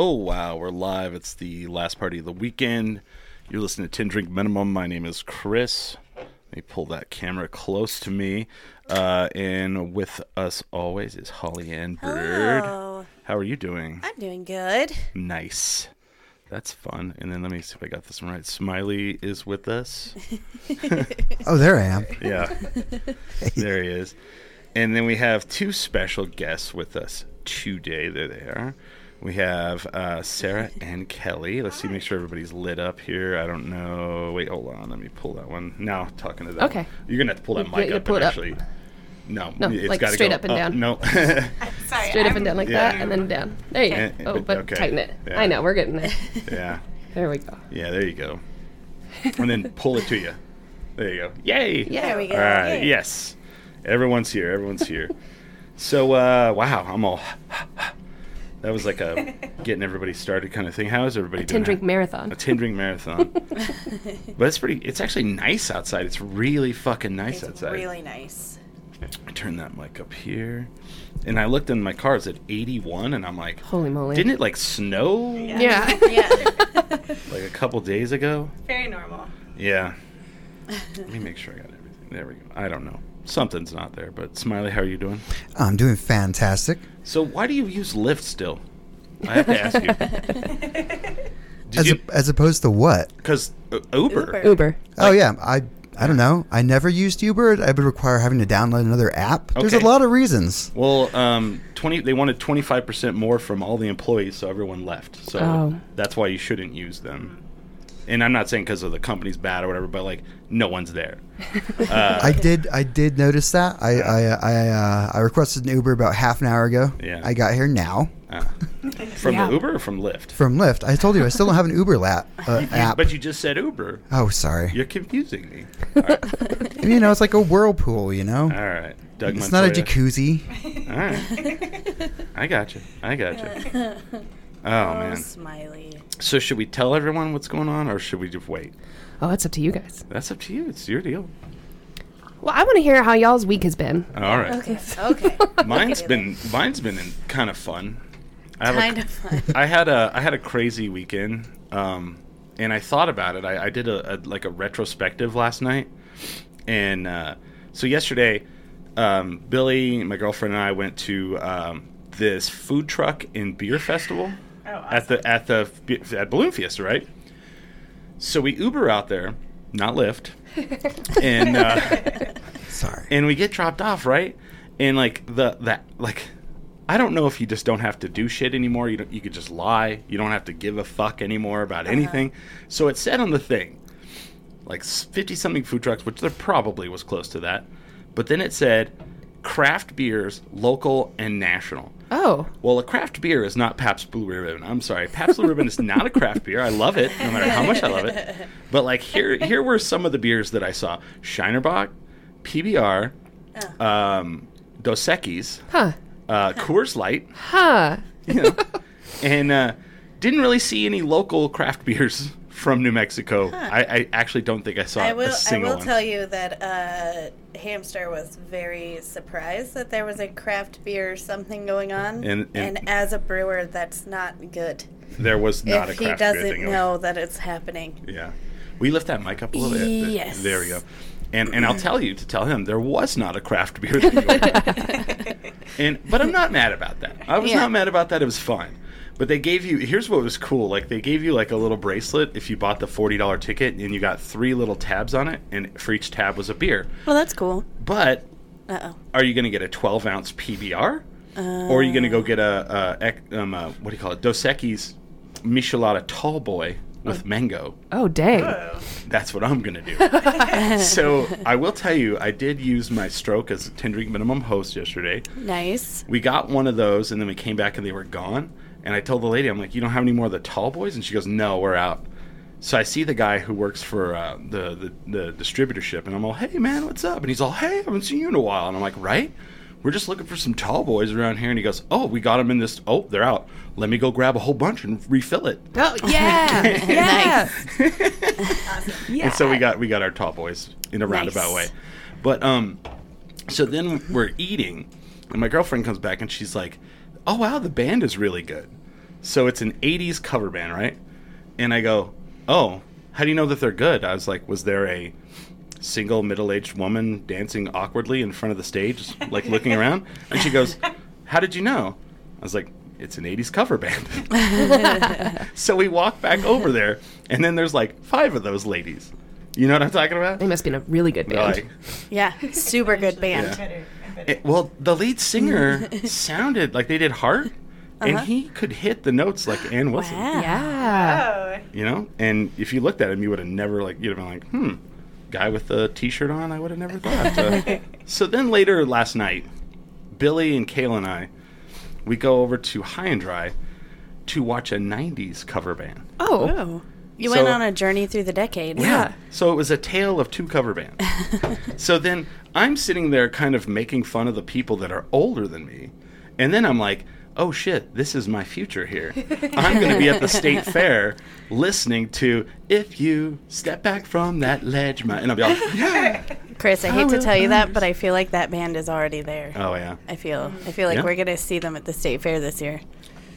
Oh wow, we're live. It's the last party of the weekend. You're listening to Ten Drink Minimum. My name is Chris. Let me pull that camera close to me. Uh, and with us always is Holly Ann Bird. Hello. How are you doing? I'm doing good. Nice. That's fun. And then let me see if I got this one right. Smiley is with us. Oh, there I am. Yeah. there he is. And then we have two special guests with us today. There they are. We have uh, Sarah and Kelly. Let's see, make sure everybody's lit up here. I don't know. Wait, hold on. Let me pull that one. Now, talking to that. Okay. one. You're gonna have to pull that You- mic you up. pull and it up. actually, no, No, it's like gotta go. straight go up and down. No. Sorry. Straight up and down like Yeah. that, and then down. There you go. Eh, oh, but- but okay. tighten it. Yeah. I know we're getting there. yeah. There we go. Yeah. There you go. And then pull it to you. There you go. Yay. Yeah. There we go. All right. Yay. Yes. Everyone's here. Everyone's here. so, uh, wow, I'm all. That was like a getting everybody started kind of thing. How is everybody doing? Tin drink marathon. A tin drink marathon. but it's pretty. It's actually nice outside. It's really fucking nice It's outside. really nice. I turned that mic up here, and I looked in my car. It's at 81, and I'm like, Holy moly. didn't it like snow Yeah. Yeah. like a couple days ago? Very normal. Yeah. Let me make sure I got everything. There we go. I don't know. Something's not there, but Smiley, how are you doing? I'm doing fantastic. So why do you use Lyft still? I have to ask you. Did As, you? a, as opposed to what? Because uh, Uber. Uber. Uber. oh yeah, I I don't know. I never used Uber. I would require having to download another app. There's a lot of reasons. Well, um, twenty. They wanted twenty five percent more from all the employees, so everyone left. So Oh. that's why you shouldn't use them. And I'm not saying because of the company's bad or whatever, but like no one's there. Uh, I did I did notice that. I I I, uh, I requested an Uber about half an hour ago. Yeah. I got here now uh, from Yeah. the Uber or from Lyft? from Lyft. I told you I still don't have an Uber lap, uh, app. But you just said Uber. oh, sorry. You're confusing me. All right. You know, it's like a whirlpool. You know, All right. Doug it's not a jacuzzi. All right. I got you. I got you. Oh, Oh, man. smiley. So should we tell everyone what's going on, or should we just wait? Oh, it's up to you guys. That's up to you. It's your deal. Well, I want to hear how y'all's week has been. All right. Okay. Okay. Mine's Okay, been mine's been in, kind of fun. I have a- Kind of fun. I had a I had a crazy weekend, um, and I thought about it. I, I did a, a like a retrospective last night, and uh, so yesterday, um, Billy, my girlfriend, and I went to um, this food truck and beer festival at the at the at Balloon Fiesta, right? So we Uber out there, not Lyft, and. Uh, Sorry. and we get dropped off right and like the that like i don't know if you just don't have to do shit anymore you don't, you could just lie you don't have to give a fuck anymore about anything so it said on the thing like 50 something food trucks which there probably was close to that but then it said craft beers local and national Oh, well, a craft beer is not Pabst Blue Ribbon. I'm sorry, Pabst Blue Ribbon is not a craft beer. I love it, no matter how much I love it. But like here, here were some of the beers that I saw: Shiner Bock, PBR, um, Dos Equis, huh. uh, Coors Light, Huh. you know, and uh, didn't really see any local craft beers from New Mexico. I, I actually don't think I saw I a will. I single will one. tell you that uh, Hamster was very surprised that there was a craft beer something going on, And- and- as a brewer, that's not good. there was not if a craft beer He doesn't know that it's happening. Yeah. We lift that mic up a little bit. Yes. There we go. And and I'll tell you to tell him there was not a craft beer thing going on. and but I'm not mad about that. I was Yeah. not mad about that. It was fine. But they gave you here's what was cool. Like they gave you like a little bracelet if you bought the forty dollar ticket and you got three little tabs on it and for each tab was a beer. Well, that's cool. But Uh oh. are you gonna get a twelve ounce PBR? or are you gonna go get a, a, ec- um, a what do you call it? Dos Equis Michelada Tall Boy with mango. Oh, dang. That's what I'm gonna do. so I will tell you, I did use my stroke as a ten drink minimum host yesterday. Nice. We got one of those, and then we came back and they were gone. And I told the lady, I'm like, you don't have any more of the tall boys? And she goes, no, we're out. So I see the guy who works for uh, the, the the distributorship, and I'm all, hey man, what's up? And he's all, hey, I haven't seen you in a while. And I'm like, right? We're just looking for some tall boys around here. And he goes, oh, we got them in this. Oh, they're out. Let me go grab a whole bunch and refill it. Oh, yeah. yeah. yeah. And so we got we got our tall boys in a roundabout way. But um so then we're eating and my girlfriend comes back and she's like, "Oh wow, the band is really good." So it's an 80s cover band, right? And I go, "Oh, how do you know that they're good?" I was like, "Was there a single middle-aged woman dancing awkwardly in front of the stage like looking around?" And she goes, "How did you know?" I was like, it's an 80s cover band. so we walk back over there, and then there's like five of those ladies. You know what I'm talking about? They must be in a really good band. Like, Yeah, super good band. yeah. It- well, the lead singer sounded like they did Heart, and he could hit the notes like Ann Wilson. Wow. Yeah. You know, and if you looked at him, you would have never like you'd have been like, hmm, guy with the T-shirt on. I would have never thought. Uh, so then later last night, Billy and Kayla and I, we go over to High and Dry to watch a '90s cover band. Oh. Oh. You So- went on a journey through the decades. Yeah. So it was a tale of two cover bands. so then I'm sitting there kind of making fun of the people that are older than me. And then I'm like, oh shit, this is my future here. I'm going to be at the state fair listening to If You Step Back from That Ledge. My, and I'll be like, yeah. Chris, I hate Oh, to tell you that, but I feel like that band is already there. Oh, yeah. I feel I feel like Yeah. we're gonna see them at the state fair this year.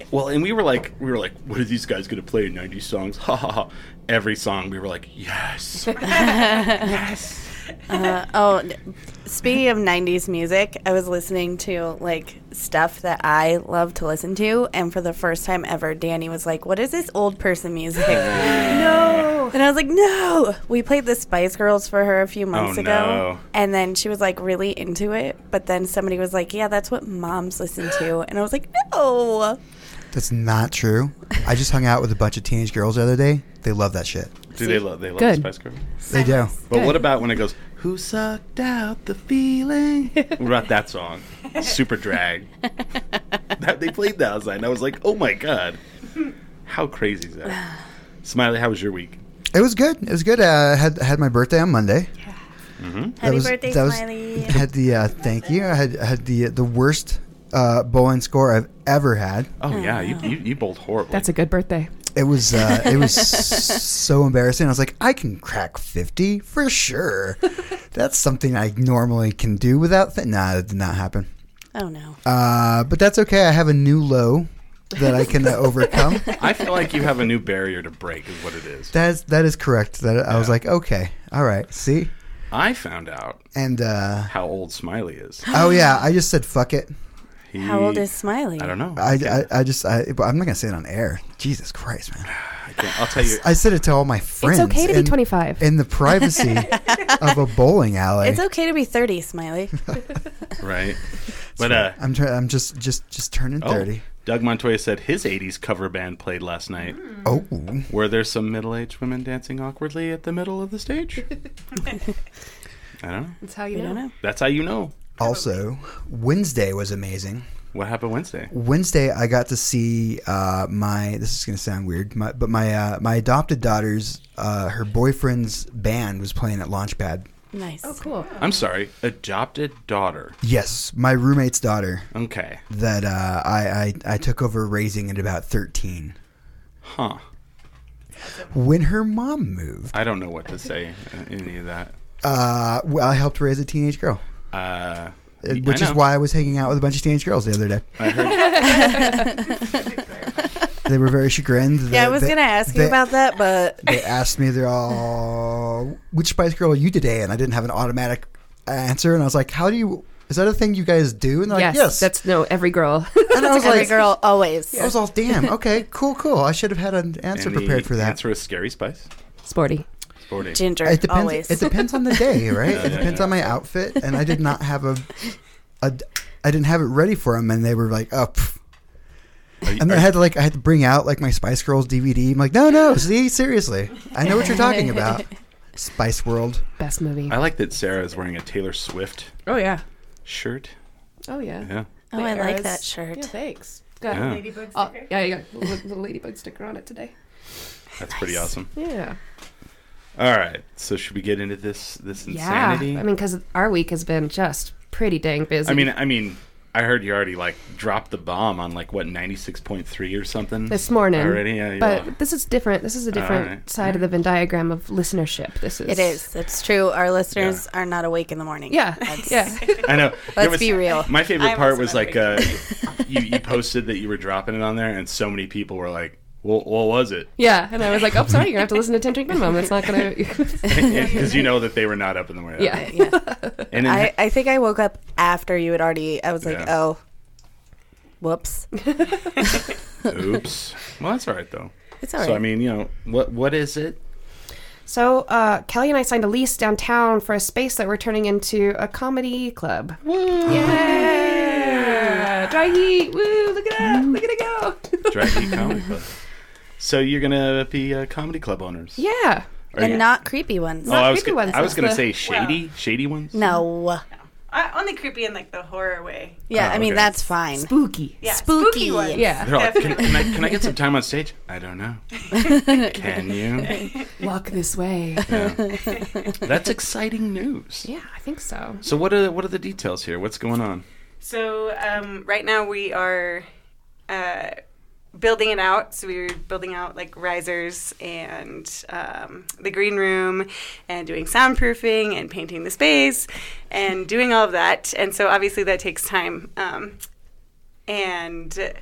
Well, and we were like, we were like, what are these guys going to play? 90 songs? Ha ha ha. Every song, we were like, yes. yes. Uh, oh, speaking of '90s music, I was listening to like stuff that I love to listen to, and for the first time ever, Danny was like, "What is this old person music?" no, and I was like, "No." We played the Spice Girls for her a few months Oh, ago, no. and then she was like really into it. But then somebody was like, "Yeah, that's what moms listen to," and I was like, "No." That's not true. I just hung out with a bunch of teenage girls the other day. They love that shit. Do they love, they love Good. Spice Girls? They do. But Good. what about when it goes, Who sucked out the feeling? what about that song? Superdrag. that, they played that outside, and I was like, oh my god. How crazy is that? Smiley, how was your week? It was good. It was good. Uh, I had had my birthday on Monday. Mm-hmm. Happy was- birthday, that was- Smiley. Had the uh, thank you. I had had the the worst uh, bowling score I've ever had. Oh, yeah, you, you, you bowled horribly. That's a good birthday. It was uh, it was so embarrassing. I was like, I can crack fifty for sure. That's something I normally can do without. Th- nah, that did not happen. Oh no. Uh, but that's okay. I have a new low that I can uh, overcome. I feel like you have a new barrier to break, is what it is. That is that is correct. That I was Yeah. like, okay, all right, see, I found out and uh, how old Smiley is. oh yeah, I just said fuck it. He, How old is Smiley? I don't know. I, I, I just I, but I'm not gonna say it on air. Jesus Christ, man! I can't, I'll tell you. I said it to all my friends. It's okay to be 25. in the privacy of a bowling alley. It's okay to be 30, Smiley. right. But, uh, I'm try- I'm just just just turning 30. Doug Montoya said his 80s cover band played last night. Oh, Were there some middle-aged women dancing awkwardly at the middle of the stage? I don't know. That's how you You know. know. That's how you know. Also Wednesday was amazing. What happened Wednesday? Wednesday, I got to see uh, my. This is gonna sound weird, my, but my uh, my adopted daughter's uh, her boyfriend's band was playing at Launchpad. Nice. Oh, cool. I'm sorry, adopted daughter. Yes, my roommate's daughter Okay. that uh, I, I I took over raising at about thirteen. Huh. When her mom moved, I don't know what to say uh, any of that. uh, well, I helped raise a teenage girl, Uh, which is why I was hanging out with a bunch of teenage girls the other day. I heard. They were very chagrined. Yeah, I was going to ask you they- about that, but They asked me, they're all, which Spice Girl are you today? And I didn't have an automatic answer. And I was like, how do you, is that a thing you guys do? And they're Yes, like, yes. That's no every girl. and I was every like, girl always. I was all, damn, okay, cool, cool. I should have had an answer and the prepared for that. Answer is Scary Spice. Sporty. Sporty. Ginger, It depends. always. It depends on the day, right? Yeah, it yeah, depends yeah. on my outfit, and I did not have a, a, I didn't have it ready for them, and they were like, "Oh, pff, A Are you- And then I had to like I had to bring out like my Spice Girls DVD. I'm like, no, no, see, seriously, I know what you're talking about. Spice World. Best movie. I like that Sarah is wearing a Taylor Swift Oh yeah. shirt. Oh yeah. Yeah. Oh, I The like arrows. that shirt. Yeah, thanks. Got Yeah. a ladybug sticker. Oh, yeah, you got a little, little ladybug sticker on it today. That's pretty awesome. Yeah. All right. So should we get into this this insanity? Yeah. insanity? I mean, because our week has been just pretty dang busy. I mean, I mean, I heard you already like dropped the bomb on like what ninety six point three or something this morning. already. Yeah, But yeah. this is different. This is a different Alright. side of the Venn diagram of listenership. This is. It is. It's true. Our listeners are not awake in the morning. Yeah. That's- Yeah. I know. There Let's be real. My favorite I'm part was like uh, you, you posted that you were dropping it on there, and so many people were like, "Well, what was it?" Yeah. And I was like, oh, sorry, you're going to have to listen to 10 Drink Minimum. It's not going to. Because you know that they were not up in the morning. yeah. Yeah. And then, I, I think I woke up after you had already. I was like, Yeah. oh, whoops. oops. Well, that's all right though. It's all right. So I mean, you know, what what is it? So uh, Kelly and I signed a lease downtown for a space that we're turning into a comedy club. Yeah. Dry heat. Woo. Look at that. Look at it go. Drag Me Comedy Club. So you're gonna be uh, comedy club owners? yeah. Are and you- not creepy ones. Oh, I was, creepy ones, I was that's gonna the- say shady, shady ones. No. Uh, only creepy in like the horror way. Yeah, Oh, I mean okay. that's fine. Spooky. Yeah, Spooky. spooky, ones. Yeah. They're like, can, can I can I get some time on stage? I don't know. Can you? Walk this way. Yeah. That's exciting news. Yeah, I think so. So what are what are the details here? What's going on? So um, right now we are uh, building it out. So we were building out like risers and um, the green room and doing soundproofing and painting the space and doing all of that. And so obviously that takes time. Um, and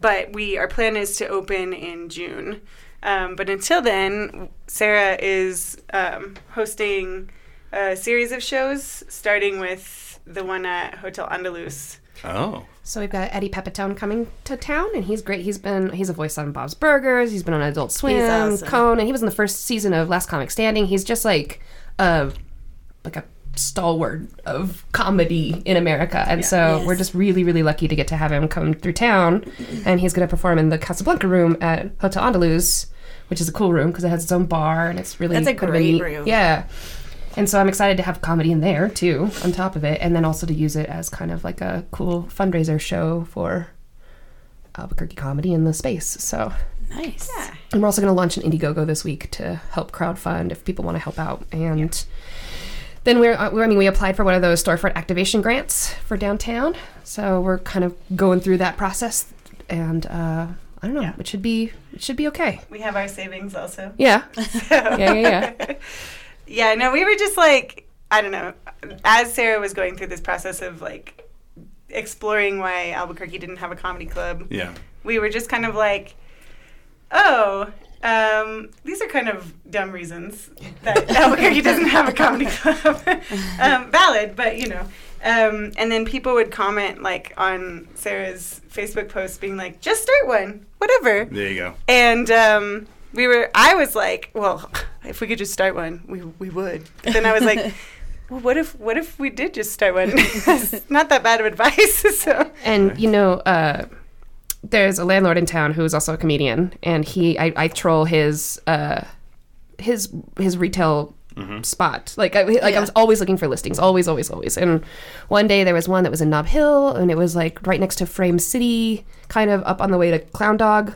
but we our plan is to open in June. Um, but until then, Sarah is um, hosting a series of shows, starting with the one at Hotel Andaluz. Oh, So we've got Eddie Pepitone coming to town, and he's great. He's been he's a voice on Bob's Burgers. He's been on Adult Swim, awesome. Cone, and he was in the first season of Last Comic Standing. He's just like a like a stalwart of comedy in America, and so Yes. we're just really really lucky to get to have him come through town. And he's going to perform in the Casablanca room at Hotel Andaluz, which is a cool room because it has its own bar and it's really That's a great room. Yeah. And so I'm excited to have comedy in there too, on top of it, and then also to use it as kind of like a cool fundraiser show for Albuquerque comedy in the space. So, Nice. and we're also going to launch an Indiegogo this week to help crowdfund if people want to help out. And then we're, uh, I mean, we applied for one of those storefront activation grants for downtown. So we're kind of going through that process, and uh, I don't know, Yeah. it should be it should be okay. We have our savings also. Yeah, yeah, yeah, yeah. Yeah, no, we were just like, I don't know. As Sarah was going through this process of like exploring why Albuquerque didn't have a comedy club, yeah. we were just kind of like, oh, um, these are kind of dumb reasons that Albuquerque doesn't have a comedy club. um, valid, but you know. Um, and then people would comment like on Sarah's Facebook post being like, just start one, whatever. There you go. And um, we were, I was like, well, if we could just start one, we, we would. But then I was like, well, what if, what if we did just start one? Not that bad of advice. so And you know, uh, there's a landlord in town who is also a comedian, and he I, I troll his uh, his his retail spot. Like I like I was always looking for listings, always, always, always. And one day there was one that was in Nob Hill, and it was like right next to Frame City, kind of up on the way to Clown Dog.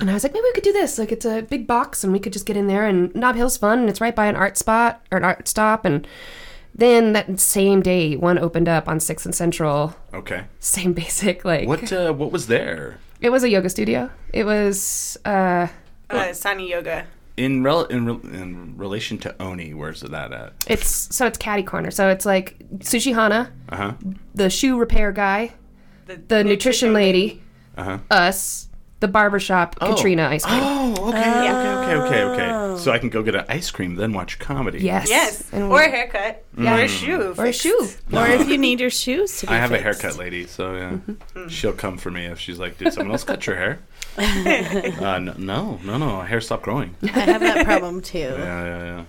And I was like, maybe we could do this. Like, it's a big box, and we could just get in there. And Nob Hill's fun, and it's right by an art spot or an art stop. And then that same day, one opened up on Sixth and Central. Okay. Same basic, like What uh, what was there it was a yoga studio. It was uh, uh, Sani Yoga. in rel- in, rel- in relation to Oni? Where's that at? it's so it's caddy corner. So it's like Sushi Hana, Uh huh. the shoe repair guy, the nutrition lady, Uh huh. us, the barbershop, Katrina ice cream. Oh, okay, okay, okay, okay, okay. So I can go get an ice cream, then watch comedy. Yes. Yes, And or a haircut, Mm. or a shoe, or a fixed. shoe. Or if you need your shoes to be I have a haircut lady, so yeah, Mm-hmm. she'll come for me if she's like, "Did someone else cut your hair?" uh, n- no, no, no, hair stopped growing. I have that problem too. Yeah, yeah, yeah.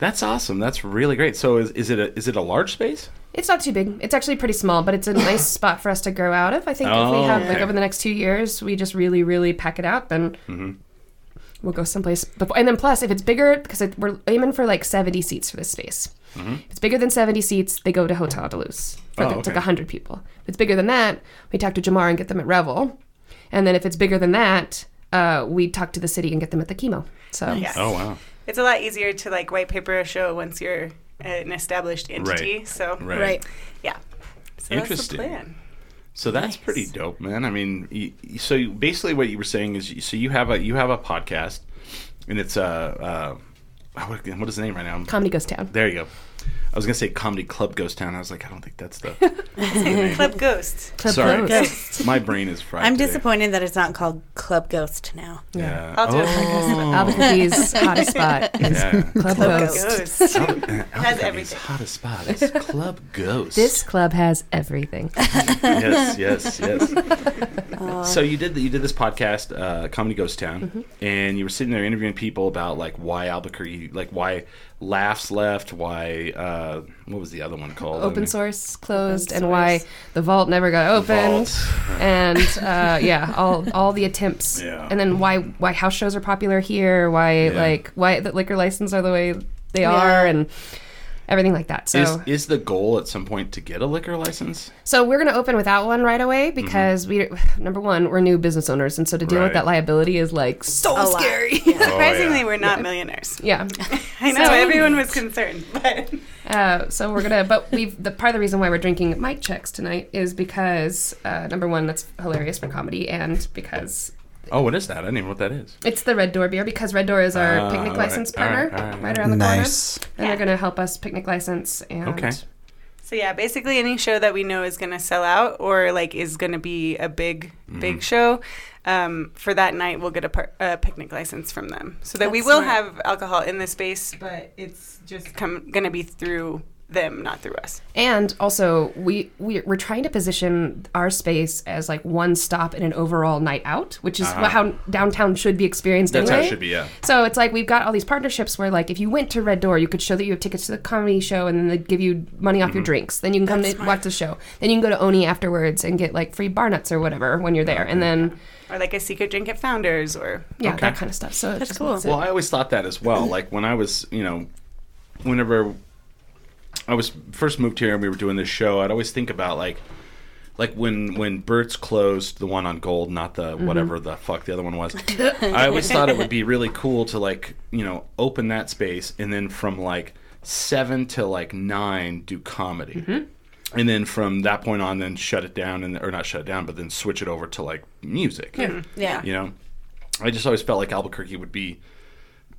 That's awesome. That's really great. So is, is it a is it a large space? It's not too big. It's actually pretty small, but it's a nice spot for us to grow out of. I think if we Oh, have like okay. over the next two years, we just really, really pack it out, then Mm-hmm. we'll go someplace. Before. And then plus, if it's bigger, because it, we're aiming for like seventy seats for this space. If it's bigger than seventy seats, they go to Hotel Duluth for Mm-hmm. Oh, the, it's like okay. hundred people. If it's bigger than that, we talk to Jamar and get them at Revel, and then if it's bigger than that, uh, we talk to the city and get them at the KiMo. So Yeah. Oh wow. It's a lot easier to like white paper a show once you're an established entity. Right. So Right. Right. yeah. So Interesting. That's the plan. So that's pretty dope, man. I mean, you, you- so you, basically what you were saying is, you- so you have a you have a podcast, and it's uh, uh what, what is the name right now? comedy goes down. There you go. I was gonna say Comedy Club Ghost Town. I was like, I don't think that's the. that's the name. Club Ghost. Club Sorry, Ghost. my brain is fried. I'm today. disappointed that it's not called Club Ghost now. Yeah. I'll do oh, Albuquerque's hottest spot is yeah. Club Club Ghost. Ghost. Has everything. It's hottest spot. It's Club Ghost. This club has everything. yes, yes, yes. so you did you did this podcast, uh, Comedy Ghost Town, Mm-hmm. and you were sitting there interviewing people about like why Albuquerque, like why Laughs left, why uh, what was the other one called? Open source closed, Open and why the vault never got opened, and uh, yeah, all all the attempts, Yeah. and then why why house shows are popular here, why Yeah. like why the liquor license are the way they are, and everything like that. So Is is the goal at some point to get a liquor license? So we're going to open without one right away because we number one we're new business owners, and so to deal Right. with that liability is like so A lot. scary. Surprisingly, yeah. we're not millionaires. yeah. I know So- everyone was concerned, but Uh, so we're gonna, but we've the part of the reason why we're drinking mic checks tonight is because uh, number one, that's hilarious for comedy, and because Oh, what is that? I don't even know what that is. it's the Red Door beer. Because Red Door is our Ah, picnic all right, license all right, partner, all right, right, all around the Nice. corner, and they're gonna help us picnic license. And Okay. So yeah, basically any show that we know is going to sell out or like is going to be a big Mm-hmm. big show, um, for that night we'll get a, par- a picnic license from them, so that we That's will smart. have alcohol in the space, but it's just come going to be through them, not through us. And also, we, we we're trying to position our space as like one stop in an overall night out, which is Uh-huh. how downtown should be experienced. That's how it should be. Yeah. So it's like we've got all these partnerships where, like, if you went to Red Door, you could show that you have tickets to the comedy show, and then they'd give you money off your Mm-hmm. drinks. Then you can come to watch the show. Then you can go to Oni afterwards and get like free bar nuts or whatever when you're there. And then Or like a secret drink at Founders, or yeah, Okay. that kind of stuff. So That's just cool. Well, I always thought that as well. Like when I was, you know, whenever I was first moved here and we were doing this show, I'd always think about like, like when when Burt's closed, the one on Gold, not the mm-hmm. whatever the fuck the other one was. I always thought it would be really cool to like, you know, open that space and then from like seven to like nine do comedy. Mm-hmm. And then from that point on, then shut it down and or not shut it down, but then switch it over to like music. Hmm. Yeah. You know, I just always felt like Albuquerque would be,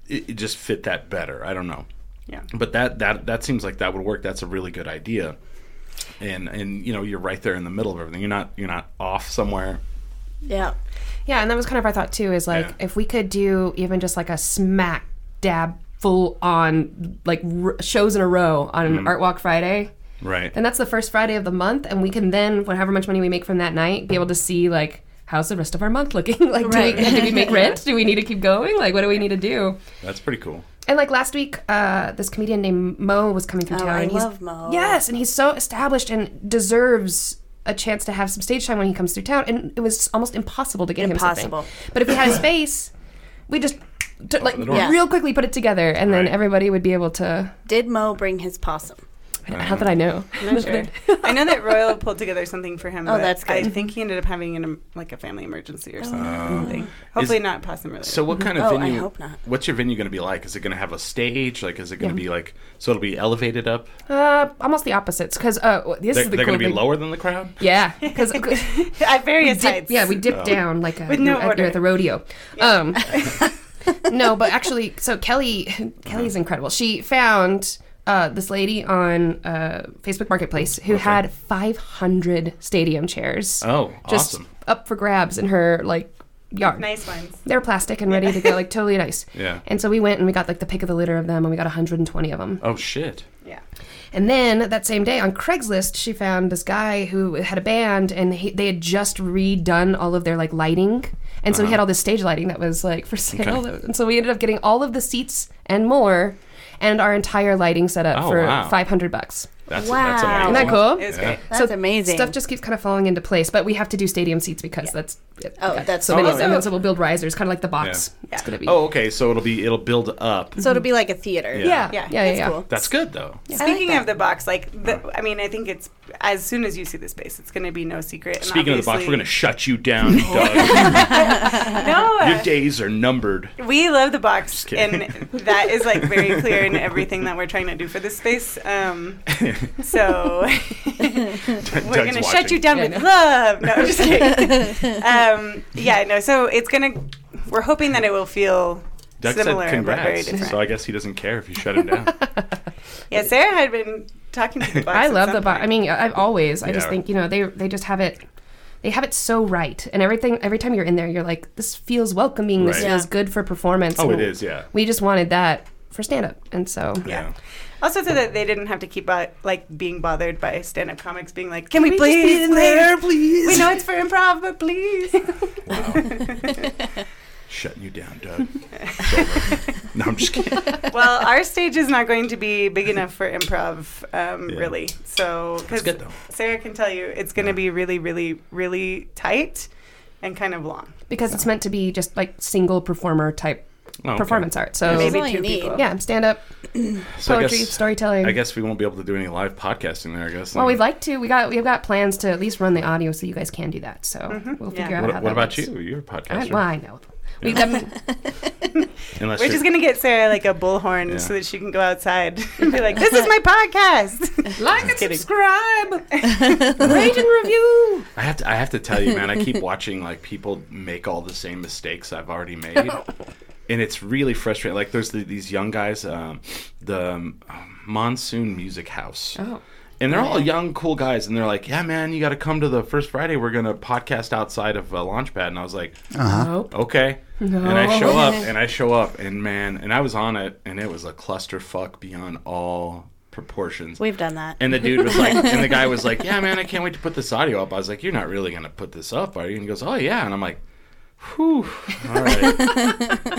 it, it just fit that better. I don't know, yeah. but that that that seems like that would work. That's a really good idea, and and you know you're right there in the middle of everything. You're not you're not off somewhere. Yeah. Yeah, and that was kind of our thought too. Is like Yeah. if we could do even just like a smack dab full on like r- shows in a row on Mm-hmm. Art Walk Friday. Right. And that's the first Friday of the month, and we can then, whatever much money we make from that night, be able to see like how's the rest of our month looking. like, Right. do, we, do we make rent? Do we need to keep going? Like, what do we need to do? That's pretty cool. And like last week, uh, this comedian named Mo was coming through Oh, town. I and he's, love Mo. Yes, and he's so established and deserves a chance to have some stage time when he comes through town. And it was almost impossible to get him Impossible. something. But if we had a space, we just t- like. Yeah. real quickly put it together, and then everybody would be able to. Did Mo bring his possum? Not did I know. I'm not sure. I know that Royal pulled together something for him. Oh, but that's good. I think he ended up having an, like a family emergency or something. Hopefully not possum related. So what kind of Oh, I venue? hope not. What's your venue going to be like? Is it going to have a stage? Like, is it going to Yeah. be like so? It'll be elevated up. Uh, almost the opposites, because uh, this They're, is the they're cool going to be thing. lower than the crowd. Yeah, because at various dip, heights. yeah, we dip Oh. down like a, With no at, order. at the rodeo. Um, no, but actually, so Kelly, Kelly's incredible. She found uh, this lady on uh, Facebook Marketplace who had 500 stadium chairs. Oh, just awesome. up for grabs in her like yard. nice ones. They're plastic and ready to go, like totally nice. Yeah. And so we went and we got like the pick of the litter of them, and we got 120 of them. Oh shit. Yeah. And then that same day on Craigslist, she found this guy who had a band, and he, they had just redone all of their like lighting, and so he had all this stage lighting that was like for sale. Okay. And so we ended up getting all of the seats and more, and our entire lighting setup Oh, for wow. five hundred bucks. That's Wow. that's amazing. Isn't that cool? It was Yeah. great. That's amazing. Stuff just keeps kind of falling into place, but we have to do stadium seats because that's Oh, we that's so many of awesome. them, and so we'll build risers, kind of like the box. Yeah. It's gonna be. Oh, okay. So it'll be it'll build up. so it'll be like a theater. Yeah. yeah, Yeah, yeah, yeah, That's yeah. cool. That's good though. Speaking that. of the box, like, the, I mean, I think it's as soon as you see the space, it's going to be no secret. And Speaking of the box, we're gonna shut you down, Doug. no, Your days are numbered. we love the box, kidding. and that is like very clear in everything that we're trying to do for this space. Um, so we're gonna shut you down Yeah, with know. love. No, I'm just kidding. um, yeah, no. So it's gonna. We're hoping that it will feel Doug similar said but very congrats, different. so I guess he doesn't care if you shut him down. yeah, Sarah had been talking to the box. I at love some the box. I mean, I've always. I just Yeah. think you know they they just have it. They have it so right, and everything. Every time you're in there, you're like, this feels welcoming. This Right. feels good for performance. Oh, it and is, yeah. We just wanted that for stand up, and so Yeah. Also, so that they didn't have to keep uh, like being bothered by stand-up comics being like, "Can we, we just be please, in there, please? We know it's for improv, but please." Shutting you down, Doug. No, I'm just kidding. well, our stage is not going to be big enough for improv, um, Yeah. really. So, because. Sarah can tell you, it's going to be really, really, really tight and kind of long. because it's meant to be just like single performer type Oh, okay. performance art. So Maybe two people. yeah, stand up, So I poetry, guess, storytelling. I guess we won't be able to do any live podcasting there. I guess. Well, we'd like to. We got we've got plans to at least run the audio so you guys can do that. So we'll Yeah. figure out What, how what that about works. you? You're a I, podcaster. well, I know. We, I mean, Unless We're you're- just going to get Sarah like a bullhorn Yeah. so that she can go outside and be like, "This is my podcast." like and kidding. subscribe, rate and review. I have to. I have to tell you, man. I keep watching like people make all the same mistakes I've already made, and it's really frustrating. Like there's the, these young guys, um, the um, Monsoon Music House. Oh. And they're all young, cool guys, and they're like, "Yeah, man, you got to come to the first Friday. We're gonna podcast outside of uh, Launchpad." And I was like, Nope. "Okay." And I show up, and I show up, and man, and I was on it, and it was a clusterfuck beyond all proportions. We've done that. And the dude was like, and the guy was like, "Yeah, man, I can't wait to put this audio up." I was like, "You're not really gonna put this up, are you?" And he goes, "Oh yeah," and I'm like, "Whew, all right,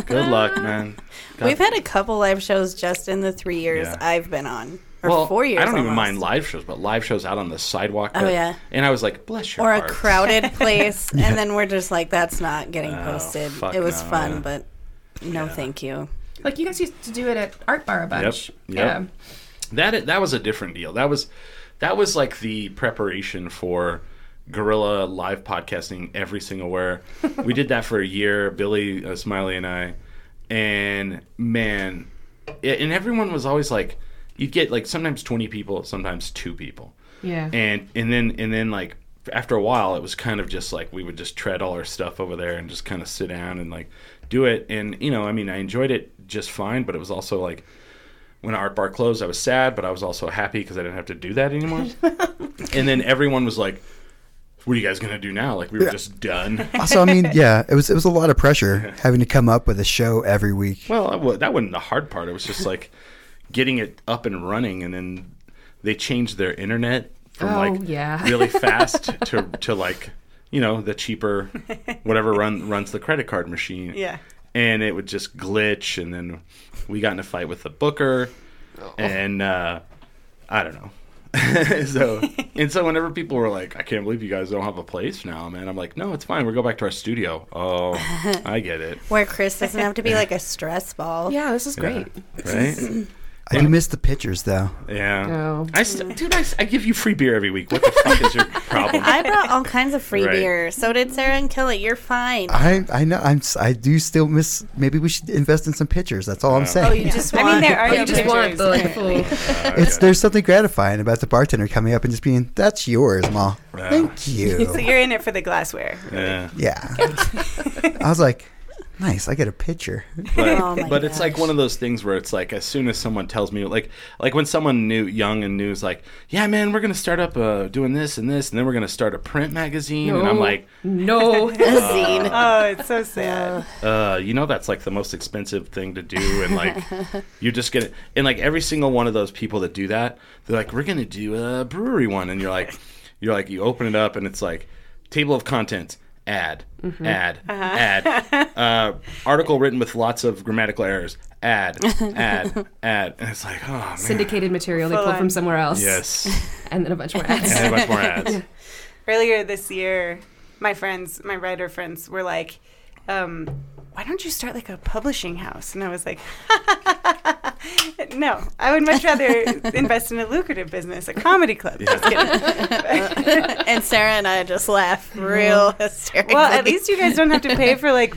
good luck, man." God- We've had a couple live shows just in the three years Yeah. I've been on, or well, four years. I don't even mind live shows, but live shows out on the sidewalk. Oh, that- yeah. And I was like, "Bless your or a crowded place, and then we're just like, that's not getting Oh, posted. fuck It was no, fun, yeah. but no, thank you. Like you guys used to do it at Art Bar a bunch. Yep, Yeah. That that was a different deal. That was that was like the preparation for guerrilla live podcasting every single where. we did that for a year, Billy uh, Smiley and I, and man, it, and everyone was always like, you'd get like sometimes twenty people, sometimes two people, Yeah. and and then and then like after a while it was kind of just like we would just tread all our stuff over there and just kind of sit down and like do it. And you know i mean i enjoyed it just fine but it was also like when art bar closed i was sad but i was also happy because i didn't have to do that anymore. And then everyone was like what are you guys gonna do now? Like we were just done. Also, I mean, yeah, it was it was a lot of pressure having to come up with a show every week. well that wa- that wasn't the hard part. It was just like getting it up and running and then they changed their internet from Oh, like yeah. really fast to to like you know the cheaper whatever run runs the credit card machine Yeah. and it would just glitch and then we got in a fight with the booker and uh i don't know so and so whenever people were like i can't believe you guys don't have a place now man i'm like no it's fine we'll go back to our studio oh i get it Where Chris doesn't have to be like a stress ball. Yeah, this is great. right I do miss the pictures though. yeah No. i st- dude I, s- I give you free beer every week what the fuck is your problem I brought all kinds of free Right. beer. So did Sarah and Kelly. You're fine. I I know I'm s- I do still miss. Maybe we should invest in some pictures. That's all I'm oh. saying. Oh, you just Want, I want. mean, there are Oh, you just want the, like, the full. it's there's something gratifying about the bartender coming up and just being, "That's yours, ma. Yeah. Thank you." So you." you're in it for the glassware. yeah yeah. I was like, "Nice, I get a picture." but, Oh but it's like one of those things where it's like as soon as someone tells me like like when someone new young and new is like yeah man we're gonna start up uh, doing this and this and then we're gonna start a print magazine and i'm like No. a zine. Oh, it's so sad. uh, you know that's like the most expensive thing to do and like you're just gonna and like every single one of those people that do that they're like we're gonna do a brewery one and you're like you're like you open it up and it's like table of contents ad, ad, ad. Uh, article written with lots of grammatical errors. Ad, ad, ad. And it's like, oh man. Syndicated material they Full pulled on. from somewhere else. Yes. And then a bunch more ads. And a bunch more ads. Earlier this year, my friends, my writer friends, were like, um, "Why don't you start like a publishing house?" And I was like, "No, I would much rather invest in a lucrative business, a comedy club." Just kidding. and Sarah and I just laugh real hysterically. Well, at least you guys don't have to pay for like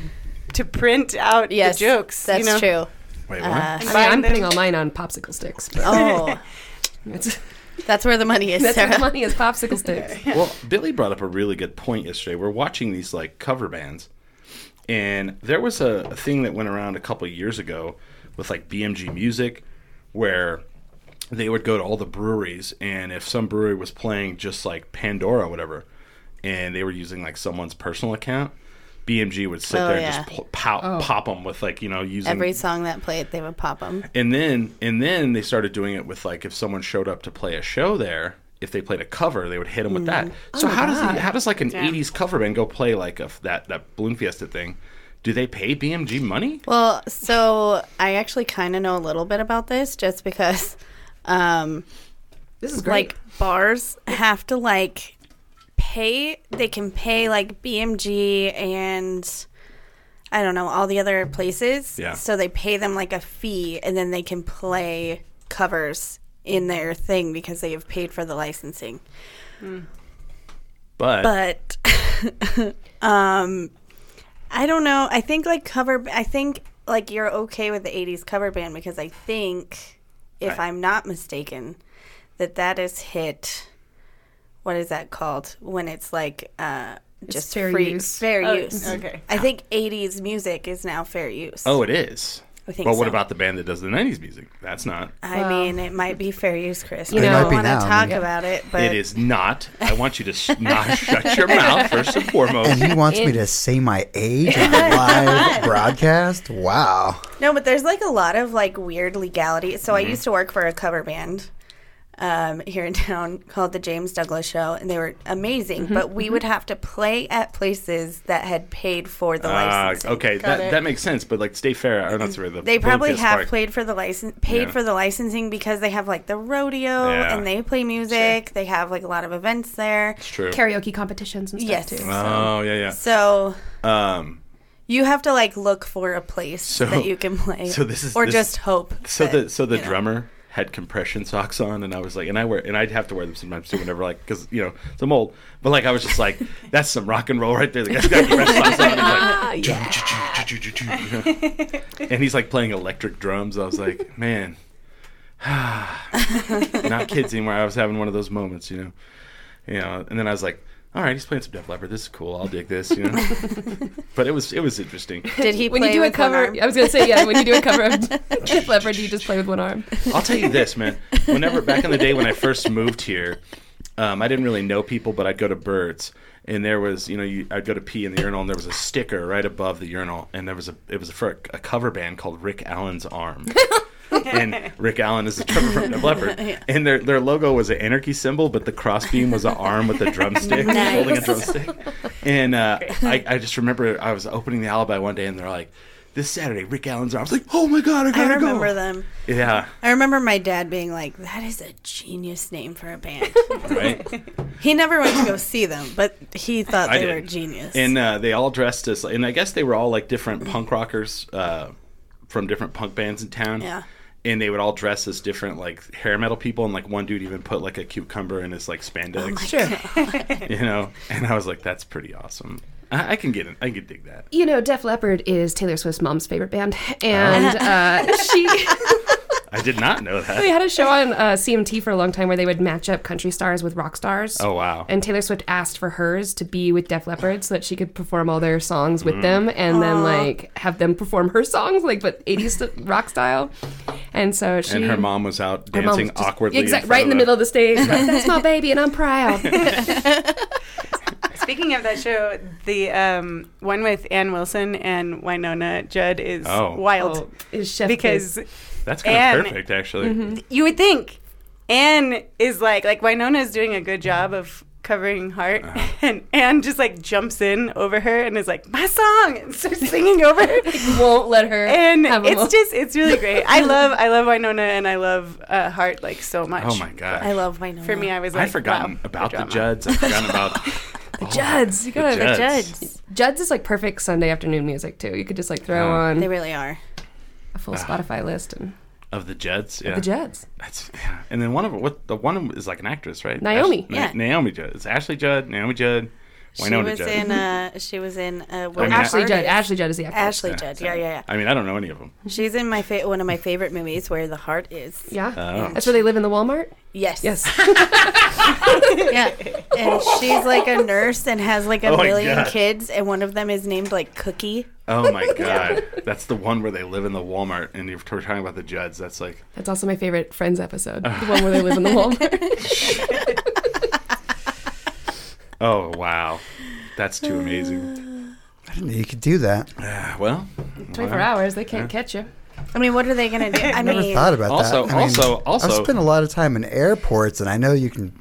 to print out yes, the jokes. That's you know? true. Wait, what? Uh, I mean, I'm putting all mine on popsicle sticks. But oh, that's where the money is, that's where the money is popsicle sticks. Well, Billy brought up a really good point yesterday. We're watching these like cover bands, and there was a, a thing that went around a couple years ago with like BMG Music, where they would go to all the breweries, and if some brewery was playing just like Pandora or whatever, and they were using like someone's personal account, BMG would sit Oh, there yeah. and just oh. pop, pop, pop them with like you know using Every song that played, they would pop them. and then and then they started doing it with like if someone showed up to play a show there, if they played a cover, they would hit them with that. So how does God. how does like an '80s cover band go play like a, f- that that Balloon Fiesta thing? Do they pay BMG money? Well, so I actually kind of know a little bit about this just because, um, This is great. like bars have to like pay. They can pay like BMG and I don't know all the other places. Yeah. So they pay them like a fee, and then they can play covers in their thing because they have paid for the licensing. But, but um i don't know i think like cover i think like you're okay with the 80s cover band because i think if I- i'm not mistaken that that is hit what is that called when it's like uh just fair free use. fair Oh, use okay. i think 80s music is now fair use oh, it is. I think but what so. about the band that does the '90s music? That's not. i Well- mean it might be fair use chris You i know- don't be want to now, talk mean- about it but it is not. I want you to sh- not shut your mouth first and foremost. And he wants me to say my age on a live broadcast. Wow. No, but there's like a lot of like weird legality. So Mm-hmm. I used to work for a cover band um, here in town called the James Douglas Show, and they were amazing. Mm-hmm, But we would have to play at places that had paid for the Ah, licensing. okay, that, it. that makes sense. But like, stay fair. I don't know that's where the They probably have part- played for the license, paid Yeah. for the licensing because they have like the rodeo Yeah. and they play music. They have like a lot of events there. It's true. Karaoke competitions and stuff Yes. too. Oh yeah, yeah. So Um, you have to like look for a place So- that you can play, so this is- or this- just hope. So that, the so the you know. Had compression socks on, and I was like, and I wear, and I'd have to wear them sometimes too, whenever like, because you know, it's I'm old, but like I was just like, that's some rock and roll right there. The guy's got compression socks on, and, like, ah, you and he's like playing electric drums. I was like, man, not kids anymore. I was having one of those moments, you know, you know, and then I was like. All right, he's playing some Def Leppard. This is cool. I'll dig this, you know. but it was it was interesting. Did he When play you do a with one cover. I was gonna say yeah. When you do a cover of Def Leppard, do you just play with one arm? I'll tell you this, man. Whenever back in the day when I first moved here, um, I didn't really know people, but I'd go to Burt's, and there was, you know, you, I'd go to pee in the urinal, and there was a sticker right above the urinal, and there was a, it was for a, a cover band called Rick Allen's Arm. and Rick Allen is the drummer from Def Leppard, and their their logo was an anarchy symbol, but the crossbeam was an arm with a drumstick, Nice. holding a drumstick. And uh, I, I just remember I was opening the Alibi one day, and they're like, "This Saturday, Rick Allen's arm." I was like, "Oh my god, I I gotta remember go!" them. Yeah, I remember my dad being like, "That is a genius name for a band." right. he never went to go see them, but he thought they were genius. And uh, they all dressed as, and I guess they were all like different punk rockers uh, from different punk bands in town. Yeah. And they would all dress as different like hair metal people, and like one dude even put like a cucumber in his like Oh spandex, Sure. you know. And I was like, that's pretty awesome. I, I can get it. I can dig that. You know, Def Leppard is Taylor Swift's mom's favorite band, and uh, she I did not know that. they had a show on uh, CMT for a long time where they would match up country stars with rock stars. Oh wow. And Taylor Swift asked for hers to be with Def Leppard so that she could perform all their songs with them and then like have them perform her songs like but 80s rock style. And so she and her mom was out her mom dancing was just- awkwardly, exact- front right in the of middle of the stage. like, That's my baby and I'm proud. Speaking of that show, the um, one with Ann Wilson and Wynonna Judd is Oh. wild Oh, is Chef because Kiss. That's kind Ann- of perfect, actually. Mm-hmm. you would think Ann is like like Wynonna is doing a good job of covering Heart, Uh-huh. and Ann just like jumps in over her and is like, "My song," and starts singing over her. Won't let her. And have it's moment. just it's really great. I love I love Wynonna and I love uh, Heart like so much. Oh my god. I love Wynonna. For me, I was like, I'd forgotten wow, about the drama. Judds. I'd forgotten about the Judds. You gotta. The The Judds. Judds. Judds is like perfect Sunday afternoon music too. You could just like throw Uh, on They really are. A full Spotify list and of the Judds. Yeah. the Judds. That's yeah. And then one of what the one of 'em is like an actress, right? Naomi. Ash- Na- Yeah. Naomi Judd. It's Ashley Judd, Naomi Judd, She was Judd. in. Uh, she was in. Uh, Will I mean, Ashley Judd. Ashley Judd is the actress. Ashley Judd. Yeah, yeah, yeah. I mean, I don't know any of them. She's in my fa- one of my favorite movies, where the heart is. Yeah. Oh. That's where they live in the Walmart. Yes. Yes. Yeah. And she's like a nurse and has like a Oh my million God. kids, and one of them is named like Cookie. Oh my god, that's the one where they live in the Walmart, and you're we're talking about the Judds. That's like That's also my favorite Friends episode. The one where they live in the Walmart. Oh wow, that's too amazing. I didn't know you could do that. Ah, well, 24 well, hours. They can't catch you. I mean, what are they gonna do? I Never mean, thought about Also- that. I mean, also- also- I've spent a lot of time in airports, and I know you can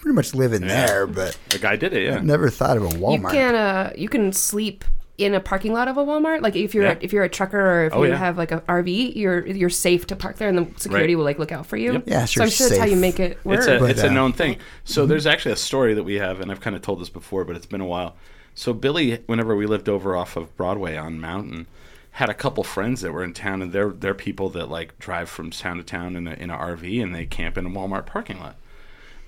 pretty much live in Yeah. there, but The guy did it. Yeah. I've never thought of a Walmart. You Walmart. can uh, you can sleep in a parking lot of a Walmart. Like if you're Yeah. if you're a trucker or if Oh, you yeah. have like a RV, you're you're safe to park there, and the security Right. will like look out for you. Yep. Yeah, So I'm sure that's how you make it work. It's a But, it's a uh, known thing. So there's actually a story that we have, and I've kind of told this before, but it's been a while. So Billy, whenever we lived over off of Broadway on Mountain, had a couple friends that were in town, and they're they're people that like drive from town to town in a in a RV, and they camp in a Walmart parking lot.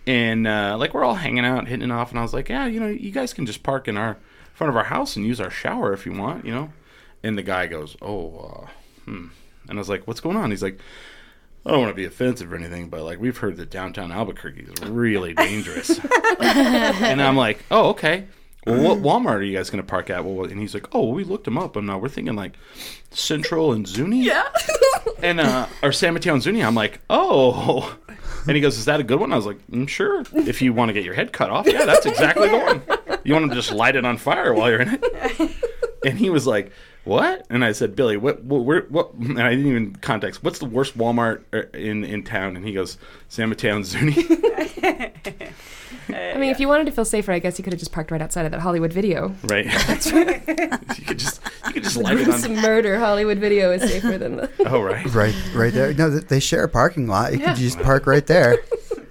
And uh, like we're all hanging out, hitting it off, and I was like, yeah, you know, you guys can just park in our front of our house and use our shower if you want, you know. And the guy goes, oh, uh, hmm. And I was like, what's going on? He's like, I don't want to be offensive or anything, but like we've heard that downtown Albuquerque is really dangerous. and I'm like, oh, okay. Well, what Walmart are you guys going to park at? Well, and he's like, oh, we looked them up, and uh, we're thinking like Central and Zuni. Yeah. and uh, or San Mateo and Zuni. I'm like, oh. And he goes, is that a good one? I was like, mm, sure. If you want to get your head cut off, yeah, that's exactly the one. You want to just light it on fire while you're in it. And he was like, "What?" And I said, "Billy, what? What? Where, what?" And I didn't even context. What's the worst Walmart uh, in in town? And he goes, "San Mateo and Zuni." I mean, if you wanted to feel safer, I guess you could have just parked right outside of that Hollywood video. right. That's right. you could just you could just light it This on. murder Hollywood video is safer than the. Oh right. right, right there. No, they share a parking lot. You could just park right there.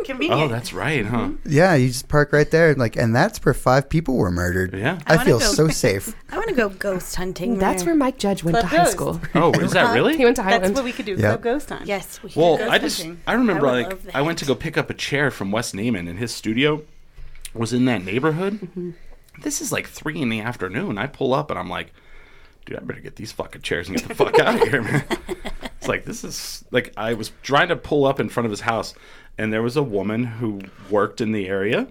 Convenient. Oh, that's right, huh? Yeah, you just park right there, like, and that's where five people were murdered. Yeah. I, wanna feel go- so safe. I want to go ghost hunting. That's where Mike Judge went Club to high Ghost. school. Oh, is that really? He went to That's what we could do. Yeah. Club Ghost on. Yes. We Well, Ghost I just hunting. I remember I would like love I went to go pick up a chair from Wes Neiman, and his studio was in that neighborhood. Mm-hmm. This is like three in the afternoon. I pull up and I'm like, dude, I better get these fucking chairs and get the fuck out of here, man. It's like this is like I was trying to pull up in front of his house, and there was a woman who worked in the area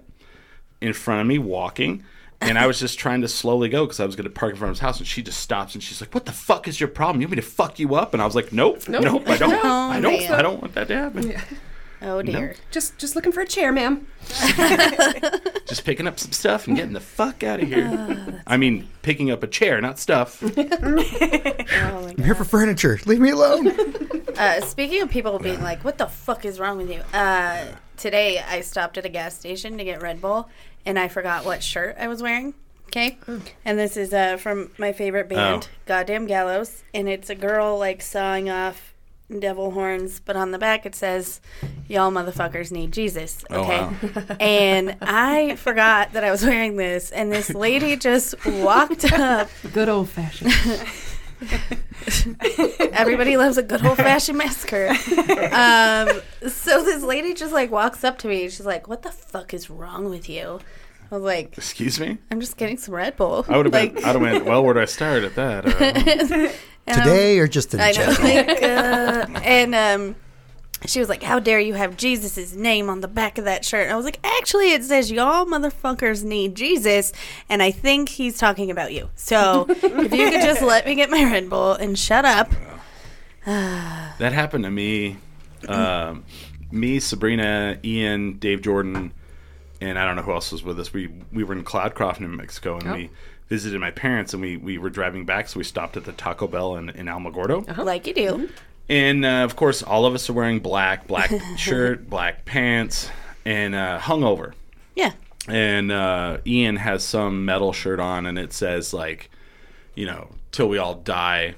in front of me walking. And I was just trying to slowly go because I was going to park in front of his house, and she just stops and she's like, "What the fuck is your problem? You want me to fuck you up?" And I was like, "Nope, nope, I don't, Oh, I don't, man. I don't want that to happen." Oh dear. Just, just looking for a chair, ma'am. Just picking up some stuff and getting the fuck out of here. Oh, I mean, picking up a chair, not stuff. Oh I'm here for furniture. Leave me alone. Uh, speaking of people being like, "What the fuck is wrong with you?" Uh, today I stopped at a gas station to get Red Bull, and I forgot what shirt I was wearing. Okay, and this is uh, from my favorite band, Oh. Goddamn Gallows, and it's a girl like sawing off devil horns, but on the back it says, "Y'all motherfuckers need Jesus." Oh, Okay, wow. and I forgot that I was wearing this, and this lady just walked up. Good old fashioned. Everybody loves a good old fashioned massacre. Um, so this lady just like walks up to me. She's like, "What the fuck is wrong with you?" I was like, Excuse me. "I'm just getting some Red Bull." I would have like, been. I'd have went. Well, where do I start at that? Uh, and I'm- Today or just in I know. general? Like, uh, and um, she was like, "How dare you have Jesus' name on the back of that shirt?" And I was like, "Actually, it says y'all motherfuckers need Jesus, and I think he's talking about you. So if you could just let me get my Red Bull and shut up." that happened to me. Um, me, Sabrina, Ian, Dave Jordan, and I don't know who else was with us. We we were in Cloudcroft, New Mexico, and Oh. we visited my parents, and we, we were driving back, so we stopped at the Taco Bell in, in Alamogordo. Like you do. And uh, of course, all of us are wearing black, black shirt, black pants, and uh, hungover. Yeah. and uh, Ian has some metal shirt on, and it says like, you know, till we all die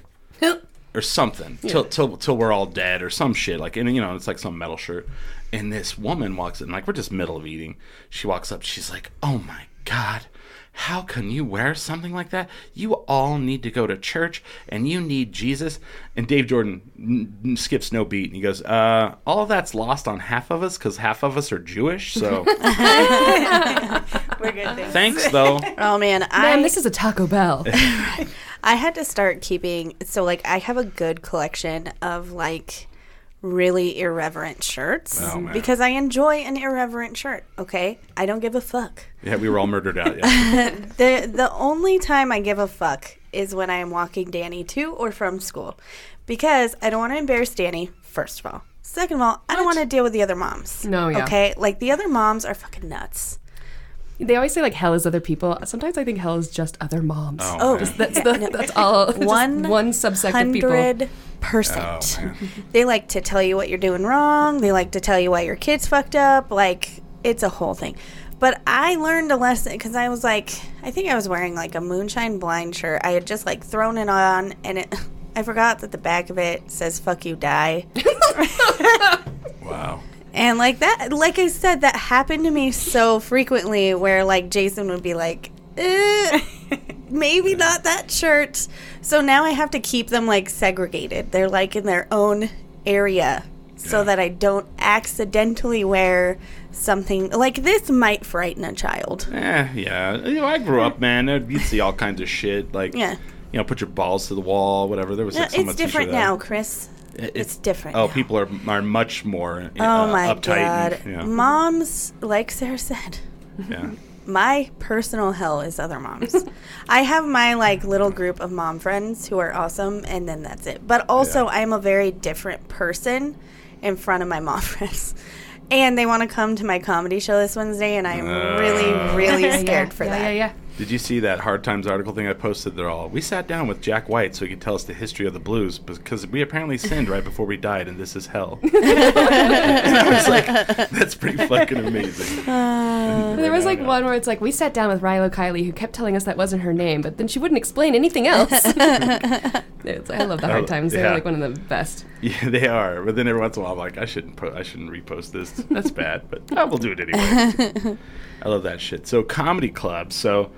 or something, till till till we're all dead or some shit. Like, and you know, it's like some metal shirt. And this woman walks in, like we're just middle of eating. She walks up, she's like, "Oh my god." How can you wear something like that? You all need to go to church and you need Jesus. And Dave Jordan n- n- skips no beat and he goes, uh, All of that's lost on half of us because half of us are Jewish. So We're good. Thanks. thanks, though. Oh man, I Man, this is a Taco Bell. I had to start keeping so like I have a good collection of like really irreverent shirts Oh, because I enjoy an irreverent shirt, okay? I don't give a fuck. Yeah, we were all murdered out. Yeah. The the only time I give a fuck is when I am walking Danny to or from school. Because I don't want to embarrass Danny, first of all. Second of all, I don't want to deal with the other moms. No, yeah. Okay? Like the other moms are fucking nuts. They always say like hell is other people. Sometimes I think hell is just other moms. Oh, oh. man. That's the that's all. just One one subsect of people. Hundred Oh, percent. man. They like to tell you what you're doing wrong. They like to tell you why your kid's fucked up. Like it's a whole thing. But I learned a lesson because I was like, I think I was wearing like a moonshine blind shirt. I had just like thrown it on, and it. I forgot that the back of it says "fuck you, die." Wow. And like that, like I said, that happened to me so frequently where like Jason would be like, eh, maybe not that shirt. So now I have to keep them like segregated. They're like in their own area so Yeah. that I don't accidentally wear something like this might frighten a child. Eh, yeah. You know, I grew up, man. You'd see all kinds of shit. Like, Yeah. you know, put your balls to the wall, whatever. There was like, so it's different now, Chris. It- It's different Oh, now. people are are much more uh, Oh my uptight. god. And, yeah, Moms, like Sarah said, yeah. my personal hell is other moms. I have my like little group of mom friends who are awesome, and then that's it. But also, Yeah. I'm a very different person in front of my mom friends. And they want to come to my comedy show this Wednesday, and I'm really, really Yeah, scared for yeah, that. Yeah, yeah. Did you see that Hard Times article thing I posted? They're all, we sat down with Jack White so he could tell us the history of the blues because we apparently sinned right before we died, and this is hell. and I was like, that's pretty fucking amazing. Uh, there was like one where it's like we sat down with Rilo Kiley, who kept telling us that wasn't her name, but then she wouldn't explain anything else. It's- I love the Oh, hard times. They're like one of the best. Yeah, they are. But then every once in a while, I'm like, I shouldn't, po- I shouldn't repost this. That's bad, but oh, I will do it anyway. I love that shit. So comedy club. So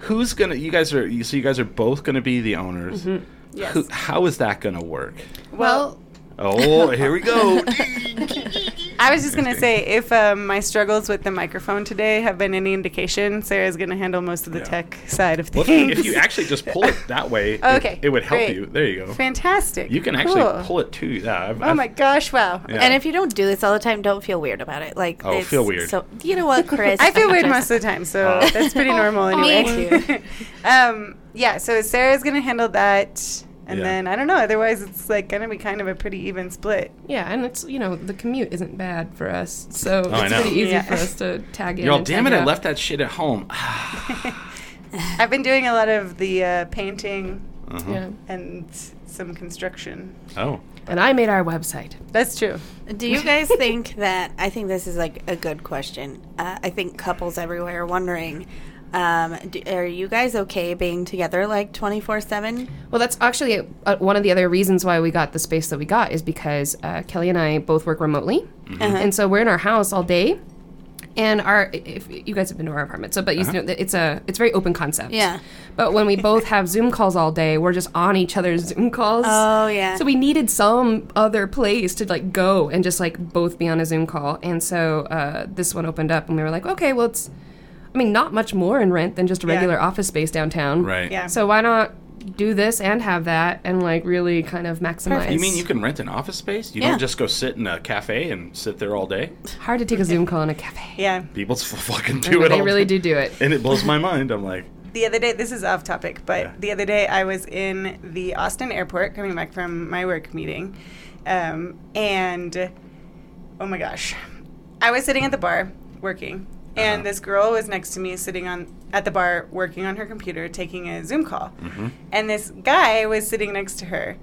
who's gonna? You guys are. you- So you guys are both gonna be the owners. Mm-hmm. Yes. Who, how is that gonna work? Well, Oh, here we go. I was just gonna say if um, my struggles with the microphone today have been any indication, Sarah's gonna handle most of the Yeah. tech side of things. if you, if you actually just pull it that way, it- Okay, it, would help great. you. There you go. fantastic, You can actually Cool. pull it too. Yeah. I've, Oh I've- my gosh! Wow. Yeah. And if you don't do this all the time, don't feel weird about it. Like, Oh, it's feel weird. So you know what, Chris? I feel weird most of the time, so Oh. that's pretty normal Me anyway. um, yeah, so Sarah's gonna handle that, and Yeah. then I don't know. Otherwise, it's like gonna be kind of a pretty even split. Yeah, and it's you know the commute isn't bad for us, so Oh, it's pretty easy Yeah. for us to tag in. You're all, damn tag it! I left that shit at home. I've been doing a lot of the uh, painting Uh-huh. Yeah, and some construction. Oh. and I made our website. That's true. Do you guys think that? I think this is like a good question. Uh, I think couples everywhere are wondering. Um, do, are you guys okay being together like twenty four seven? Well, that's actually uh, one of the other reasons why we got the space that we got is because uh, Kelly and I both work remotely, and so we're in our house all day. And our, if you guys have been to our apartment, so but you know it's a it's very open concept. Yeah. But when we both have Zoom calls all day, we're just on each other's Zoom calls. Oh yeah. So we needed some other place to like go and just like both be on a Zoom call. And so uh, this one opened up, and we were like, okay, well, it's, I mean, not much more in rent than just a Yeah. regular office space downtown. Right. Yeah. So why not do this and have that and like really kind of maximize? You mean you can rent an office space? You Yeah. don't just go sit in a cafe and sit there all day? Hard to take a Zoom call in a cafe. Yeah. People f- fucking do it they all really the do do it. And it blows my mind. I'm like, The other day, this is off topic, but Yeah. the other day I was in the Austin airport coming back from my work meeting. Um, and oh my gosh, I was sitting at the bar working, and Uh-huh. this girl was next to me sitting on at the bar working on her computer taking a Zoom call. Mm-hmm. And this guy was sitting next to her.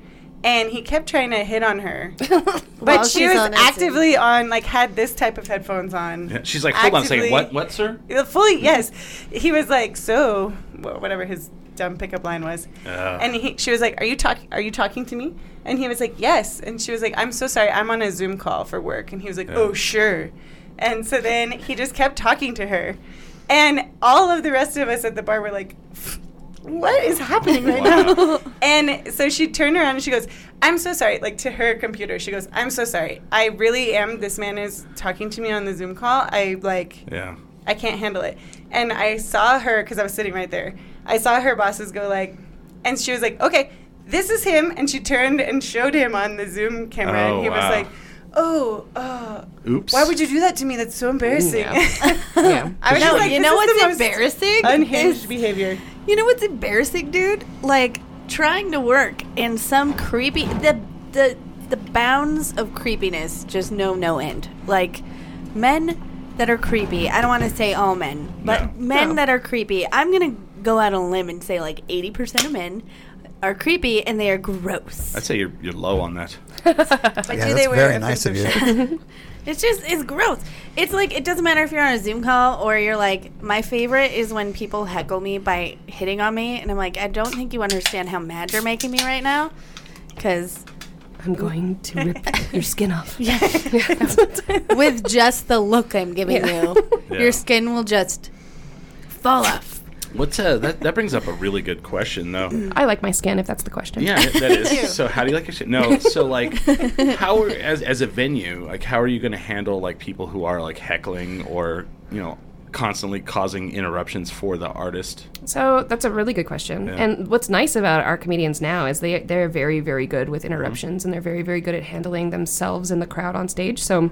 and he kept trying to hit on her. But she was on a Zoom. actively on, like, had this type of headphones on. Yeah, She's like, hold on a second. What, what, sir? Uh, Fully, yes. He was like, so, whatever his dumb pickup line was. Oh. And he, she was like, "Are you talking? Are you talking to me?" And he was like, "Yes." And she was like, "I'm so sorry. I'm on a Zoom call for work." And he was like, Yeah. "Oh, sure." And so then he just kept talking to her, and all of the rest of us at the bar were like. What is happening right Wow. now? And so she turned around and she goes, I'm so sorry. Like to her computer, she goes, I'm so sorry. I really am. This man is talking to me on the Zoom call. I like, Yeah. I can't handle it. And I saw her because I was sitting right there. I saw her bosses go like, and she was like, okay, this is him. And she turned and showed him on the Zoom camera. Oh, and he was like, oh, uh, Oops. why would you do that to me? That's so embarrassing. Yeah. Yeah. I was No, just like, you know what's embarrassing? Unhinged Is- behavior. You know what's embarrassing, dude? Like trying to work in some creepy the the the bounds of creepiness just know no end. Like men that are creepy. I don't want to say all men, but No. men No. that are creepy. I'm gonna go out on a limb and say like 80% of men are creepy and they are gross. I'd say you're, you're low on that. But Yeah, do that's they wear very nice of you. It's just it's gross. It's like it doesn't matter if you're on a Zoom call or you're like my favorite is when people heckle me by hitting on me and I'm like I don't think you understand how mad you're making me right now cuz I'm going to rip your skin off. with just the look I'm giving Yeah. you Yeah. your skin will just fall off. What's uh, that? That brings up a really good question, though. I like my skin, if that's the question. Yeah, that is. So, how do you like your shit? No, so like, how are, as as a venue, like, how are you going to handle like people who are like heckling or you know constantly causing interruptions for the artist? So that's a really good question. Yeah. And what's nice about our comedians now is they they're very very good Mm-hmm. with interruptions and they're very very good at handling themselves and the crowd on stage. So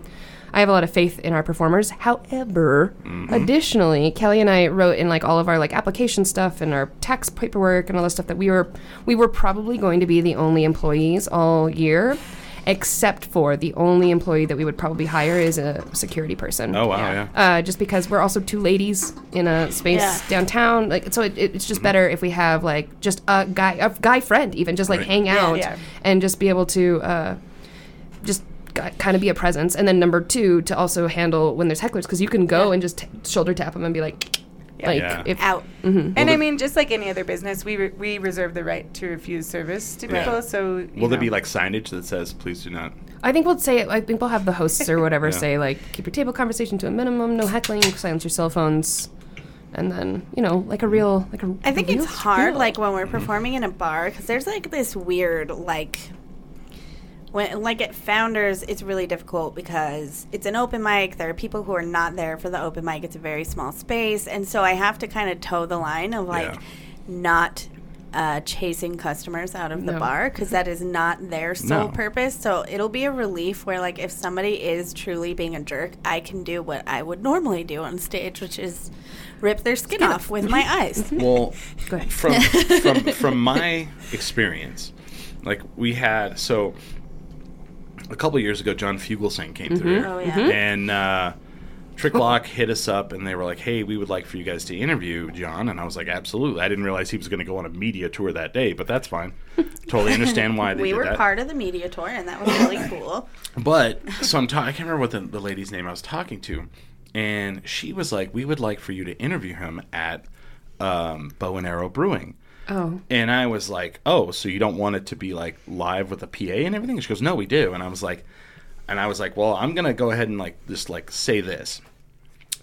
I have a lot of faith in our performers. However, Mm-hmm. additionally, Kelly and I wrote in like all of our like application stuff and our tax paperwork and all the stuff that we were we were probably going to be the only employees all year. Except for the only employee that we would probably hire is a security person. Oh wow, yeah. Uh, just because we're also two ladies in a space Yeah. downtown, like so, it, it's just better if we have like just a guy, a guy friend, even just like Right. hang out yeah. and just be able to uh, just kind of be a presence. And then number two, to also handle when there's hecklers, because you can go and just t- shoulder tap them and be like, like Yeah. if Out. Mm-hmm. And Will I mean, just like any other business, we re- we reserve the right to refuse service to Yeah. people. So you Will there be like signage that says "Please do not"? I think we'll say, I think we'll have the hosts or whatever Yeah. say like keep your table conversation to a minimum, no heckling, silence your cell phones. And then you know, like a real, like a. I think it's hard, spiel. like when we're mm-hmm. performing in a bar, because there's like this weird, like, when like at Founders, it's really difficult because it's an open mic. There are people who are not there for the open mic. It's a very small space, and so I have to kind of toe the line of like Yeah. not. Uh, chasing customers out of the bar because that is not their sole No. purpose. So it'll be a relief where, like, if somebody is truly being a jerk, I can do what I would normally do on stage, which is rip their skin off with my eyes. Well, from from from my experience, like we had so a couple years ago, John Fugelsang came through, Oh yeah. and uh, Tricklock hit us up, and they were like, "Hey, we would like for you guys to interview John." And I was like, "Absolutely." I didn't realize he was going to go on a media tour that day, but that's fine. totally understand why they we did were that. part of the media tour, and that was really cool. But so I'm ta- I can't remember what the, the lady's name I was talking to, and she was like, "We would like for you to interview him at um, Bow and Arrow Brewing." Oh. And I was like, "Oh, so you don't want it to be like live with a PA and everything?" She goes, "No, we do." And I was like, and I was like, "Well, I'm gonna go ahead and like just like say this.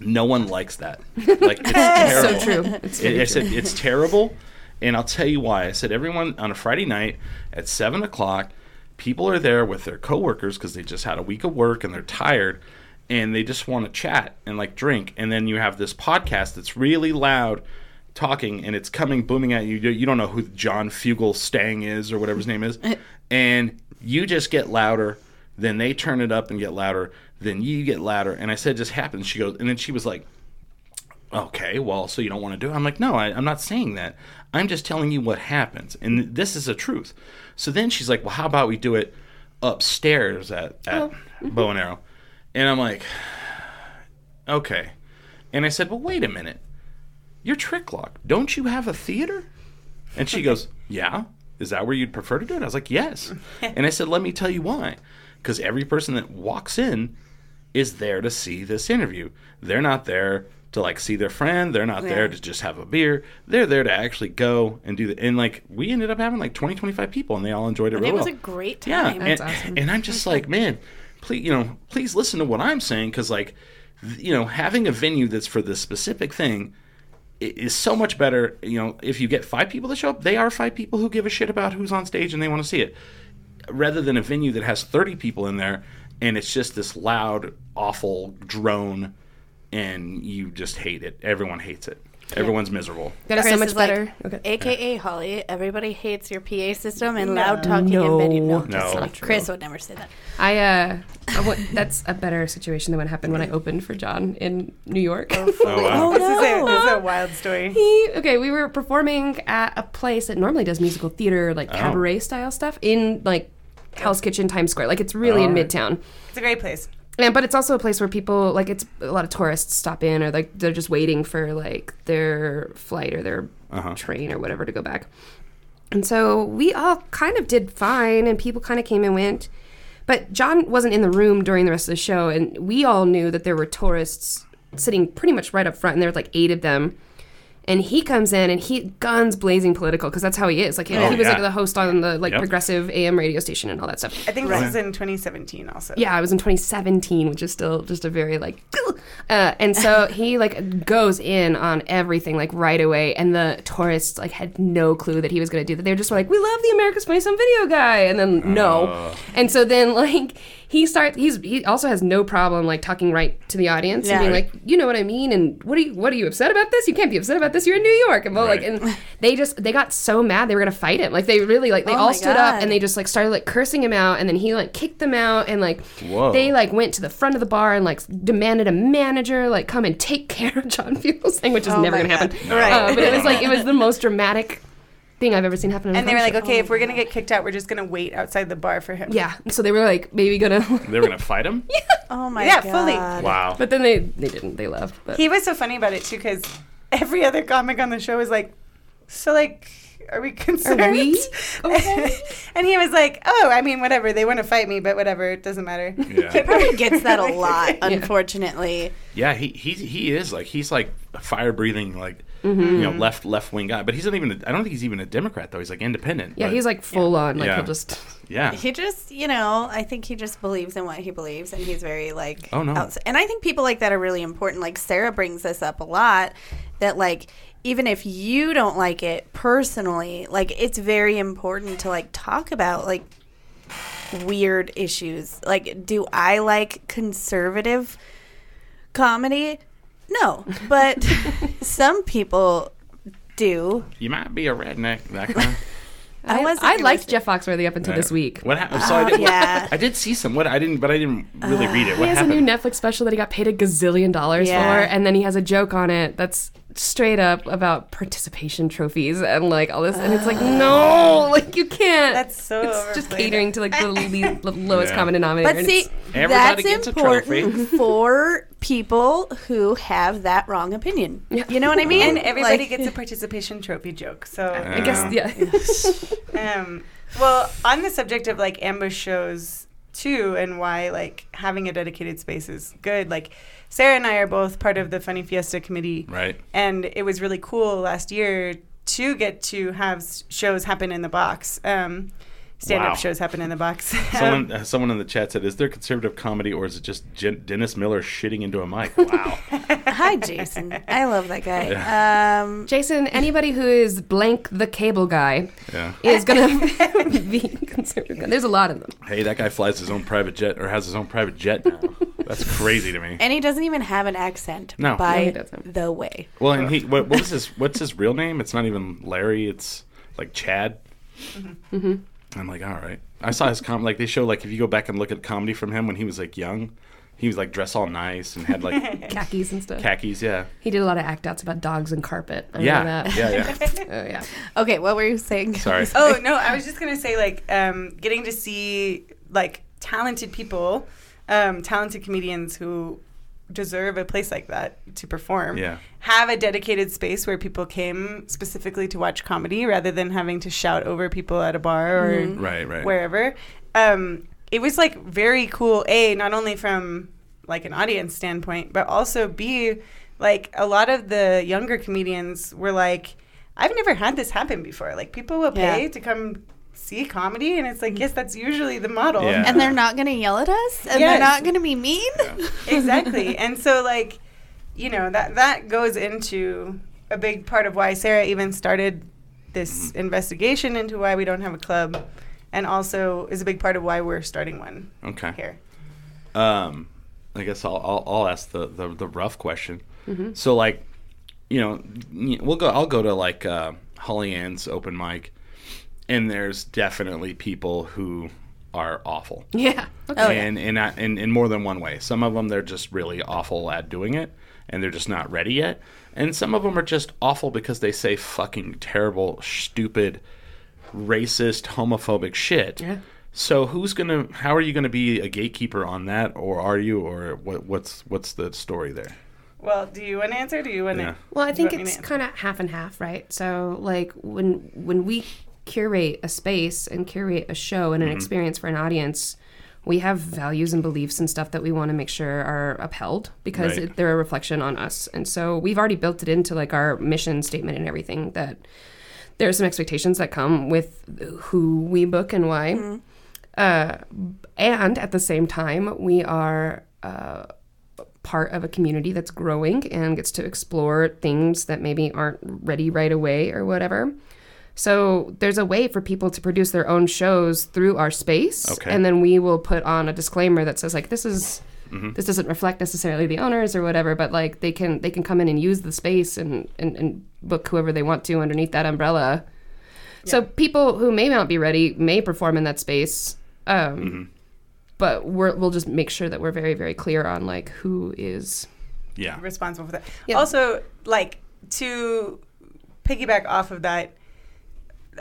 No one likes that. Like it's terrible. So true. It's It- I true. said it's terrible, and I'll tell you why. I said everyone on a Friday night at seven o'clock, people are there with their coworkers because they just had a week of work and they're tired, and they just want to chat and like drink. And then you have this podcast that's really loud, talking, and it's coming booming at you. You don't know who John Fugel Stang is or whatever his name is, and you just get louder. Then they turn it up and get louder. Then you get louder. And I said, just happens. She goes, and then she was like, okay, well, so you don't want to do it? I'm like, no, I, I'm not saying that. I'm just telling you what happens. And this is the truth. So then she's like, well, how about we do it upstairs at, at oh, mm-hmm. Bow and Arrow? And I'm like, okay. And I said, well, wait a minute. You're Tricklock. Don't you have a theater? And she goes, yeah. Is that where you'd prefer to do it? I was like, Yes. and I said, Let me tell you why. Because every person that walks in is there to see this interview. They're not there to like see their friend. They're not there to just have a beer. They're there to actually go and do the and like we ended up having like 20, 25 people and they all enjoyed it And really it was well. a great Yeah, time. and, awesome. and I'm just like, man, please, you know, please listen to what I'm saying because, like, you know, having a venue that's for this specific thing i- is so much better. You know, if you get five people to show up, they are five people who give a shit about who's on stage and they want to see it, rather than a venue that has 30 people in there and it's just this loud, awful drone, and you just hate it. Everyone hates it. Everyone's miserable. That is so Chris much is like, better. okay. AKA Holly, everybody hates your PA system and loud talking No. and venue. No, No. that's Not not true. Chris would never say that. I uh, I that's a better situation than what happened when I opened for John in New York. Oh wow. This, is a, this is a wild story. He, okay, we were performing at a place that normally does musical theater, like Oh. cabaret style stuff, in like Hell's Kitchen, Times Square. Like it's really in Midtown. It's a great place. And but it's also a place where people like it's a lot of tourists stop in or like they're just waiting for like their flight or their Uh-huh. train or whatever to go back. And so we all kind of did fine and people kind of came and went. But John wasn't in the room during the rest of the show and we all knew that there were tourists sitting pretty much right up front and there was like eight of them. And he comes in and he guns blazing political because that's how he is. Like he Oh, was like the host on the like Yep. progressive AM radio station and all that stuff. I think this is in 2017 also. Yeah, I was in 2017, which is still just a very like, uh, and so he like goes in on everything like right away, and the tourists like had no clue that he was going to do that. They were just like, "We love the America's Funniest Home Video guy," and then no, and so then like he starts. He's he also has no problem like talking right to the audience and being like, "You know what I mean?" And what are you what are you upset about this? You can't be upset about this. You're in New York, and blah, like, and they just they got so mad they were gonna fight him. Like they really like they Oh all my stood up and they just like started like cursing him out, and then he like kicked them out, and like Whoa. they like went to the front of the bar and like demanded a manager like come and take care of John Fugelsang, which is Oh never gonna happen. God. Right. Uh, but it was like it was the most dramatic thing I've ever seen happen. In a And they were like, show. okay, if we're gonna oh get kicked out, we're just gonna wait outside the bar for him. yeah. So they were like maybe gonna, They were gonna fight him. Yeah. Oh my Yeah, god. fully. Wow. but then they they didn't. They left. But He was so funny about it too, because every other comic on the show was like, "So like, are we concerned?" we okay? and he was like, "Oh, I mean, whatever. They want to fight me, but whatever. It doesn't matter." Yeah. He probably gets that a lot, unfortunately. Yeah, he he he is like he's like a fire breathing like Mm-hmm. you know left left wing guy, but he's not even. A, I don't think he's even a Democrat though. He's like independent. yeah, but- he's like full on. Like Yeah. he'll just yeah. He just, you know, I think he just believes in what he believes, and he's very like. Oh, no. outs- And I think people like that are really important. Like Sarah brings this up a lot, that like even if you don't like it personally, like it's very important to like talk about like weird issues. Like, do I like conservative comedy? No, but some people do. You might be a redneck. That kind of. I I, wasn't I liked Jeff Foxworthy up until this week. What happened? So I oh, did. yeah. I did see some. What I didn't, but I didn't really read it. What He What has a new Netflix special that he got paid a gazillion dollars Yeah. for, and then he has a joke on it that's straight up about participation trophies and like all this, and it's like no, like you can't. That's so It's just catering to like the, le- the lowest Yeah. common denominator. But and see, that's gets a trophy. important for people who have that wrong opinion. Yeah. You know what I mean? And everybody Like- gets a participation trophy joke. So, I guess yeah. um, well, on the subject of like ambush shows too, and why like having a dedicated space is good. Like Sarah and I are both part of the Funny Fiesta committee, Right. and it was really cool last year to get to have shows happen in the box. Um, stand-up Wow. shows happen in the box. Someone, uh, someone in the chat said, "Is there conservative comedy, or is it just Jen- Dennis Miller shitting into a mic?" Wow. Hi, Jason. I love that guy. Um, Jason, anybody who is blank the cable guy yeah. is gonna be conservative. There's a lot of them. Hey, that guy flies his own private jet, or has his own private jet now. That's crazy to me. and he doesn't even have an accent. No. by No, the way. Well, and he, what, what was his, what's his real name? It's not even Larry. It's like Chad. Mm-hmm. I'm like, all right. I saw his com like they show like if you go back and look at comedy from him when he was like young, he was like dressed all nice and had like Khakis and stuff. khakis. Yeah, He did a lot of act outs about dogs and carpet. I yeah, that. yeah, yeah. Oh yeah. Okay, what were you saying? Sorry. oh no, I was just gonna say like um, getting to see like talented people, um, talented comedians who deserve a place like that to perform. Yeah. Have a dedicated space where people came specifically to watch comedy rather than having to shout over people at a bar or Right, right. wherever. Um, it was like very cool. A not only from like an audience standpoint, but also B like a lot of the younger comedians were like, I've never had this happen before. Like people will pay Yeah. to come see comedy, and it's like yes, that's usually the model. Yeah. And they're not going to yell at us, and Yes. they're not going to be mean. exactly. And so like, you know, that that goes into a big part of why Sarah even started this investigation into why we don't have a club and also is a big part of why we're starting one Okay. here. Um, I guess I'll I'll, I'll ask the, the the rough question. Mm-hmm. So like, you know, we'll go. I'll go to like uh, Holly Ann's open mic, and there's definitely people who are awful. Yeah. Okay. Oh, yeah. and in, in in more than one way. Some of them they're just really awful at doing it, and they're just not ready yet. And some of them are just awful because they say fucking terrible, stupid, racist, homophobic shit. Yeah. So who's gonna? How are you gonna be a gatekeeper on that, or are you, or what? What's what's the story there? Well, do you want to answer? Do you want to? Yeah. Well, I think want me to it's kind of half and half, right? So, like when when we curate a space and curate a show and an experience for an audience, we have values and beliefs and stuff that we want to make sure are upheld because Right. it, they're a reflection on us. And so we've already built it into like our mission statement and everything that there are some expectations that come with who we book and why. Uh, and at the same time, we are uh, part of a community that's growing and gets to explore things that maybe aren't ready right away or whatever. So there's a way for people to produce their own shows through our space, Okay. and then we will put on a disclaimer that says like this is this doesn't reflect necessarily the owners or whatever, but like they can they can come in and use the space and and, and book whoever they want to underneath that umbrella. So people who may not be ready may perform in that space. Um, But we're, we'll just make sure that we're very, very clear on like who is Yeah. responsible for that. Yeah. Also, like to piggyback off of that,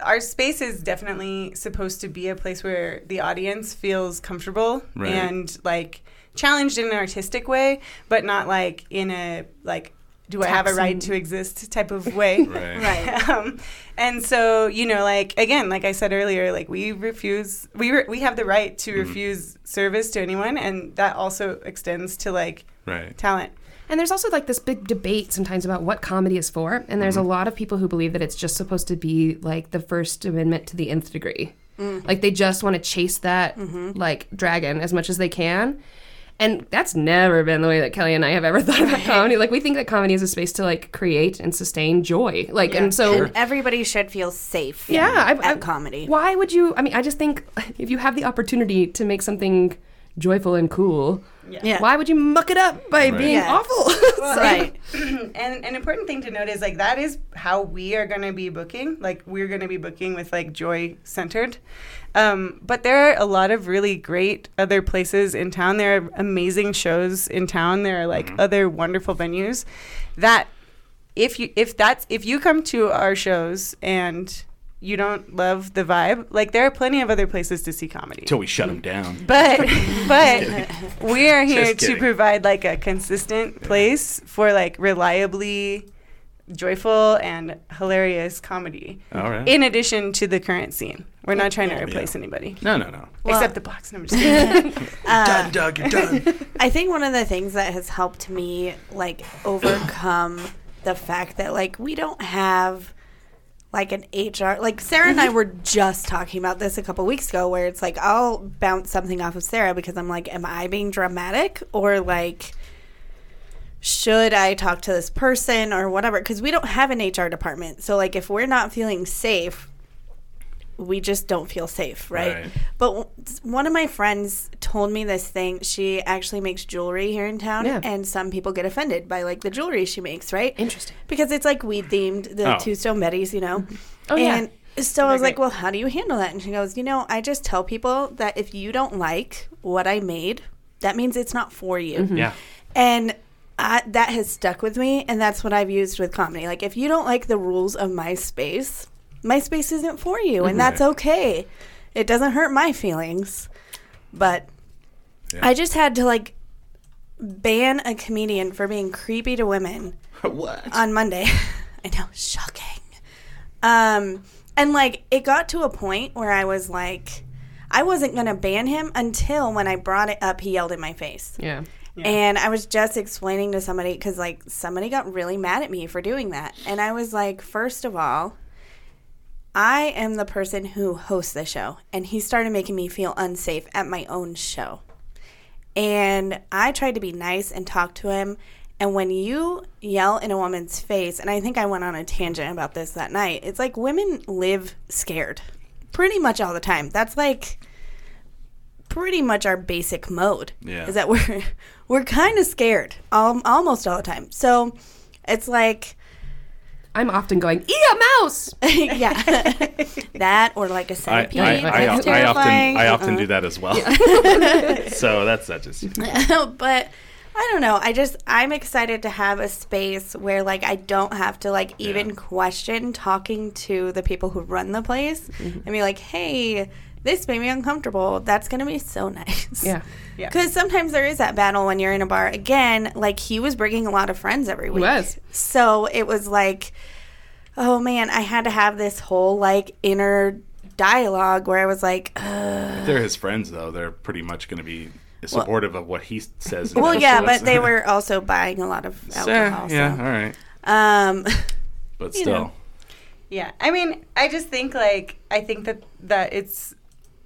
our space is definitely supposed to be a place where the audience feels comfortable Right. and like challenged in an artistic way, but not like in a like do I have a right to exist type of way. Right. Right. um, and so you know like again like i said earlier like we refuse we re- we have the right to refuse service to anyone and that also extends to like Right. talent And there's also like this big debate sometimes about what comedy is for. And there's Mm-hmm. a lot of people who believe that it's just supposed to be like the First Amendment to the nth degree. Like they just want to chase that like dragon as much as they can. And that's never been the way that Kelly and I have ever thought about comedy. Like we think that comedy is a space to like create and sustain joy. Like and so And everybody should feel safe. yeah, I, at I- comedy. Why would you? I mean, I just think if you have the opportunity to make something joyful and cool, Yeah. why would you muck it up by Right. being Yeah. awful? Right. and an important thing to note is like that is how we are going to be booking like we're going to be booking with like joy centered um, but there are a lot of really great other places in town there are amazing shows in town there are like other wonderful venues that if you if that's if you come to our shows and you don't love the vibe like there are plenty of other places to see comedy Till we shut them down. but but we are here Just to kidding. provide like a consistent place for like reliably joyful and hilarious comedy All right. in addition to the current scene we're not trying to Yeah. replace anybody no, no, no. except the box numbers done done, Doug. You're done. I think one of the things that has helped me like overcome the fact that like we don't have like an HR like Sarah and I mm-hmm. were just talking about this a couple weeks ago where it's like I'll bounce something off of Sarah because I'm like am I being dramatic or like should I talk to this person or whatever? Because we don't have an HR department. So like if we're not feeling safe we just don't feel safe, right? Right. But one of my friends told me this thing. She actually makes jewelry here in town, Yeah. and some people get offended by like the jewelry she makes, right? Interesting. Because it's like weed themed, the Oh. two stone Bettys, you know. Oh, yeah. and so I was They're like, "Well, how do you handle that?" And she goes, "You know, I just tell people that if you don't like what I made, that means it's not for you." Mm-hmm. Yeah. And I, that has stuck with me, and that's what I've used with comedy. Like, if you don't like the rules of my space, my space isn't for you, and that's okay. It doesn't hurt my feelings. But Yeah. I just had to, like, ban a comedian for being creepy to women what? on Monday. I know, shocking. Um, and like it got to a point where I was like, I wasn't gonna ban him until when I brought it up, he yelled in my face. Yeah. And I was just explaining to somebody because like somebody got really mad at me for doing that, and I was like, first of all. I am the person who hosts the show, and he started making me feel unsafe at my own show. And I tried to be nice and talk to him. And when you yell in a woman's face, and I think I went on a tangent about this that night, it's like women live scared pretty much all the time. That's like pretty much our basic mode. Yeah. Is that we're we're kind of scared al- almost all the time. So it's like I'm often going, eat a mouse. yeah, that or like a centipede. I, I, That's I, often terrifying. I often Uh-uh. do uh-huh. that as well. so that's that just but I don't know. I just I'm excited to have a space where like I don't have to like even Yeah. question talking to the people who run the place mm-hmm. and be like, "Hey, this made me uncomfortable." That's going to be so nice. Yeah. Yeah. Cuz sometimes there is that battle when you're in a bar. Again, like he was bringing a lot of friends every week. was. So it was like oh man, I had to have this whole like inner dialogue where I was like, Ugh. they're his friends though, they're pretty much going to be supportive of what he says. well, yeah, but they were also buying a lot of alcohol. yeah, so. all right, Um, but still, know. Yeah, I mean, I just think like I think that that it's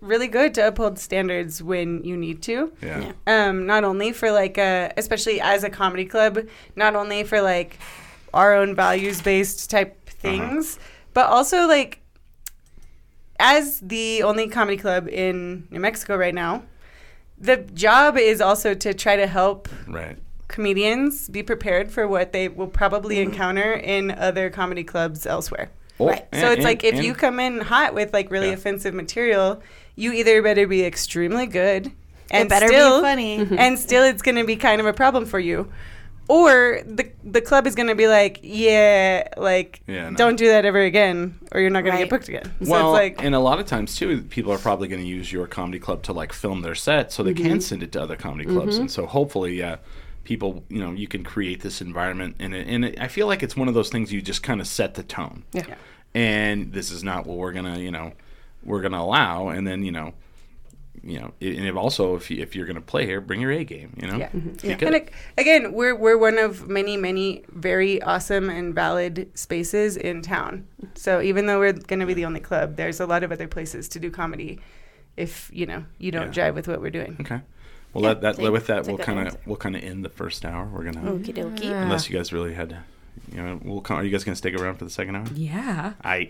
really good to uphold standards when you need to. yeah. Yeah. Um, not only for like a, especially as a comedy club, not only for like our own values based type uh-huh. things, but also like as the only comedy club in New Mexico right now, the job is also to try to help right. comedians be prepared for what they will probably mm-hmm. encounter in other comedy clubs elsewhere. Oh, Right. So and- it's like if and- you come in hot with like really Yeah. offensive material, you either better be extremely good and better be still, funny. and still it's going to be kind of a problem for you. Or the the club is going to be like, yeah, like Yeah, no. don't do that ever again, or you're not going to get booked again. So well, it's like, and a lot of times too, people are probably going to use your comedy club to like film their set, so they Mm-hmm. can send it to other comedy clubs, and so hopefully, yeah, people, you know, you can create this environment, and it, and it, I feel like it's one of those things you just kind of set the tone, Yeah. and this is not what we're gonna, you know, we're gonna allow, and then you know. You know, and if also if you, if you're going to play here, bring your A game. You know, Yeah. Be good. And ag- again, we're we're one of many many very awesome and valid spaces in town. So even though we're going to be the only club, there's a lot of other places to do comedy. If you know you don't Yeah. jive with what we're doing. Okay. Well, that, that with that we'll kind of we'll kind of end the first hour. We're gonna Okie dokie. Ah. unless you guys really had to, you know, we'll come, are you guys gonna stick around for the second hour? Yeah. I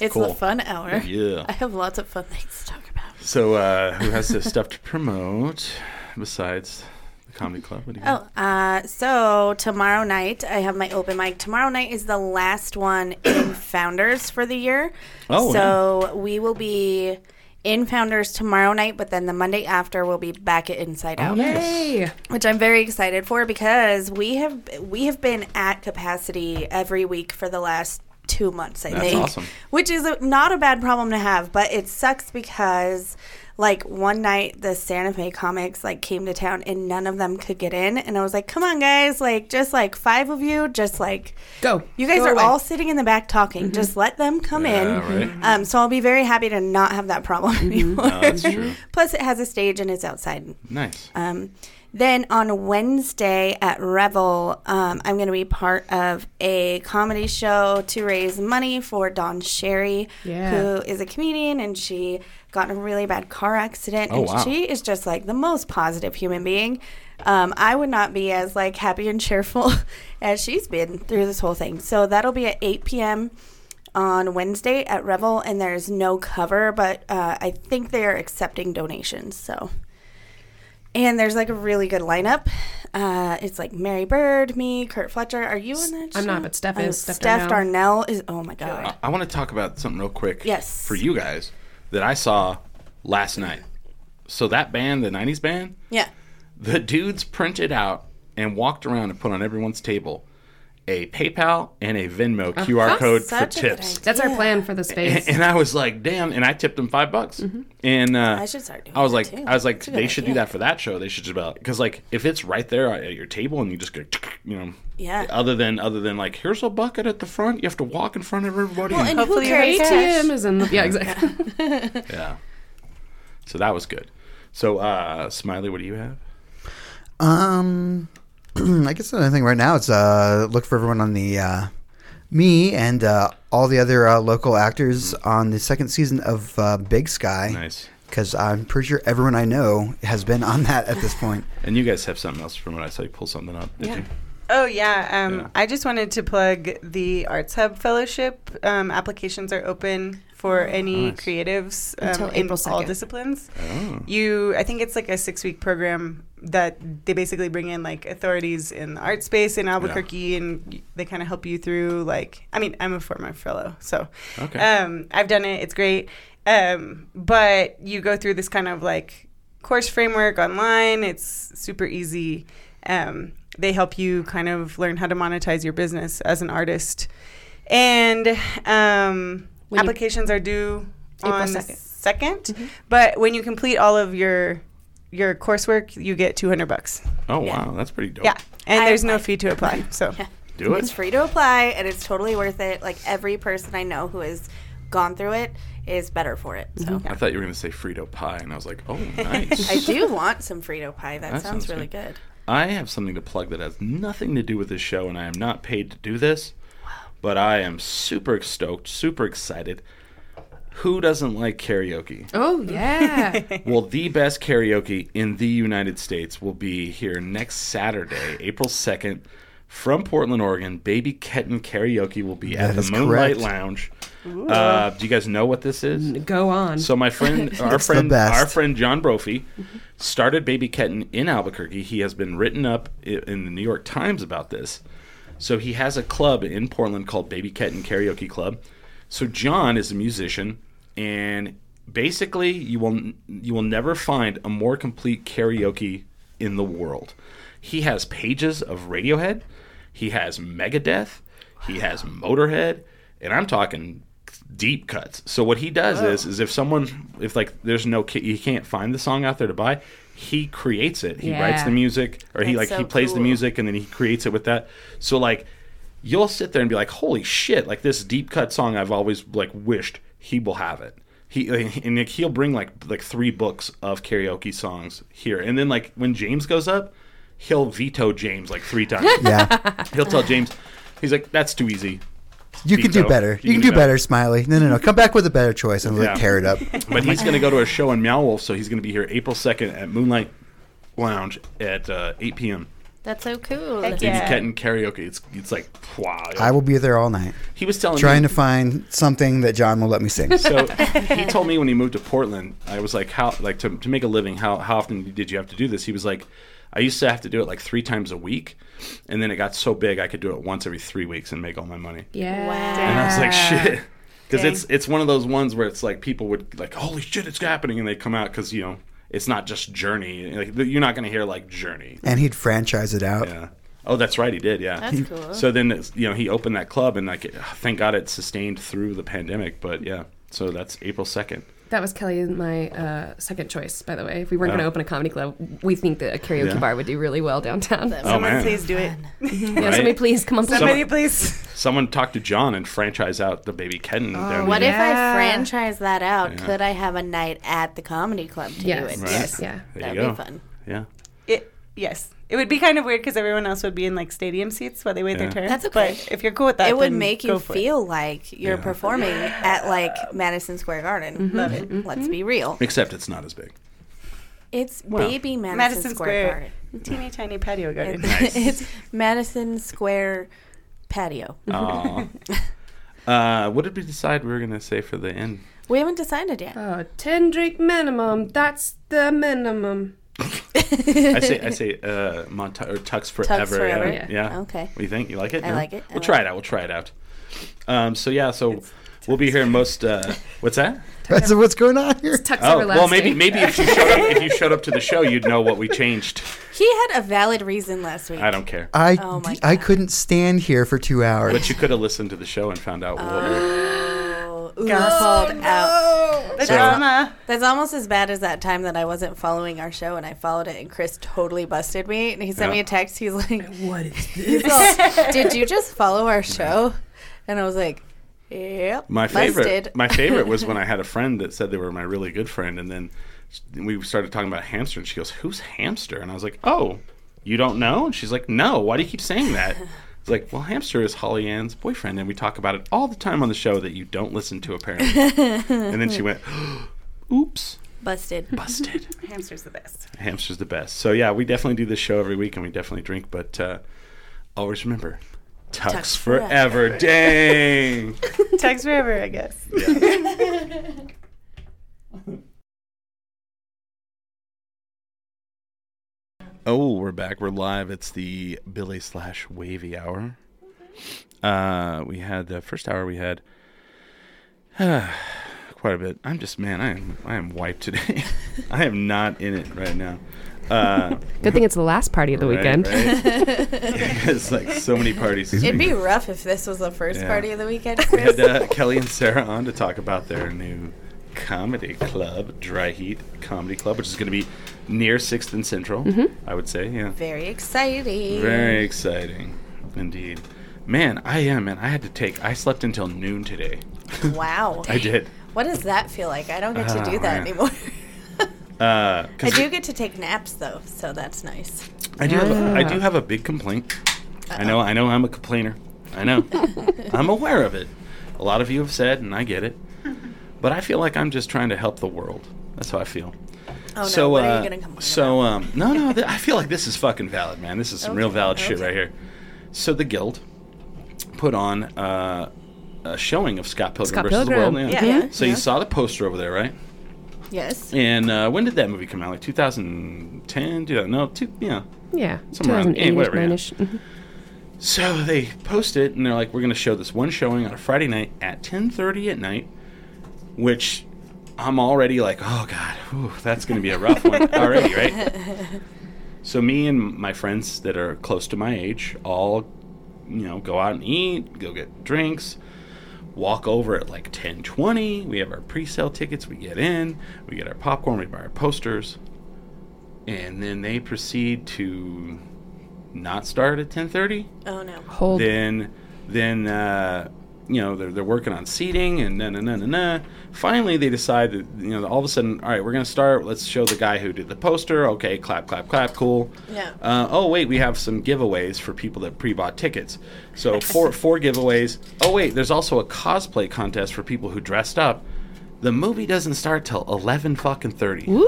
It's Cool. the fun hour. yeah. I have lots of fun things to talk about. So, uh, who has the stuff to promote besides the comedy club? What do you got? Oh, uh, so tomorrow night I have my open mic. Tomorrow night is the last one in Founders for the year. Oh, so we will be in Founders tomorrow night, but then the Monday after we'll be back at Inside oh, Out. Yay. which I'm very excited for because we have we have been at capacity every week for the last two months. I That's think, awesome. which is a, not a bad problem to have, but it sucks because like one night the Santa Fe comics like came to town and none of them could get in, and I was like, "Come on, guys! Like just like five of you, just like." Go. You guys Go are away. all sitting in the back talking. Just let them come Yeah, in. right. Um, so I'll be very happy to not have that problem anymore. Oh, that's true. Plus, it has a stage and it's outside. Nice. Um, then on Wednesday at Revel, um, I'm going to be part of a comedy show to raise money for Dawn Sherry, Yeah. who is a comedian and she got in a really bad car accident. Oh, and wow. she is just like the most positive human being. Um, I would not be as like happy and cheerful as she's been through this whole thing. So that'll be at 8 p.m. on Wednesday at Revel, and there's no cover, but uh, I think they are accepting donations. So and there's like a really good lineup. Uh, it's like Mary Bird, me, Kurt Fletcher. Are you in that? I'm not, but Steph Oh, is. Steph Steph Darnell. Darnell is. Oh my god. I, I want to talk about something real quick. Yes. For you guys that I saw last night. So that band, the '90s band, Yeah. the dudes printed out and walked around and put on everyone's table a PayPal and a Venmo QR code for Such a tips. That's our plan for the space. And, and I was like, damn! And I tipped them five bucks. And uh, I should start doing I was that, like, too. I was like, That's a they should do that for that show. They should just about because like if it's right there at your table and you just go, you know, Yeah. Other than other than like, here's a bucket at the front. You have to walk in front of everybody. Well, and- and Hopefully who you have cares? cash. ATM is in the yeah exactly. yeah. So that was good. So, uh, Smiley, what do you have? Um, I guess the only thing right now is uh, look for everyone on the uh, me and uh, all the other uh, local actors on the second season of uh, Big Sky. Nice. Because I'm pretty sure everyone I know has been on that at this point. And you guys have something else from what I saw you pull something up, did Yeah. you? Oh yeah, um, Yeah. I just wanted to plug the Arts Hub Fellowship. Um, applications are open for any Nice. creatives um, Until in April all disciplines. Oh. You, I think it's like a six-week program that they basically bring in like authorities in the art space in Albuquerque, and they kind of help you through. Like, I mean, I'm a former fellow, so Okay. um, I've done it. It's great. Um, but you go through this kind of like course framework online. It's super easy. Um, they help you kind of learn how to monetize your business as an artist. And um, When you- applications are due April on the 2nd. 2nd. Mm-hmm. But when you complete all of your your coursework, you get 200 bucks. Oh wow, that's pretty dope. Yeah. And I there's no fee to apply. So Yeah. Do it. It's free to apply and it's totally worth it. Like every person I know who has gone through it is better for it. So I thought you were gonna say Frito pie, and I was like, oh, nice. I do want some Frito pie. That, That sounds, sounds really good. good. I have something to plug that has nothing to do with this show, and I am not paid to do this. But I am super stoked, super excited. Who doesn't like karaoke? Oh yeah. well, the best karaoke in the United States will be here next Saturday, April 2nd, from Portland, Oregon. Baby Ketten Karaoke will be That at is the Moonlight correct. Lounge. Uh, do you guys know what this is? Go on. So my friend, our It's the friend, best. our friend John Brophy, started Baby Ketten in Albuquerque. He has been written up i- in the New York Times about this. So he has a club in Portland called Baby Ketten Karaoke Club. So John is a musician, and basically you will you will never find a more complete karaoke in the world. He has pages of Radiohead, he has Megadeth, he has Motorhead, and I'm talking deep cuts. So what he does is is if someone if like there's no you can't find the song out there to buy, he creates it. He writes the music or he like That's he so plays the music and then he creates it with that. So like you'll sit there and be like, "Holy shit, like this deep cut song I've always like wished he will have it." He and like, he'll bring like like three books of karaoke songs here. And then like when James goes up, he'll veto James like 3 times. Yeah. he'll tell James he's like, "That's too easy." You can do Veto. better. You, can do better, Smiley. No, no, no. Come back with a better choice and Yeah. like tear it up. But he's going to go to a show in Meow Wolf, so he's going to be here April 2nd at Moonlight Lounge at uh, 8 p.m. That's so cool. Heck Baby Yeah. Ketten karaoke. It's it's like wow. I will be there all night, he was telling me trying me, to find something that John will let me sing. So he told me when he moved to Portland, I was like, how like to, to make a living, how how often did you have to do this? He was like, I used to have to do it like three times a week, and then it got so big I could do it once every three weeks and make all my money. yeah. Wow. And I was like, shit. Because it's it's one of those ones where it's like people would like, holy shit, it's happening, and they come out because you know it's not just Journey. Like you're not going to hear like Journey. and he'd franchise it out. Yeah. Oh, that's right, he did. Yeah. That's cool. So then, you know, he opened that club, and like, thank God it sustained through the pandemic. But yeah, so that's April second. That was Kelly and my uh, second choice, by the way. If we weren't Oh. going to open a comedy club, we think that a karaoke Yeah. bar would do really well downtown. Oh, someone man. please do it. Yeah, Right? somebody please come on. Some- Somebody please. Someone talked to John and franchise out the Baby Ketten. down What here. if I Yeah. franchise that out? Yeah. Could I have a night at the comedy club to Yes, do it? Right. yes, yeah. There That'd you go. be fun. Yeah. It, yes. It would be kind of weird because everyone else would be in like stadium seats while they wait Yeah. their turn. That's okay. But if you're cool with that, it would then make you for it. feel like you're Yeah. performing at like Madison Square Garden. Mm-hmm. Love it. Mm-hmm. Let's be real. Except it's not as big. It's Well, baby Madison, Madison Square, Square, Garden. teeny tiny patio garden. Nice. it's Madison Square patio. Aw. uh, what did we decide we were gonna say for the end? We haven't decided yet. Uh, oh, 10 drink minimum. That's the minimum. I say I say uh, Monta- or Tux forever. forever. Yeah. Yeah. yeah. Okay. What do you think? You like it? I No? like it. I We'll like try it. it out. We'll try it out. Um, so yeah, so we'll be here most. Uh, what's that? That's what's going on here. Tuck's Oh, everlasting. well, maybe maybe if you showed up if you showed up to the show, you'd know what we changed. He had a valid reason last week. I don't care. I Oh my I God. couldn't stand here for two hours. But you could have listened to the show and found out what. Oh, ooh, called out. The So- drama. That's almost as bad as that time that I wasn't following our show and I followed it and Chris totally busted me and he sent me a text. He's like, "What is this? Did you just follow our show?" And I was like, "Yep." My favorite, busted." my favorite was when I had a friend that said they were my really good friend, and then we started talking about hamster, and she goes, "Who's hamster?" And I was like, "Oh, you don't know?" And she's like, "No. Why do you keep saying that?" It's like, well, hamster is Holly Ann's boyfriend, and we talk about it all the time on the show that you don't listen to, apparently. and then she went, "Oops, busted. busted." Hamster's the best. Hamster's the best. So yeah, we definitely do this show every week, and we definitely drink. But uh, always remember, Tux, Tux forever. forever. Dang. Text forever, I guess. Oh, we're back. We're live. It's the Billy slash Wavy hour. Uh, we had the first hour. We had uh, quite a bit. I'm just man. I am I am wiped today. I am not in it right now. Uh, Good thing it's the last party of the right, weekend. right? it's like so many parties. It'd be rough if this was the first Yeah. party of the weekend, We had uh, Kelly and Sarah on to talk about their new comedy club, Dry Heat Comedy Club, which is going to be near Sixth and Central. Mm-hmm. I would say, yeah. Very exciting. Very exciting, indeed. Man, I am, man. I had to take. I slept until noon today. Wow. I did. What does that feel like? I don't get to Oh, do that man. anymore. Uh, I 'cause do get to take naps though, so that's nice. I do. Have a, I do ah. have a big complaint. I know. I know. I'm a complainer. I know. I'm aware of it. A lot of you have said, and I get it. But I feel like I'm just trying to help the world. That's how I feel. Oh no, so, what uh, are you gonna complain so um, no, no. Th- I feel like this is fucking valid, man. This is some real Okay, valid shit right here. So the guild put on uh, a showing of Scott Pilgrim Scott versus Pilgrim. the World. Yeah, yeah, So yeah. you saw the poster over there, right? Yes. And uh, when did that movie come out? Like 2010? Do no, two, yeah. Yeah, Somewhere around- 2008 whatever, yeah. 9-ish. Mhm. So they post it, and they're like, "We're going to show this one showing on a Friday night at 10:30 at night," which I'm already like, "Oh God, whew, that's going to be a rough one already, right?" So me and my friends that are close to my age all, you know, go out and eat, go get drinks, walk over at like 10:20. We have our pre-sale tickets. We get in, we get our popcorn, we buy our posters, and then they proceed to not start at 10:30 Oh no. Hold. then then uh, you know they're, they're working on seating and na na na na na. Finally, they decide that you know all of a sudden, all right, we're gonna start. Let's show the guy who did the poster. Okay, clap, clap, clap. Cool. Yeah. Uh, oh wait, we have some giveaways for people that pre-bought tickets. So four four giveaways. Oh wait, there's also a cosplay contest for people who dressed up. The movie doesn't start till eleven fucking thirty Woo!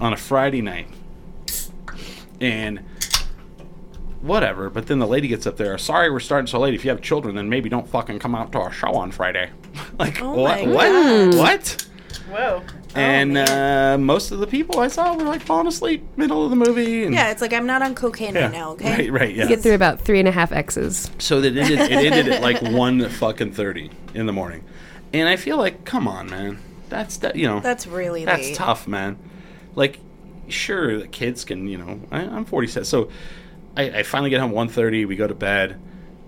on a Friday night. And whatever, but then the lady gets up there, sorry we're starting so late. If you have children, then maybe don't fucking come out to our show on Friday. like Oh what what? What? Whoa. and man. uh, most of the people I saw were like falling asleep middle of the movie and Yeah, it's like I'm not on cocaine Yeah. right now. Okay. Right, right, yeah. Get through about three and a half X's. So it ended it ended at like one fucking thirty in the morning. And I feel like, come on, man. That's that you know That's really That's late. tough, man. Like, sure, the kids can, you know, I, I'm 47, so I, I finally get home 1.30, we go to bed,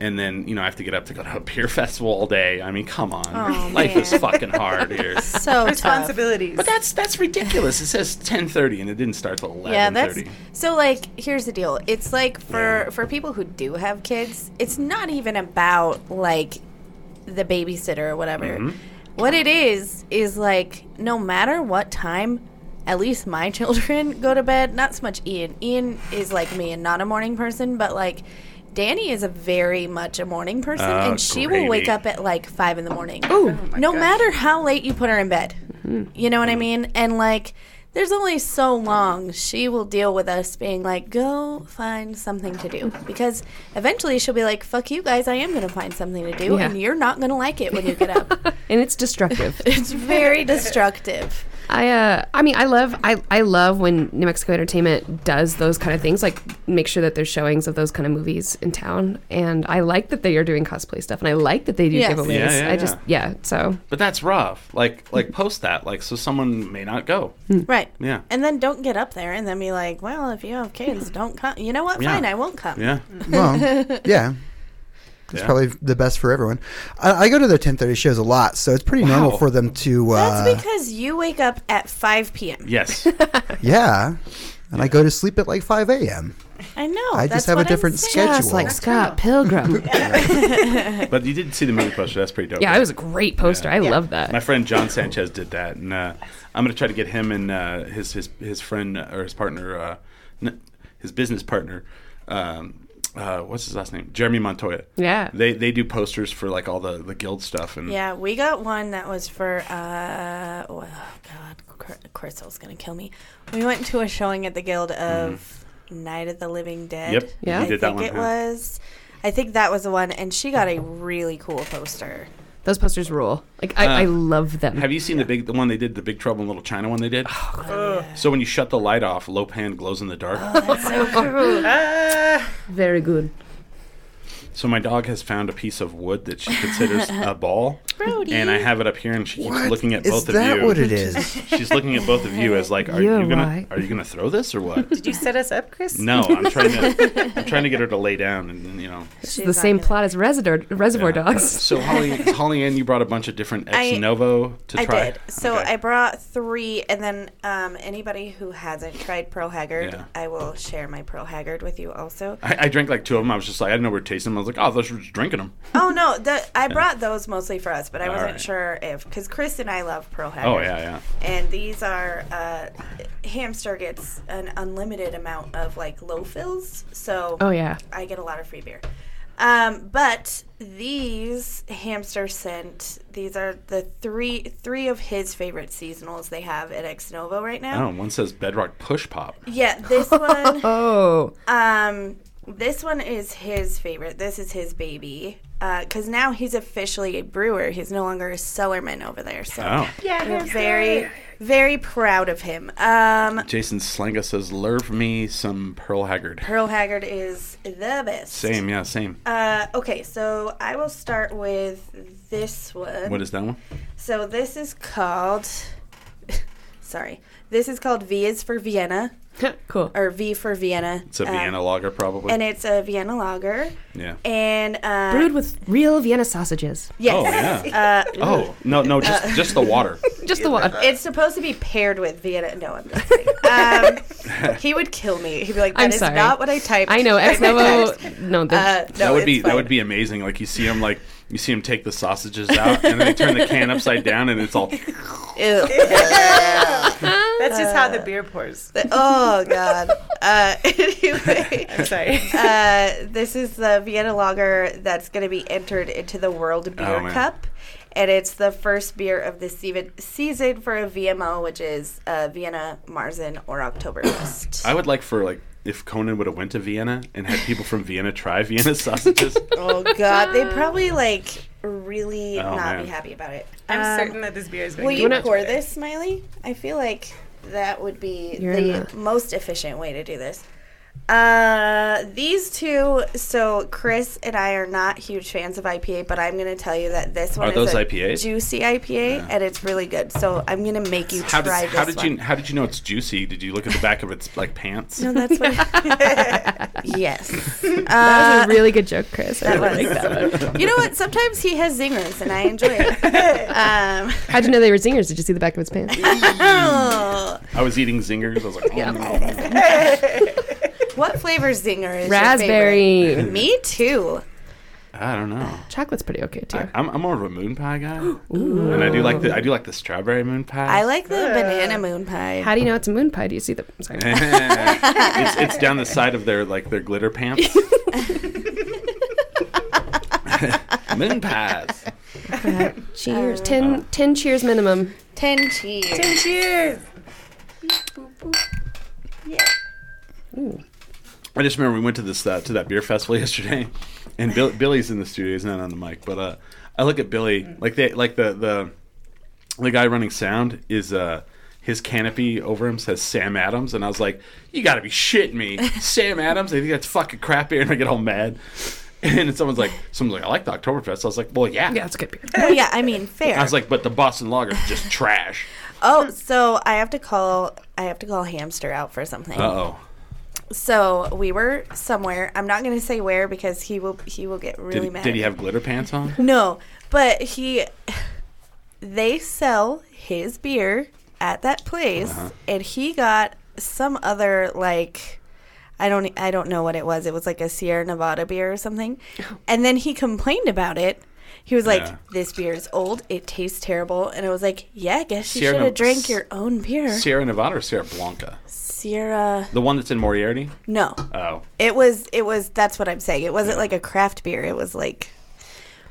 and then, you know, I have to get up to go to a beer festival all day. I mean, come on. Oh, Life is fucking hard here. So tough. Responsibilities. But that's that's ridiculous. It says 10.30, and it didn't start till 11.30. Yeah, that's so. Like, here's the deal. It's like for Yeah. for people who do have kids, it's not even about like the babysitter or whatever. Mm-hmm. What it is is like no matter what time, at least my children go to bed. Not so much Ian. Ian is like me and not a morning person, but like. Danny is a very much a morning person, Oh, and she will wake up at like five in the morning. Ooh. no gosh. matter how late you put her in bed. Mm-hmm. You know what I mean? And like, there's only so long she will deal with us being like, go find something to do. Because eventually she'll be like, fuck you guys, I am going to find something to do. Yeah. And you're not going to like it when you get up. And it's destructive. it's very destructive. I uh I mean I love I I love when New Mexico Entertainment does those kind of things like make sure that there's showings of those kind of movies in town and I like that they are doing cosplay stuff and I like that they do Yes. giveaways. Yeah, yeah, I just yeah, so But that's rough. Like like post that like so someone may not go. Right. Yeah. And then don't get up there and then be like, well, if you have kids, don't come. You know what? Yeah. Fine, I won't come. Yeah. Well, yeah. It's Yeah. probably the best for everyone. I, I go to their 10:30 shows a lot, so it's pretty normal for them to. Uh, That's because you wake up at 5 p.m. Yes. yeah, and I go to sleep at like 5 a.m. I know. I that's just have a what I'm different schedule. just like Scott Pilgrim. but you didn't see the movie poster. That's pretty dope. yeah, it was a great poster. I love that. My friend John Sanchez did that, and uh, I'm gonna try to get him and uh, his his his friend uh, or his partner, uh, his business partner. Um, uh, what's his last name? Jeremy Montoya. Yeah. They they do posters for like all the the guild stuff and Yeah, we got one that was for, uh, oh, God, Cr- Crystal's going to kill me. We went to a showing at the Guild of Night of the Living Dead. Yep, Yeah. he I did that think one. it yeah. was. I think that was the one, and she got a really cool poster. Those posters rule. Like I, Uh, I love them. Have you seen the big the one they did the Big Trouble in Little China one they did? Oh, So when you shut the light off, Lo Pan glows in the dark. Very good. So my dog has found a piece of wood that she considers a ball, Brody. and I have it up here, and she keeps What? looking at Is both that of you. Is that what it is? She's looking at both of you as like, are You're you gonna right. are you gonna throw this or what? Did you set us up, Chris? No, I'm trying to I'm trying to get her to lay down, and, and, you know. It's the same plot as Reservoir, Reservoir yeah. Dogs. So Holly, Holly Ann, you brought a bunch of different ex I- novo to I try. did. So Okay. I brought three, and then um, anybody who hasn't tried Perle Haggard, Yeah. I will share my Perle Haggard with you also. I, I drank like two of them. I was just like, I didn't know we were tasting them. I was like, oh, those were just drinking them. Oh no, the, I brought those mostly for us, but I All wasn't right. sure if because Chris and I love Perle Haggard. Oh yeah, yeah. And these are uh, hamster gets an unlimited amount of like low fills, so Oh yeah. I get a lot of free beer. Um, but these hamster scent, these are the three three of his favorite seasonals they have at Ex Novo right now. Oh, one says Bedrock Push Pop. Yeah, this one. Oh. Um, this one is his favorite. This is his baby. Because now he's officially a brewer. He's no longer a cellarman over there. So Oh, we're very, very proud of him. Um, Jason Slenga says, "Lurve me some Perle Haggard." Perle Haggard is the best. Same, yeah, same. Uh, okay, so I will start with this one. What is that one? So this is called. sorry, this is called V is for Vienna cool. or V for Vienna. It's a Um, Vienna lager, probably. and it's a Vienna lager. yeah. And uh, Brewed with real Vienna sausages. Yes. Oh yeah. Uh, oh no, no, just just the water. Just the water. it's supposed to be paired with Vienna. No, I'm just kidding. Um, he would kill me. He'd be like, "That I'm is sorry. not what I typed." I know ex novo. No, the, Uh, no, that would be it's that would be amazing. Like you see him like you see him take the sausages out and then they turn the can upside down and it's all Ew. That's just how the beer pours. oh God. Uh, anyway, I'm sorry. uh, this is the Vienna lager that's going to be entered into the World Beer Oh. Cup. And it's the first beer of the season season for a VMO, which is uh, Vienna Marzen or Oktoberfest. I would like for like if Conan would have went to Vienna and had people from Vienna try Vienna sausages. oh God, they'd probably like really Oh, not man. be happy about it. I'm Um, certain that this beer is going Will to you pour this, Smiley? I feel like that would be You're the- most efficient way to do this. Uh, these two. So Chris and I are not huge fans of IPA, but I'm going to tell you that this one Are is those a IPAs? juicy IPA, and it's really good. So I'm going to make you How try did this how did one. you how did you know it's juicy? Did you look at the back of its like pants? No, that's what. yes. that was Uh, a really good joke, Chris. I that really was. like that one. you know what? Sometimes he has zingers, and I enjoy it. Um, How'd you know they were zingers? Did you see the back of his pants? oh, I was eating zingers. I was like, oh, Yeah. no. What flavor zinger is your Raspberry. favorite? Me too. I don't know. Chocolate's pretty okay too. I, I'm, I'm more of a moon pie guy, and I do like the I do like the strawberry moon pie. I like the banana moon pie. How do you know it's a moon pie? Do you see the? I'm sorry. it's, it's down the side of their like their glitter pants. moon pies. cheers. Ten, uh, ten cheers minimum. Ten cheers. Ten Cheers. I just remember we went to this uh, to that beer festival yesterday, and Bill, Billy's in the studio. He's not on the mic, but uh, I look at Billy like they like the the the guy running sound is uh his canopy over him says Sam Adams, and I was like, "You got to be shitting me, Sam Adams! I think that's fucking crap beer," and I get all mad. And then someone's like, "Someone's like, I like the Oktoberfest." I was like, "Well, yeah." Yeah, it's good beer. Oh yeah, I mean fair. I was like, "But the Boston Lager is just trash." oh, so I have to call. I have to call Hamster out for something. Uh oh. So we were somewhere. I'm not going to say where because he will. He will get really Did, mad. did he have glitter pants on? No, but he. They sell his beer at that place, Uh-huh. and he got some other like. I don't I don't know what it was. It was like a Sierra Nevada beer or something. And then he complained about it. He was like, Yeah. "This beer is old. It tastes terrible." And I was like, "Yeah, I guess you should Nev- have drank your own beer." Sierra Nevada or Sierra Blanca? Sierra The one that's in Moriarty? No. Oh. It was it was that's what I'm saying. It wasn't like a craft beer. It was like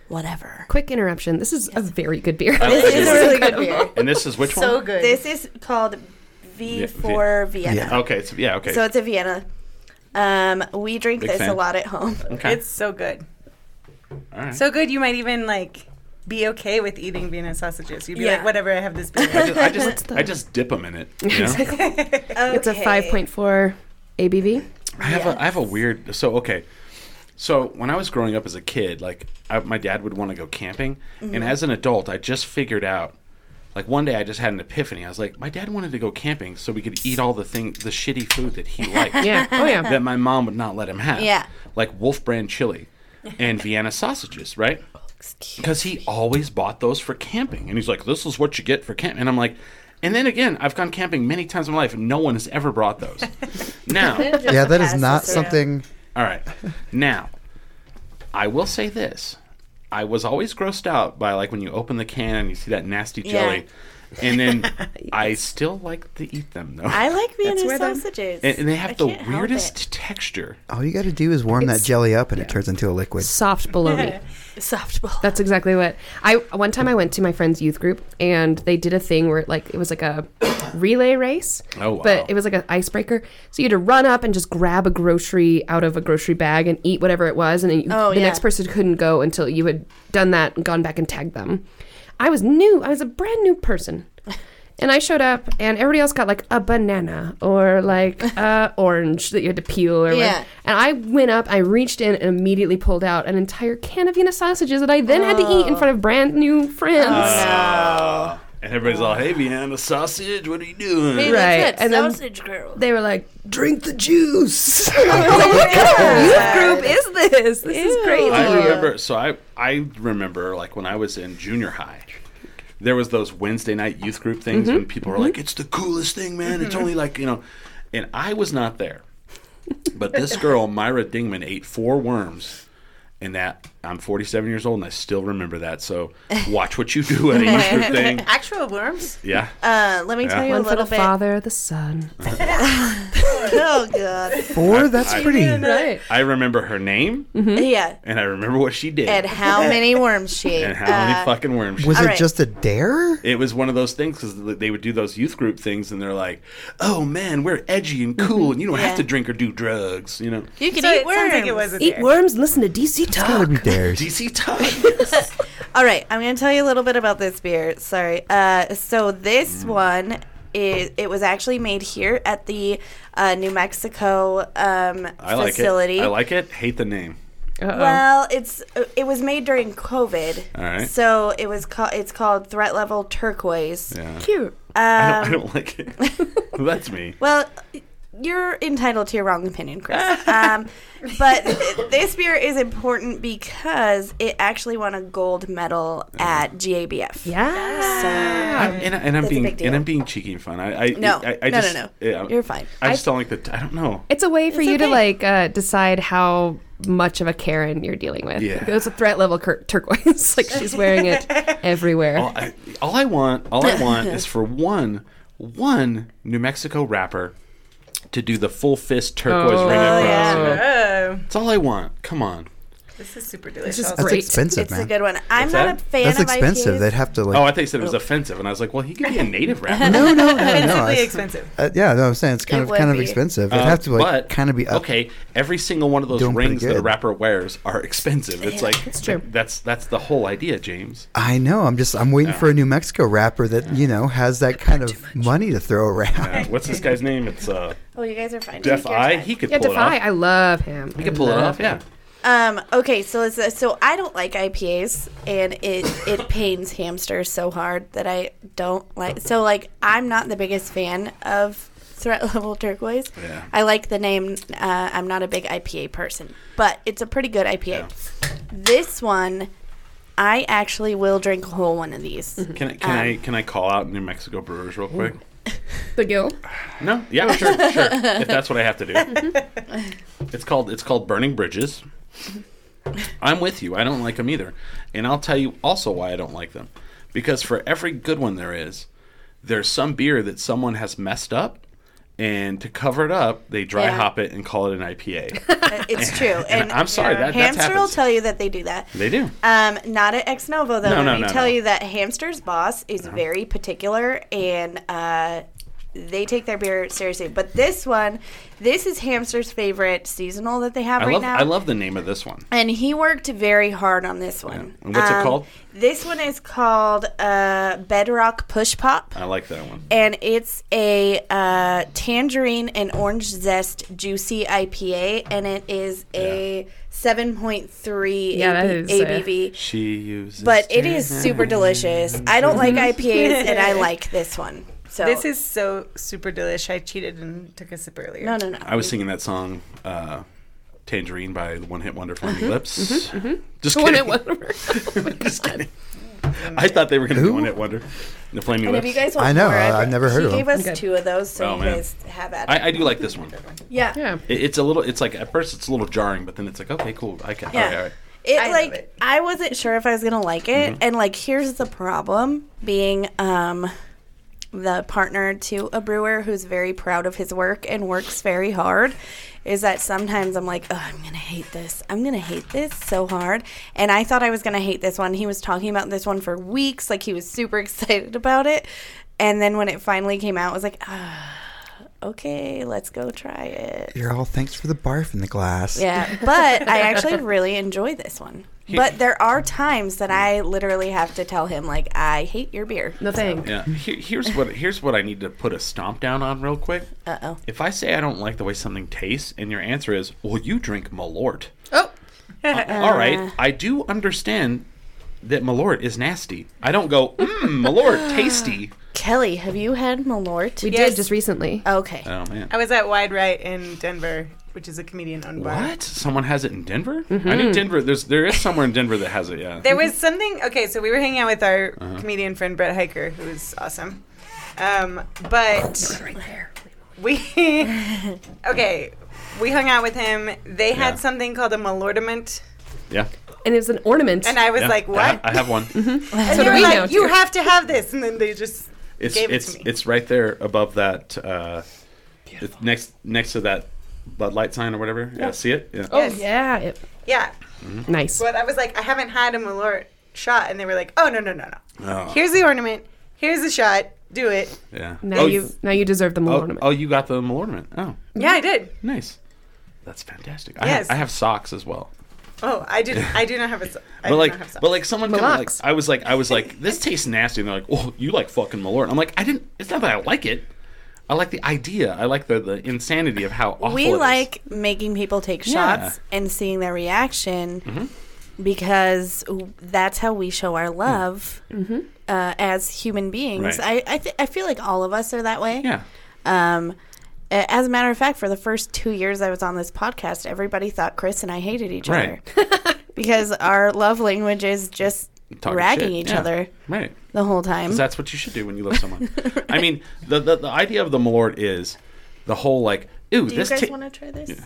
whatever. Quick interruption. This is a very good beer. I This is a really good beer. And this is which So one? good. This is called V Yeah, for Vienna. Yeah. Okay, it's, yeah, okay. So it's a Vienna. Um, we drink Big this fan. a lot at home. okay. It's so good. All right. So good you might even like be okay with eating Vienna sausages. You'd be Yeah. like, whatever, I have this beer. I just, I just, the- I just dip them in it. You know? It's a 5.4 ABV. I have a I have a weird so okay. So when I was growing up as a kid, like I, my dad would want to go camping, and mm-hmm. as an adult, I just figured out. Like one day, I just had an epiphany. I was like, my dad wanted to go camping so we could eat all the thing, the shitty food that he liked, Yeah. Oh, yeah. that my mom would not let him have. Yeah. like Wolf Brand chili and Vienna sausages, right? Because he always bought those for camping, and he's like, "This is what you get for camp." And I'm like, and then again, I've gone camping many times in my life, and no one has ever brought those. now, Yeah, that is not something. all right. Now, I will say this. I was always grossed out by like when you open the can and you see that nasty jelly. And then I still like to eat them though. I like Vienna the- sausages. and, and they I have the weirdest texture. All you got to do is warm that jelly up, and it turns into a liquid. Soft bologna. soft ball. That's exactly what I. One time I went to my friend's youth group and they did a thing where like it was like a relay race. Oh, wow. But it was like an icebreaker, so you had to run up and just grab a grocery out of a grocery bag and eat whatever it was, and then you, Oh, the yeah. next person couldn't go until you had done that and gone back and tagged them. I was new. I was a brand new person. And I showed up, and everybody else got like a banana or like a orange that you had to peel or Yeah. whatever. And I went up, I reached in, and immediately pulled out an entire can of Vienna sausages that I then had to eat in front of brand new friends. Uh, and everybody's all, "Hey, Vienna sausage, what are you doing?" Hey, Right, what's that and then- sausage girl. they were like, Drink the juice. "Youth group is this? This is crazy." I remember. So I I remember like when I was in junior high. There was those Wednesday night youth group things mm-hmm. when people were like, mm-hmm. "It's the coolest thing, man! It's mm-hmm. only like you know," and I was not there. But this girl, Myra Dingman, ate four worms, in that I'm 47 years old, and I still remember that. So watch what you do at a youth thing. Actual worms? Yeah, Uh, let me Yeah. tell you One a for little the bit. Father, the Son. Oh god. Four? That's I- pretty. Right. I remember her name, Yeah. and I remember what she did, And how many worms she ate. and how many Uh, fucking worms. She Was All it right. just a dare? it was one of those things because they would do those youth group things and they're like oh man we're edgy and cool and you don't Yeah. have to drink or do drugs you know You can So eat worms. like it was a Eat dare. worms, listen to DC talk. Be dc talk All right, I'm going to tell you a little bit about this beer. Sorry. Uh, so this Mm. one is it was actually made here at the uh, New Mexico um, i like facility. it i like it hate the name Uh-oh. Well, it's uh, it was made during COVID. All right. So it was called it's called Threat Level Turquoise. yeah Cute. I, don't, I Um, don't like it that's me well, you're entitled to your wrong opinion, Chris. um, but this beer is important because it actually won a gold medal at GABF. Yeah. I'm, and, I- and i'm That's being and i'm being cheeky and fun i, I No, I, I no, just, no, no. yeah, You're fine. i just don't like the i don't know It's a way for It's you to like uh, decide how much of a Karen you're dealing with. Yeah. It's a threat level cur- turquoise. like she's wearing it everywhere. all I, all I want all i want is for one one new mexico rapper to do the full fist turquoise ring Oh, across yeah. you know? Oh. That's all I want. Come on. This is super delicious. is That's Great. expensive, It's man. a good one. I'm What's not that? a fan of it. That's of expensive. IPAs. They'd have to like. Oh, I thought you said it was offensive, and I was like, well, he could be a native rapper. no, no, no, no. Offensively I- expensive. Uh, yeah, no, I'm saying it's kind It of would kind of be. expensive. It'd Uh, have to like but, kind of be up. okay. Every single one of those Doing pretty rings that a good. rapper wears are expensive. It's like It's true. That's that's the whole idea, James. I know. I'm just I'm waiting Yeah. for a New Mexico rapper that you know has that kind of money to throw around. What's this guy's name? It's uh, Oh, you guys are fine. Def Take your Eye. time. He could Yeah, pull it Defy. off. I love him. He could pull it off. Yeah. Um. Okay. So it's so I don't like IPAs, and it it pains hamsters so hard that I don't like. So like I'm not the biggest fan of Threat Level Turquoise. Yeah. I like the name. Uh, I'm not a big IPA person, but it's a pretty good IPA. This one, I actually will drink a whole one of these. Can I can I can I call out New Mexico brewers real quick? The Gill. No, yeah, sure, sure. If that's what I have to do, it's called it's called Burning Bridges. I'm with you. I don't like them either, and I'll tell you also why I don't like them. Because for every good one there is, there's some beer that someone has messed up, and to cover it up, they dry Yeah. hop it and call it an IPA. It's true. And I'm sorry, that- that's Hamster will tell you that they do that. they do. Um, not at Ex Novo though. No, Let no, me no, tell no. you that Hamster's boss is Uh-huh. very particular and uh, they take their beer seriously. But this one, this is Hamster's favorite seasonal that they have I right love now. I love the name of this one. and he worked very hard on this one. And what's it Um, called? This one is called uh, Bedrock Push Pop. I like that one. and it's a uh, tangerine and orange zest juicy IPA, and it is a 7.3 Yeah, AB- uh, ABV. She uses. But it is super delicious. I don't like IPAs, and I like this one. So This is so super delish. I cheated and took a sip earlier. no, no, no. I was singing that song, uh, "Tangerine" by the One Hit Wonder Flaming Mm-hmm, Lips. Just One kidding. at one. Just kidding. I thought they were going to be Who? One Hit Wonder. The Flaming And if Lips. you guys want I know, more, I- I've never heard he of them. gave us Okay. two of those, so Oh, you man. guys have at it. I, I do like this one. yeah. Yeah. It, it's a little. It's like at first it's a little jarring, but then it's like okay, cool. I can. Yeah. All right, all right. It I love like it. I wasn't sure if I was gonna like it, Mm-hmm. and like here's the problem: being um the partner to a brewer who's very proud of his work and works very hard, is that sometimes I'm like, oh, I'm gonna hate this. I'm gonna hate this so hard. And I thought I was gonna hate this one. He was talking about this one for weeks, like he was super excited about it, and then when it finally came out, I was like, ah. Okay, let's go try it. You're all thanks for the barf in the glass. Yeah, but I actually really enjoy this one. But there are times that I literally have to tell him like I hate your beer. No thing. Yeah. Here, here's what. Here's what I need to put a stomp down on real quick. Uh oh. If I say I don't like the way something tastes, and your answer is, "Well, you drink Malort." Oh. All right, I do understand that Malort is nasty. I don't go, mmm, Malort, tasty. Kelly, have you had Malort? We Yes. did just recently. okay. Oh man. I was at Wide Right in Denver, which is a comedian owned bar. What? Someone has it in Denver? I knew Denver. There's there is somewhere in Denver that has it. Yeah. There was something. Okay, so we were hanging out with our Uh-huh. comedian friend Brett Hiker, who's awesome. Um, but right we okay, we hung out with him. They had Yeah. something called a malortament, yeah. And it was an ornament. and I was yeah. like, I "What?" ha- I, have one. and So they were we now, like, "You too. have to have this," and then they just It's gave it it's to me. it's right there above that. Uh, next next to that Bud Light sign or whatever. Yeah. See it? Yeah. oh, Yes. yeah. It, yeah. Mm-hmm. nice. But I was like, "I haven't had a malort shot," and they were like, "Oh no no no no! Oh, Here's the ornament. Here's the shot. Do it." yeah. Now oh, you now you deserve the Oh, ornament. oh, you got the ornament. Oh, Yeah, I did. nice. That's fantastic. I, Yes. have, I have socks as well. Oh, I did. I do not have a. so- I But do like, not have socks. but like, someone come, like, Relax. I was like, I was like, this tastes nasty, and they're like, well, you like fucking Malort. I'm like, I didn't. It's not that I like it. I like the idea. I like the, the insanity of how awful it we is. like making people take Yeah. shots and seeing their reaction Mm-hmm. because that's how we show our love uh, as human beings. Right. I I, th- I feel like all of us are that way. Yeah. Um, as a matter of fact, for the first two years I was on this podcast, everybody thought Chris and I hated each Right. other because our love language is just Talking ragging shit. each Yeah. other Right. The whole time. 'Cause that's what you should do when you love someone. I mean, the, the the idea of the Malort is the whole like, ooh, Do you this. guys ta- want to try this?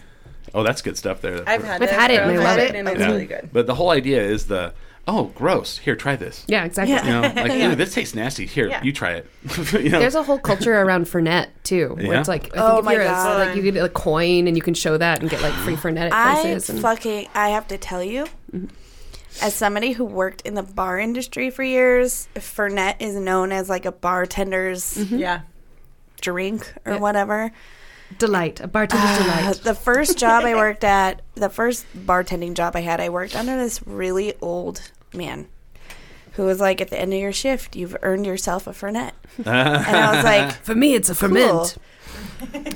Oh, that's good stuff there. I've had I've it. had it and I I've love had it. and it's Yeah. really good. But the whole idea is the oh, gross. Here, try this. Yeah, exactly. Yeah. You know, like, ooh, this tastes nasty. Here, Yeah. you try it. you know? There's a whole culture around Fernet too, where Yeah? it's like I think Oh if my you're a- God. like you get a coin and you can show that and get like free Fernet at I places. and, fucking I have to tell you, Mm-hmm. As somebody who worked in the bar industry for years, Fernet is known as like a bartender's Yeah. drink or Yeah. whatever. delight, a bartender's Uh, delight. the first job I worked at, the first bartending job I had, I worked under this really old man who was like, at the end of your shift, you've earned yourself a Fernet. and I was like, For me, it's a ferment.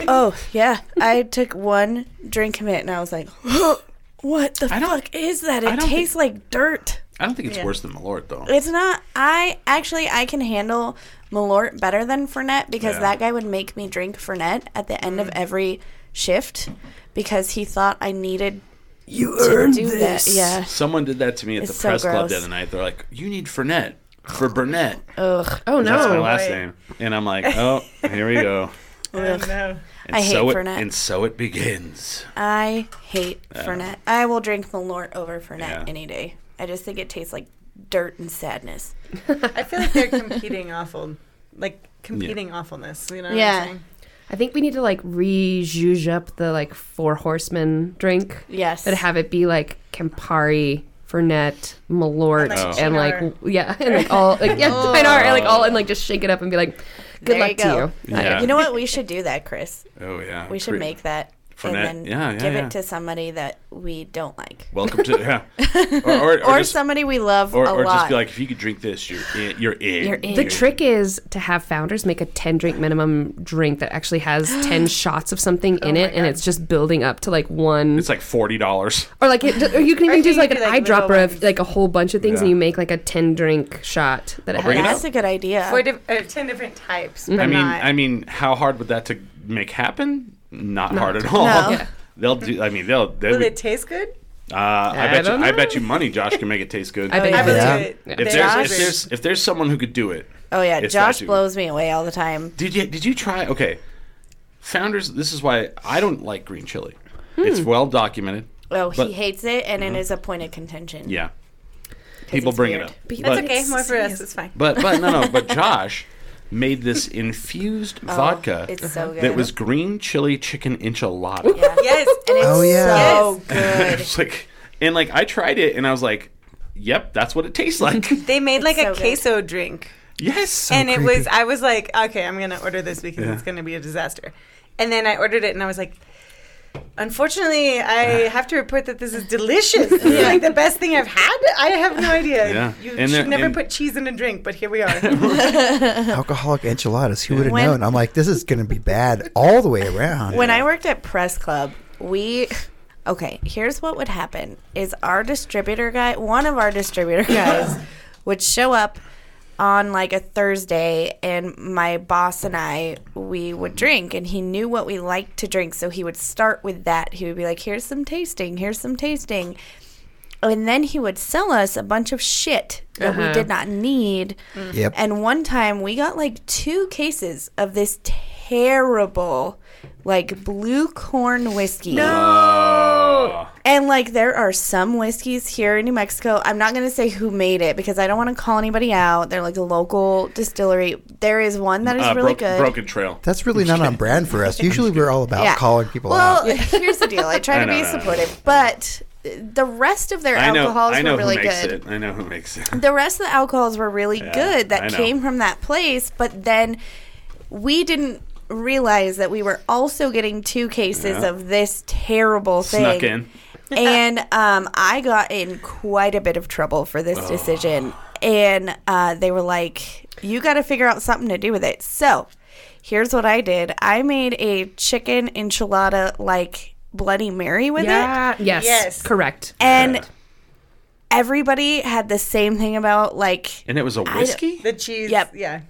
oh, yeah. I took one drink of it and I was like, what the I don't- fuck is that? I It don't tastes like dirt. I don't think it's Yeah. worse than Malort, though. It's not. I actually I can handle Malort better than Fernet because Yeah. that guy would make me drink Fernet at the end of mm. every shift because he thought I needed You to do that. Yeah. Someone did that to me at It's the so press club the other night. They're like, you need Fernet for Burnett. Ugh. Oh no. That's my last Boy. name. And I'm like, oh, here we go. I don't know. And I hate so it, Fernet. And so it begins. I hate Fernet. I will drink Malort over Fernet Yeah. any day. I just think it tastes like dirt and sadness. I feel like they're competing awful, like competing awfulness. You know? What Yeah. I'm saying? I think we need to like re-zhuzh up the like four horsemen drink, Yes. And have it be like Campari, Fernet, Malort, And, like, oh. and like yeah, and like all like yeah, oh. Cynar, and like all and like just shake it up and be like, good There luck you to you. Yeah. You know what? We should do that, Chris. Oh, yeah. We should Cre- make that Fernet. and then Yeah, yeah, give yeah. it to somebody that we don't like. Welcome to, yeah. Or, or, or, Or just, somebody we love or, a or lot. just be like, if you could drink this, you're in. You're in. You're in. The trick is to have founders make a 10 drink minimum drink that actually has 10 shots of something in it and it's just building up to like one It's like $40. or like it, or you can even do like an like, eyedropper of like a whole bunch of things Yeah. and you make like a 10 drink shot that I'll it has. That's a good idea. Four diff- uh, ten different types, but I mean, not. I mean, how hard would that to make happen? Not hard at all. No. Yeah. They'll do. I mean, they'll. They will would, it taste good? uh, I, I bet you. don't I bet you money. Josh can make it taste good. I bet. I you Yeah. it. Yeah. if there's, if there's if there's someone who could do it, oh yeah, Josh blows me away all the time. did you did you try? Okay, founders. This is why I don't like green chili. Hmm. It's well documented. Oh, But- he hates it, and it is a point of contention. Yeah, people it's bring it up. But- That's okay. More for us. It's fine. But but no no. But Josh made this infused Oh, vodka It's so uh-huh. good. that was green chili chicken enchilada. Yeah. Yes. And it's Oh, yeah. so good. It's like and like I tried it and I was like, yep, that's what it tastes like. They made like so a good. queso drink. yes. and it was I was like, okay, I'm gonna order this because Yeah. it's gonna be a disaster. And then I ordered it, and I was like, unfortunately, I ah. have to report that this is delicious. This is like the best thing I've had. I have no idea. Yeah. You And should there- never and- put cheese in a drink, but here we are. Alcoholic enchiladas. Who would have When- known? I'm like, this is going to be bad all the way around. When I worked at Press Club, we okay. Here's what would happen: is our distributor guy, one of our distributor guys, would show up on like a Thursday, and my boss and I we would drink, and he knew what we liked to drink, so he would start with that. He would be like, "Here's some tasting. Here's some tasting." And then he would sell us a bunch of shit that we Uh-huh. did not need. Yep. And one time we got like two cases of this terrible, like blue corn whiskey. Oh. And like there are some whiskeys here in New Mexico. I'm not going to say who made it because I don't want to call anybody out. They're like a local distillery. There is one that is Uh, really Broke- good. Broken Trail. That's really not on brand for us. Usually we're all about calling people out. well, out. here's the deal. I try I to know, be no, no, no. supportive, but the rest of their I know. alcohols I know were really who makes good. it. I know who makes it. the rest of the alcohols were really Yeah, good I that know. came from that place, but then we didn't realize that we were also getting two cases Yeah. of this terrible thing. Snuck in. and um, I got in quite a bit of trouble for this decision. And uh, they were like, you got to figure out something to do with it. So here's what I did I made a chicken enchilada like Bloody Mary with it. yes, Yes. correct And everybody had the same thing about like And it was a whiskey? the cheese. Yep. Yeah.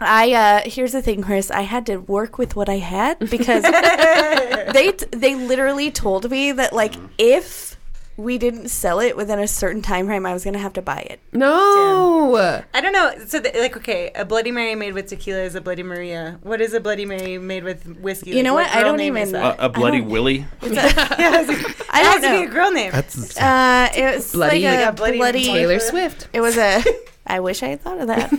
I uh here's the thing, Chris. I had to work with what I had because they t- they literally told me that like if we didn't sell it within a certain time frame, I was gonna have to buy it. no I don't know. So, the, like, okay, a Bloody Mary made with tequila is a Bloody Maria. What is a Bloody Mary made with whiskey? You Like, know what? I girl don't name even- is that? A, a bloody don't- willy? yeah, I was like, I It has don't to be a girl name. That's Uh, it was Bloody- like a Like a bloody bloody. Taylor Swift. It was a. I wish I had thought of that.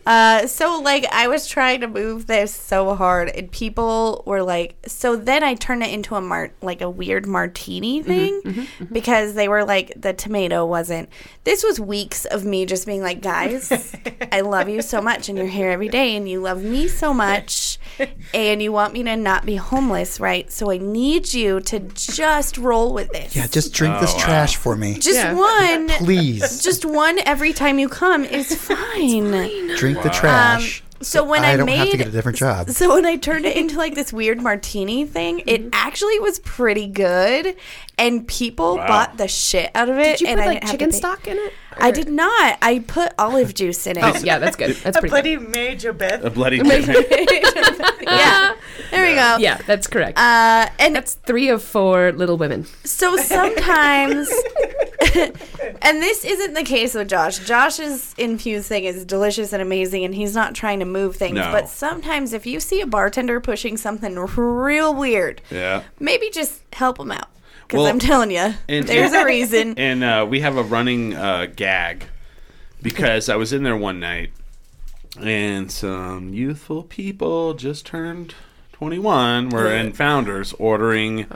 uh, so like I was trying to move this so hard, and people were like, so then I turned it into a mart, like a weird martini mm-hmm, thing mm-hmm, mm-hmm. because they were like the tomato wasn't. This was weeks of me just being like, guys, I love you so much, and you're here every day, and you love me so much, and you want me to not be homeless, right? So I need you to just roll with this. yeah. Just drink this Oh, wow. trash for me, just Yeah. one. please. Just one every time you come is fine. drink the trash. Um, so when I, I don't made have to get a different job. so when I turned it into like this weird martini thing, it mm-hmm. actually was pretty good, and people Wow. bought the shit out of it. Did you and put I like didn't have to chicken stock in it? I did not. I put olive juice in it. Oh, yeah, that's good. That's pretty. a pretty bloody Mary Jo Beth. A bloody. yeah, there we go. Yeah, that's correct. Uh, and that's three of four Little Women. So sometimes, and this isn't the case with Josh. Josh's infused thing is delicious and amazing, and he's not trying to move things. No. But sometimes, if you see a bartender pushing something real weird, yeah. maybe just help him out. Because Well, I'm telling you, and- there's a reason. And uh, we have a running uh, gag because I was in there one night and some youthful people just turned 21 were in Founders ordering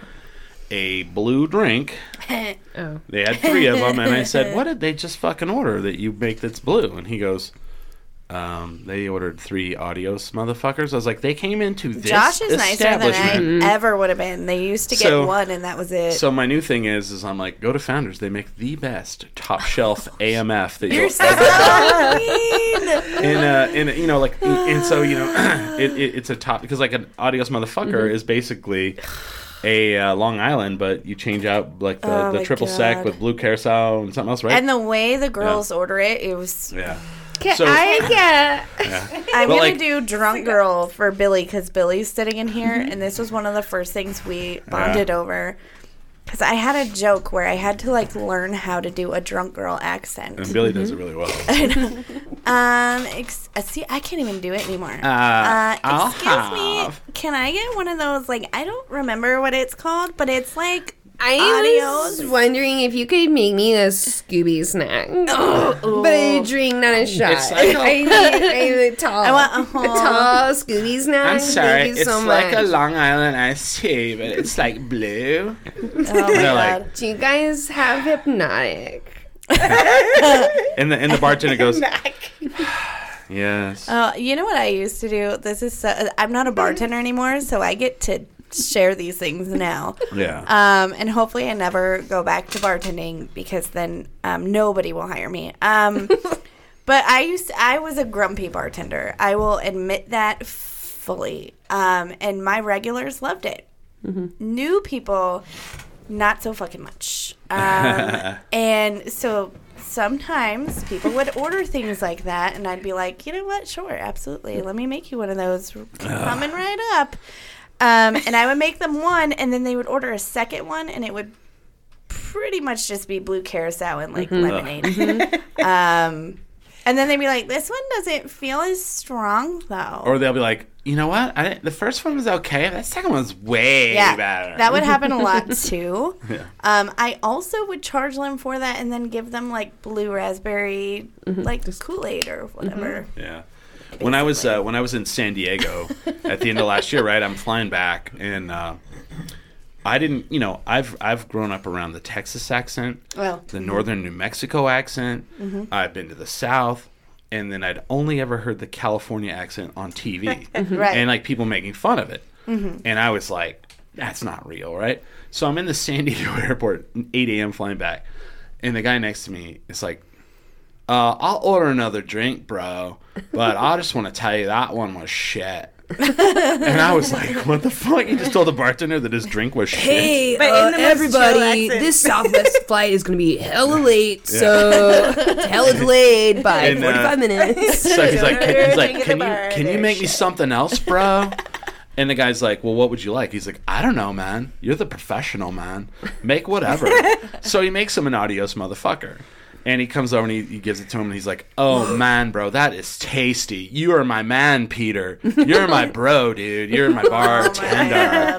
a blue drink. Oh. They had three of them, and I said, "What did they just fucking order that you make that's blue?" And he goes, um, "They ordered three Adios motherfuckers." I was like, "They came into this Josh is nicer than establishment." I ever would have been. They used to get So- one, and that was it. So my new thing is, is I'm like, go to Founders. They make the best top shelf AMF that You're you'll so ever. mean. And uh, and you know, like, and so you know, it, it, it's a top because like an Adios motherfucker Mm-hmm. is basically a uh, Long Island, but you change out like the, Oh the my triple sec God. with blue curaçao and something else, right? And the way the girls order it, it was. yeah. Can So- I get? Yeah. I'm But, gonna like- do drunk girl for Billy because Billy's sitting in here, and this was one of the first things we bonded over. Because I had a joke where I had to like learn how to do a drunk girl accent. And Billy does it really well. Um, ex- uh, see, I can't even do it anymore. Uh, Uh, I'll excuse have- me, can I get one of those? Like, I don't remember what it's called, but it's like I Adios. was wondering if you could make me a Scooby snack, but a drink, not a shot. It's like a- I need, I need a tall, I want a a tall Scooby snack. I'm sorry, Thank you it's so like a. Long Island iced tea, but it's like blue. Oh my They're like- god! Do you guys have Hpnotiq? And the and the bartender goes, yes. Uh, you know what I used to do? This is so, I'm not a bartender anymore, so I get to share these things now. yeah. Um, and hopefully I never go back to bartending because then um, nobody will hire me. Um, but I used I was a grumpy bartender. I will admit that fully. Um, and my regulars loved it. New people, not so fucking much. Um, and so sometimes people would order things like that, and I'd be like, you know what? Sure, absolutely. Let me make you one of those. Coming right up. Um, and I would make them one, and then they would order a second one, and it would pretty much just be blue curaçao and like lemonade. um, and then they'd be like, "This one doesn't feel as strong, though." or they'll be like, you know what? The first one was okay. That second one was way yeah, better. that would happen a lot too. Um, I also would charge them for that, and then give them like blue raspberry, like Kool Aid or whatever. Yeah. When I was uh, when I was in San Diego at the end of last year, right? I'm flying back, and uh, I didn't, you know, I've I've grown up around the Texas accent, Well, the northern New Mexico accent. I've been to the South, and then I'd only ever heard the California accent on TV, Right. and like people making fun of it, and I was like, that's not real, right? So I'm in the San Diego airport, 8 a.m. flying back, and the guy next to me is like, uh, I'll order another drink, bro, but I just want to tell you that one was shit. and I was like, what the fuck? You just told the bartender that his drink was shit. Hey, But uh, the most chill everybody, this Southwest flight is going to be hella late, so hella delayed by And, uh, 45 minutes. So he's like, can, he's like, can you can you they're make me something else, bro? And the guy's like, well, what would you like? He's like, I don't know, man. You're the professional, man. Make whatever. so he makes him an adios motherfucker. And he comes over and he, he gives it to him and he's like, "Oh man, bro, that is tasty. You are my man, Peter. You're my bro, dude. You're my bartender."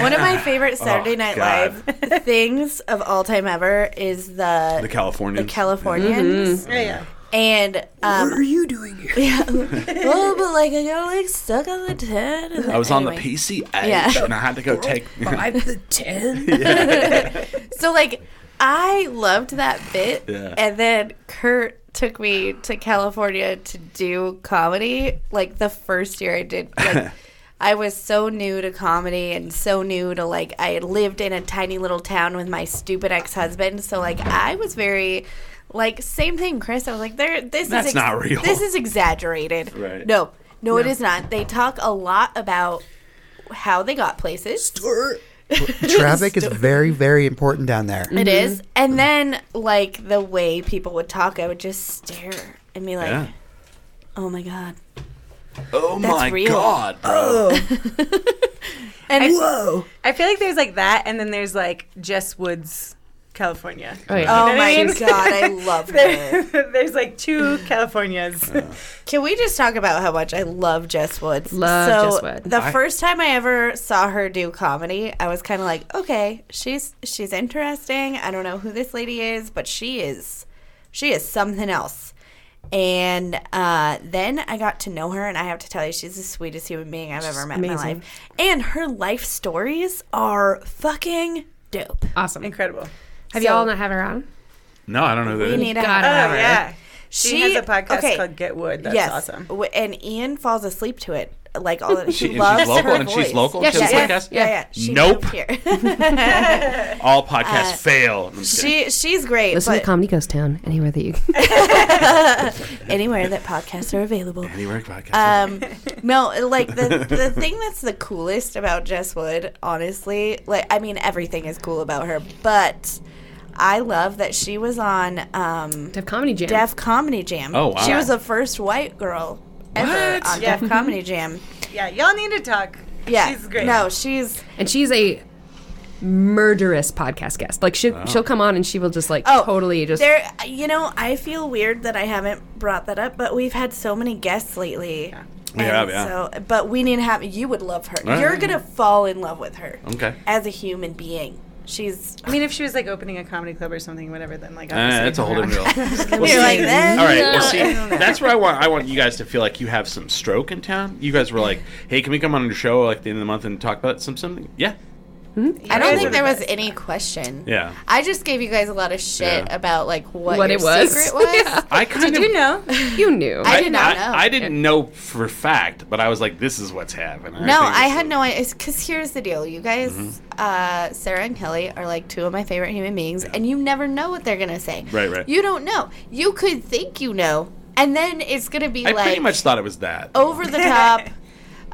One of my favorite Saturday Oh, Night God. Live things of all time ever is the The Californians. the Californians. Yeah, yeah. And um, What are you doing here? yeah, well, but like I got like stuck on the ten. and I was on the anyway. PCH Yeah. and I had to go take. Five to ten. So like I loved that bit, Yeah. and then Kurt took me to California to do comedy. Like the first year I did, like I was so new to comedy and so new to like I had lived in a tiny little town with my stupid ex husband. So like I was very. Like same thing, Chris. I was like, "There, this That's is not real. This is exaggerated." Right. No, no, it is not. They talk a lot about how they got places. Traffic is very, very important down there. It mm-hmm. is. And then, like, the way people would talk, I would just stare and be like, Yeah. oh my God. Oh That's my real. god, bro. And Whoa! I feel like there's like that, and then there's like Jess Woods, California. Oh yeah. oh my God, I love her. there's like two Californias. Can we just talk about how much I love Jess Woods? Love so Jess Wood. The I- first time I ever saw her do comedy, I was kind of like, okay, she's she's interesting. I don't know who this lady is, but she is she is something else. And uh, then I got to know her, and I have to tell you, she's the sweetest human being I've ever met in my life. And her life stories are fucking dope. Awesome. Incredible. Have So- y'all not have her on? No, I don't know who that We is. need to Gotta have have her. Oh yeah. She, She- has a podcast okay. called Get Wood. That's yes. awesome. And Ian falls asleep to it. Like all of She, he and loves she's local, her and voice. she's local. Yeah, she has a she's- podcast. Yeah, yeah. She Nope. here. All podcasts fail. I'm kidding. she she's great. Listen but to Comedy Ghost Town anywhere that you. anywhere that podcasts are available. Anywhere podcast. Um, no, like the the thing that's the coolest about Jess Wood, honestly, like I mean everything is cool about her, but I love that she was on um, Def Comedy Jam. Def Comedy Jam. Oh, wow. She was the first white girl ever What? on Yeah. Def Comedy Jam. Yeah, y'all need to talk. Yeah, She's great. No, she's and she's a murderous podcast guest. Like she she'll come on and she will just like Oh, totally just there. You know, I feel weird that I haven't brought that up, but we've had so many guests lately. We And have, yeah. So, but we need to have. You would love her. right. You're gonna fall in love with her okay. as a human being. She's. I mean, if she was like opening a comedy club or something, whatever, then like Uh, obviously that's a whole different deal. You're like that. All right. Well, see, I don't know. that's where I want. I want you guys to feel like you have some stroke in town. You guys were like, "Hey, can we come on your show like the end of the month and talk about some something?" Yeah. I don't guys are think the there was best. any question. Yeah. I just gave you guys a lot of shit Yeah. about like what, What your it was. secret was. Yeah. I kind Did of you know? you knew. I did not know. I, didn't know for fact, but I was like, "This is what's happening." No, think I had is- no idea. Because here's the deal, you guys. Mm-hmm. Uh, Sarah and Kelly are like two of my favorite human beings, and you never know what they're gonna say. Right, right. You don't know. You could think you know, and then it's gonna be like. I like pretty much thought it was that. over the top.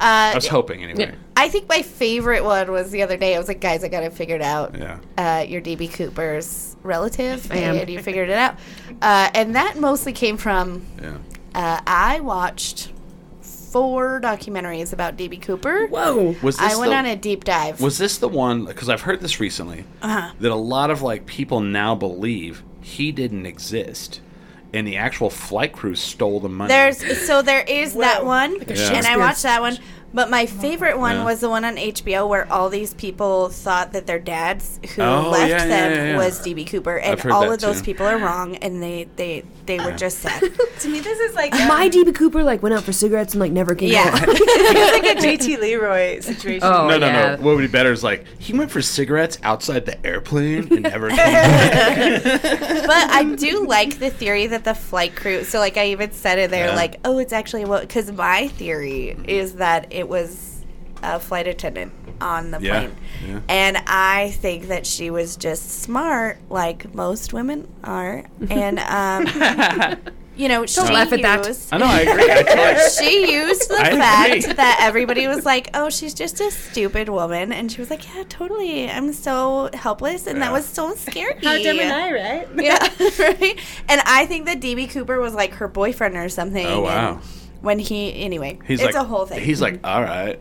I Uh, was hoping anyway. I think my favorite one was the other day. I was like, guys, I got it figured out. Yeah. Uh, you're DB Cooper's relative, and you figured it out. Uh, and that mostly came from Yeah. uh, I watched four documentaries about DB Cooper. Whoa. Was this I went the, on a deep dive. Was this the one? Because I've heard this recently Uh-huh. that a lot of like people now believe he didn't exist, and the actual flight crew stole the money. There's so there is that one, a and I watched that one. But my favorite oh, one Yeah. was the one on HBO where all these people thought that their dads who Oh, left yeah, yeah, them yeah, yeah. was DB Cooper, and I've heard all that of those too. people are wrong, and they they they were just sad. to me, this is like My um, DB Cooper like went out for cigarettes and like never came yeah, back. it's like a JT Leroy situation. Oh. no, no, oh, yeah. no. What would be better is like he went for cigarettes outside the airplane and never came back. but I do like the theory that the flight crew. So like I even said it there, Yeah. like oh, it's actually what because my theory is that it was a flight attendant on the Yeah, plane. yeah. And I think that she was just smart, like most women are. And, um, you know, she laugh at that. used, I know. I agree. I she used the I fact agree. that everybody was like, oh, she's just a stupid woman. And she was like, yeah, totally. I'm so helpless. And Yeah. that was so scary. How dumb am I, right? Yeah, right. And I think that DB Cooper was like her boyfriend or something. Oh, wow. And, when he anyway, He's it's like a whole thing. He's like, all right.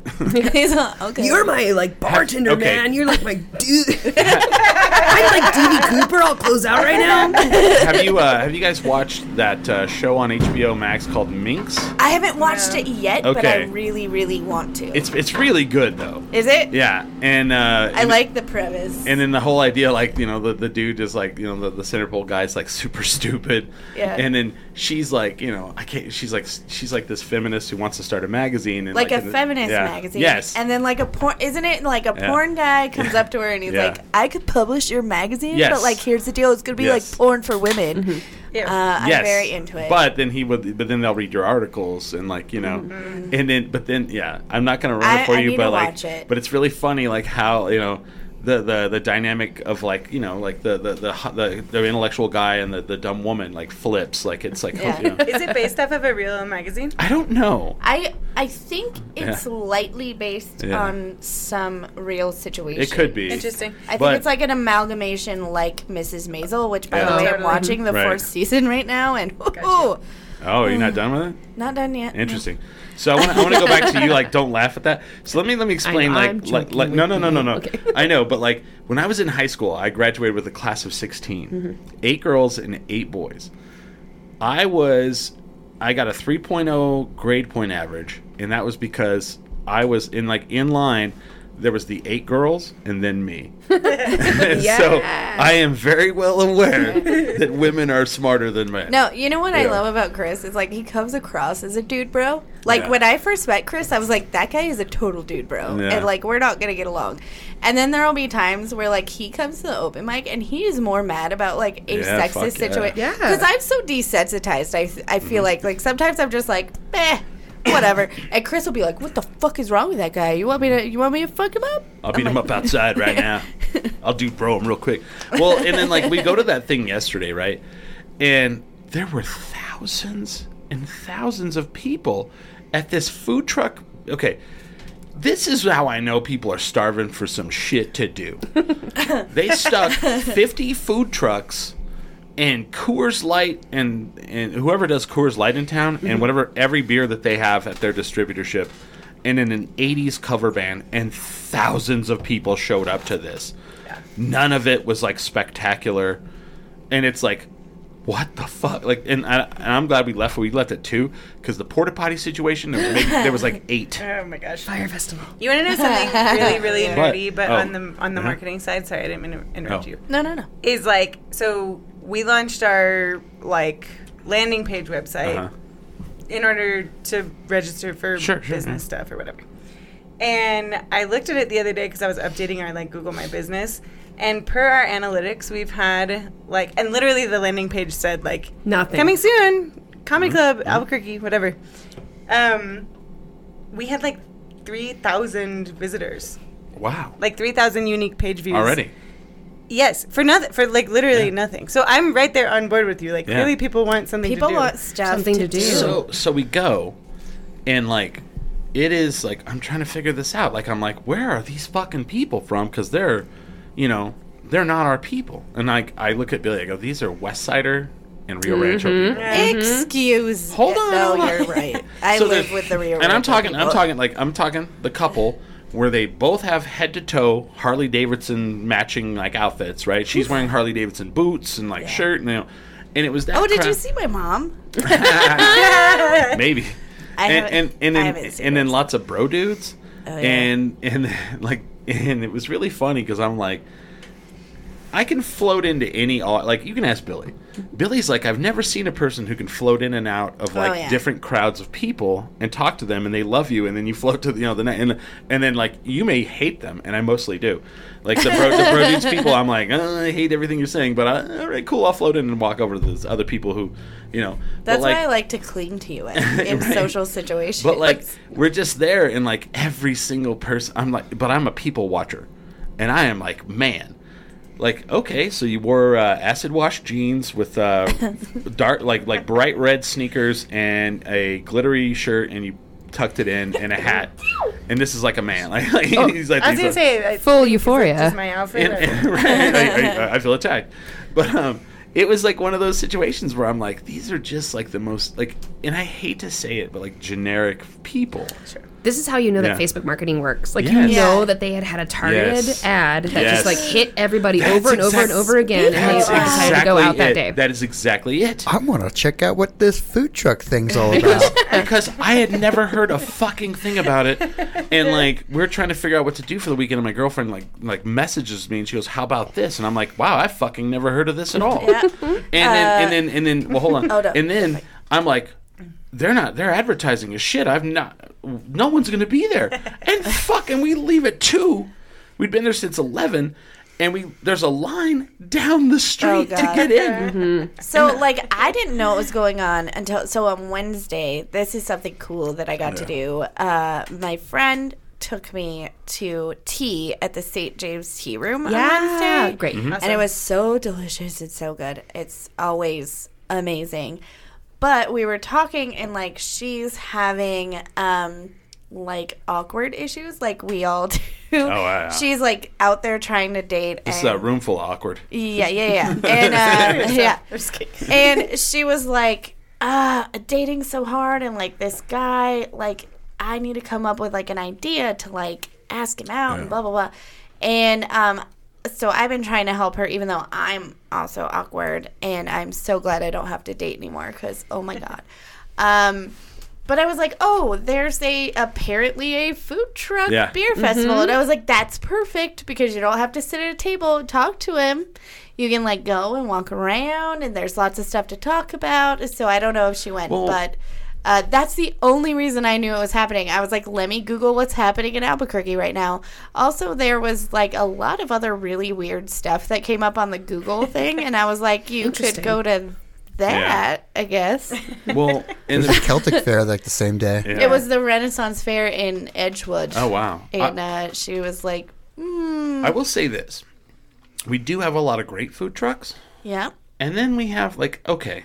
He's like, okay. You're my like bartender, Okay. man. You're like my dude. I'm like DB Cooper. I'll close out right now. have you uh, have you guys watched that uh, show on HBO Max called Minx? I haven't watched it yet, but I Okay. really, really want to. It's it's really good though. Is it? Yeah, and uh, I and- like the premise. And then the whole idea, like you know, the, the dude is like, you know, the, the Centerpole guy's like super stupid. Yeah. And then she's like, you know, I can't. She's like, she's like this feminist who wants to start a magazine and like, a in the- feminist yeah. magazine. Yes. And then like a porn isn't it like a Yeah. porn guy comes up to her and he's Yeah. like, I could publish your magazine, Yes. but like here's the deal, it's gonna be Yes. like porn for women. Yeah. Uh, I'm very into it. But then he would, but then they'll read your articles and like you know, and then but then yeah, I'm not gonna run Mm-hmm. I- it for I you, need but to like, watch it. but it's really funny like how you know. The, the, the dynamic of like you know like the the, the, the, the intellectual guy and the, the dumb woman like flips like it's like Yeah. you know. Is it based off of a real magazine? I don't know I I think it's Yeah. lightly based Yeah. on some real situation. it could be Interesting. I think But- it's like an amalgamation like Mrs. Maisel, which by Yeah. the way I'm watching the Right. fourth season right now and Gotcha. ooh, oh you're not mm. done with it not done yet. Interesting. So I want to I want to go back to you like don't laugh at that. So let me let me explain like like, like no no no no no. Okay. I know, but like when I was in high school, I graduated with a class of 16. Mm-hmm. Eight girls and eight boys. I was I got a 3.0 grade point average, and that was because I was in like in line there was the eight girls and then me. And So I am very well aware that women are smarter than men. No, you know what I love about Chris is like he comes across as a dude bro. Like Yeah. when I first met Chris, I was like, that guy is a total dude bro, Yeah. and like we're not gonna get along. And then there'll be times where like he comes to the open mic and he is more mad about like a Yeah, sexist fuck yeah. situation. Yeah. because I'm so desensitized. I I Mm-hmm. feel like like sometimes I'm just like, eh. Whatever, and Chris will be like, "What the fuck is wrong with that guy? You want me to? You want me to fuck him up?" I'll beat him up outside right now. I'll do bro him real quick. Well, and then like we go to that thing yesterday, right? And there were thousands and thousands of people at this food truck. Okay, this is how I know people are starving for some shit to do. they stuck 50 food trucks and Coors Light and and whoever does Coors Light in town and whatever every beer that they have at their distributorship and in an 80s cover band and thousands of people showed up to this. None of it was like spectacular and it's like what the fuck like and, I, and I'm glad we left we left at 2 cuz the porta potty situation there was, maybe, there was like 8. Oh my gosh. Fire festival. You want to know something really, really What? nerdy, but Oh. on the on the Uh-huh. marketing side? Sorry, I didn't mean to interrupt Oh. you. No, no, no. Is like so we launched our like landing page website Uh-huh. in order to register for Sure, sure, business yeah. stuff or whatever. And I looked at it the other day because I was updating our like Google My Business. And per our analytics, we've had like, and literally the landing page said like, Nothing. coming soon, Comedy Mm-hmm. Club, Albuquerque, whatever. Um, we had like three thousand visitors, Wow. like three thousand unique page views Already. Yes, for nothing, for like literally Yeah. nothing. So I'm right there on board with you. Like Yeah. clearly, people want something People to do. want stuff Something to, to do. do. So so we go, and like, it is like I'm trying to figure this out. Like I'm like, where are these fucking people from? Because they're, you know, they're not our people. And like I look at Billy, I go, these are West Sider and Rio Rancho mm-hmm. people. Mm-hmm. Excuse. Hold on, No, hold on. you're right. I So live with the Rio. Rancho. And I'm Rancho talking, I'm talking like I'm talking the couple where they both have head to toe Harley Davidson matching like outfits, right? She's wearing Harley Davidson boots and like shirt, and you know, and it was that. Oh, did you see my mom? Maybe. I and and and then, and then lots of bro dudes, Oh, yeah. and and like and it was really funny because I'm like, I can float into any like you can ask Billy. Billy's like I've never seen a person who can float in and out of like Oh, yeah. different crowds of people and talk to them and they love you and then you float to the you know the night and and then like you may hate them and I mostly do. Like the bro, the bro dudes people, I'm like "Uh, I hate everything you're saying, but I, all right, cool. I'll float in and walk over to those other people who, you know. That's like, why I like to cling to you in, in Right. social situations. but like we're just there and like every single person I'm like but I'm a people watcher. And I am like, man. Like, okay, so you wore uh, acid wash jeans with uh, dark like like bright red sneakers and a glittery shirt and you tucked it in and a hat. And this is like a man. Like, like he's like I was he's gonna a- say Full think it's, like, euphoria. Just my outfit. and, and- right, I, I, I feel attacked. But um, it was like one of those situations where I'm like, these are just like the most like, and I hate to say it, but like generic people. This is how you know that Yeah. Facebook marketing works. Like Yes. you Yeah. know that they had had a targeted Yes. ad that Yes. just like hit everybody That's over and over and over again, and they That's decided to go exactly out that day. That is exactly it. I want to check out what this food truck thing's all about. because I had never heard a fucking thing about it, and like we're trying to figure out what to do for the weekend, and my girlfriend like like messages me and she goes, "How about this?" And I'm like, "Wow, I fucking never heard of this at all." Yeah. And then uh, and then and then well, hold on, Oh, no. and then I'm like. They're not. They're advertising as shit. I've not. No one's gonna be there. And fuck, and we leave at two. We'd been there since eleven, and we there's a line down the street to get in. So like I didn't know what was going on until so on Wednesday. This is something cool that I got to do. Uh, my friend took me to tea at the St. James Tea Room on Wednesday. great. Mm-hmm. and it was so delicious. It's so good. It's always amazing. But we were talking, and like she's having um like awkward issues, like we all do. Oh, wow. She's like out there trying to date. This is and- a room full of awkward. yeah, yeah, yeah. And uh, yeah, and she was like, "Ah, dating so hard, and like this guy, like I need to come up with like an idea to like ask him out and blah blah blah." And um, so I've been trying to help her, even though I'm also awkward, and I'm so glad I don't have to date anymore because oh my god. Um, but I was like, oh, there's a apparently a food truck Yeah. beer festival, and I was like, that's perfect because you don't have to sit at a table and talk to him. You can like go and walk around, and there's lots of stuff to talk about. So I don't know if she went, Well- but. Uh, that's the only reason I knew it was happening. I was like, let me Google what's happening in Albuquerque right now. Also, there was like a lot of other really weird stuff that came up on the Google thing, and I was like, you could go to that, I guess. Well, in the a Celtic fair like the same day. Yeah. It was the Renaissance Fair in Edgewood. Oh wow! And I, uh, she was like, mm, I will say this: we do have a lot of great food trucks, yeah. and then we have like okay,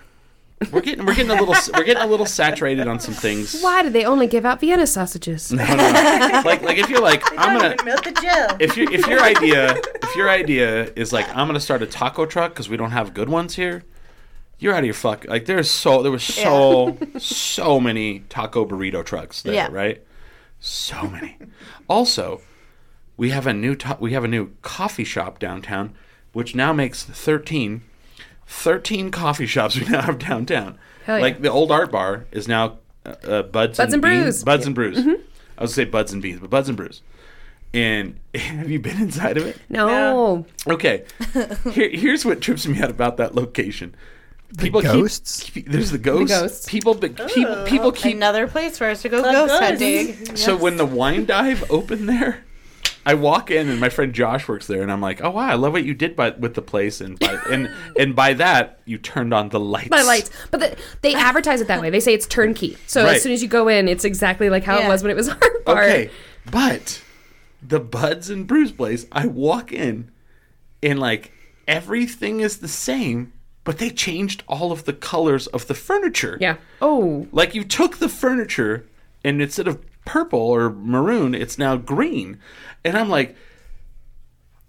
we're getting we're getting a little we're getting a little saturated on some things. Why do they only give out Vienna sausages? No, no, no. like like if you're like I'm gonna melt the gel. if you if your idea if your idea is like I'm gonna start a taco truck because we don't have good ones here, you're out of your fuck. Like there's so there was so so many taco burrito trucks there, Yeah. right? So many. Also, we have a new ta- we have a new coffee shop downtown, which now makes 13, 13 coffee shops we now have downtown. Hell yeah. Like the old art bar is now uh, uh, Buds, Buds and Beans- Brews. Mm-hmm. Buds and Brews. I was gonna say Buds and Beans, but Buds and Brews. And have you been inside of it? No. Okay. Here, here's what trips me out about that location. People keep- ghosts? keep- there's the ghosts. ghosts. People, but people, people keep. Another place for us to go ghost hunting. So when the wine dive opened there, I walk in and my friend Josh works there, and I'm like, "Oh wow, I love what you did by, with the place." And by, and and by that, you turned on the lights. My lights. But the, they advertise it that way. They say it's turnkey. So Right. as soon as you go in, it's exactly like how it was when it was our bar. Okay, but the Buds and Brews place, I walk in, and like everything is the same, but they changed all of the colors of the furniture. Yeah. Oh. Like you took the furniture and instead of purple or maroon, it's now green. And I'm like,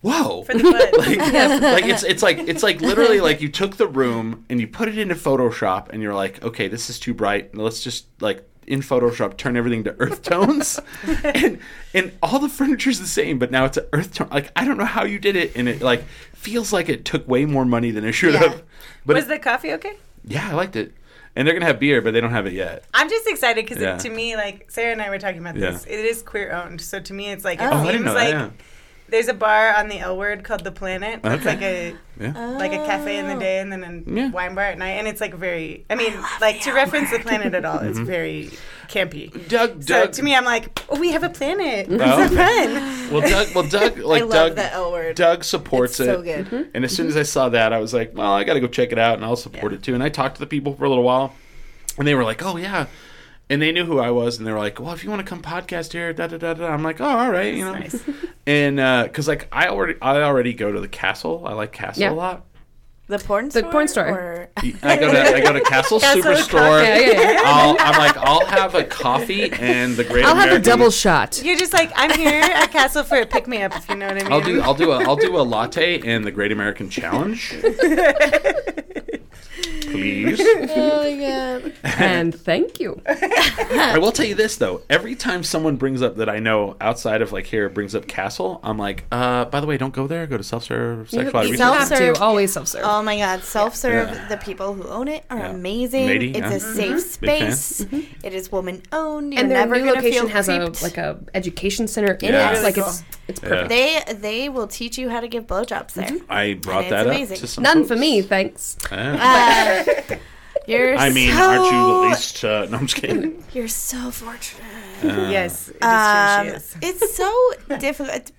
whoa. For the bud. like, like it's it's like it's like literally like you took the room and you put it into Photoshop and you're like, okay, this is too bright. Let's just like in Photoshop turn everything to earth tones. and and all the furniture's the same, but now it's an earth tone. Like I don't know how you did it and it like feels like it took way more money than it should Yeah. have. But Was it- the coffee okay? yeah, I liked it. And they're gonna have beer, but they don't have it yet. I'm just excited because Yeah. to me, like Sarah and I were talking about this, it is queer owned. So to me, it's like it Oh. I seems didn't know like that. There's a bar on the L word called the Planet. It's Okay. like a Yeah. yeah. like a cafe in the day and then a Yeah. wine bar at night, and it's like very. I mean, like to reference the planet at all, it's Mm-hmm. very campy. Doug, So Doug. to me, I'm like, oh, we have a planet. This is fun. well, Doug, well, Doug, like I love Doug, the L word. Doug supports It's it. so good. And as soon as I saw that, I was like, well, I got to go check it out, and I'll support Yeah. it too. And I talked to the people for a little while, and they were like, oh yeah. And they knew who I was, and they were like, "Well, if you want to come podcast here, da da da da." I'm like, "Oh, all right, you know." Nice. And uh, because like I already, I already go to the castle. I like castle Yeah. a lot. The porn store. The porn store. Or... I go to I go to Castle, Castle Superstore. Yeah, yeah, yeah. I'll, I'm like, I'll have a coffee and the Great I'll have a double shot. You're just like I'm here at Castle for a pick me up, if you know what I mean. I'll do I'll do a I'll do a latte and the Great American Challenge. Please. Oh my god. and thank you. I will tell you this though. Every time someone brings up that I know outside of like here brings up Castle, I'm like, uh, by the way, don't go there. Go to self serve sexual You self- have Self-serve. to always self-serve. Oh my god, self serve, Yeah. the people who own it are Yeah. amazing. Lady, it's yeah. a safe mm-hmm. Mm-hmm. Big fan. space. Mm-hmm. It is woman owned. And their never new location feel has a like a education center in Yeah. it. Really Like cool. it's it's Yeah. perfect. they they will teach you how to give blowjobs there. I brought that amazing. up to some None folks. for me, thanks. Yeah. Uh, Uh, you're I mean, so, aren't you at least? Uh, no, I'm just kidding. You're so fortunate. Yes, it is Um, true. She is. it's so difficult.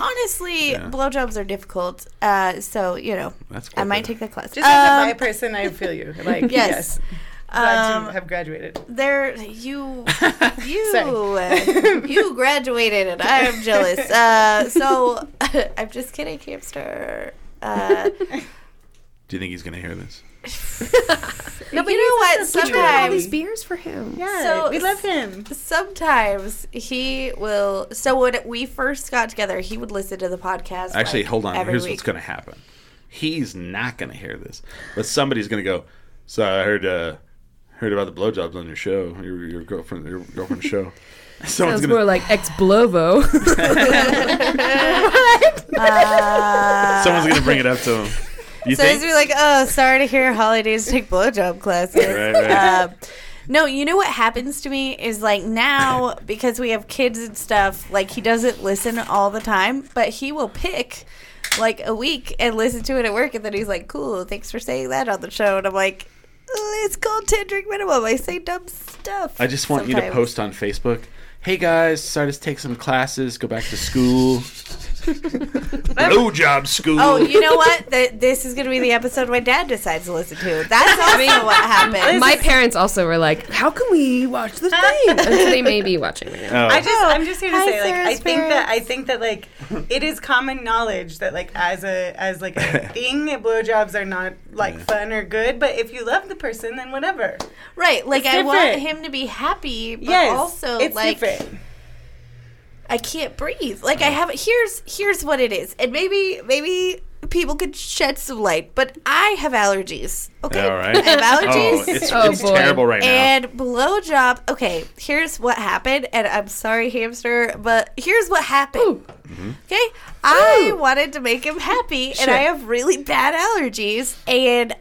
Honestly, Yeah. blowjobs are difficult. Uh, so you know, That's I might though. take that class. Just as a Um, bi person, I feel you. Like Yes. yes, glad um, to have graduated. there, you, you, uh, you graduated, and I am jealous. Uh, so I'm just kidding, hamster. Uh, Do you think he's gonna hear this? no, but you know what? Sometimes We tried all these beers for him. Yeah, So- we love him. sometimes he will so when we first got together he would listen to the podcast Actually, like, hold on. Here's week. what's gonna happen. He's not gonna hear this, but somebody's gonna go. So I heard uh, heard about the blowjobs on your show, your your girlfriend, your girlfriend's show. Someone's Sounds gonna more like ex blovo. Uh, someone's gonna bring it up to him. You so think? he's be like oh sorry to hear holidays take blowjob classes Right, right. Um, no you know what happens to me is like now because we have kids and stuff like he doesn't listen all the time but he will pick like a week and listen to it at work and then he's like cool thanks for saying that on the show and i'm like "Oh, it's called 10 drink minimum i say dumb stuff I just want you to post on Facebook. Hey guys, decided to take some classes, go back to school. Blowjob school. Oh, you know what? Th- this is going to be the episode my dad decides to listen to. That's also what happened. My parents also were like, "How can we watch the thing?" And so they may be watching right now. Oh. I just, I'm just here to Hi, say, like, I Sarah's think that, I think that, like, it is common knowledge that, like, as a, as like a thing, that blowjobs are not like fun or good. But if you love the person, then whatever. right. Like, It's I want him to be happy, but yes, also, it's like, different. I can't breathe. Like, I have, here's, here's what it is. And maybe, maybe people could shed some light, but I have allergies. Okay. All right. I have Oh, allergies. it's, Oh, it's boy. terrible right now. And blowjob. Okay, here's what happened, and I'm sorry, hamster, but here's what happened. Mm-hmm. Okay, I wanted to make him happy, and I have really bad allergies, and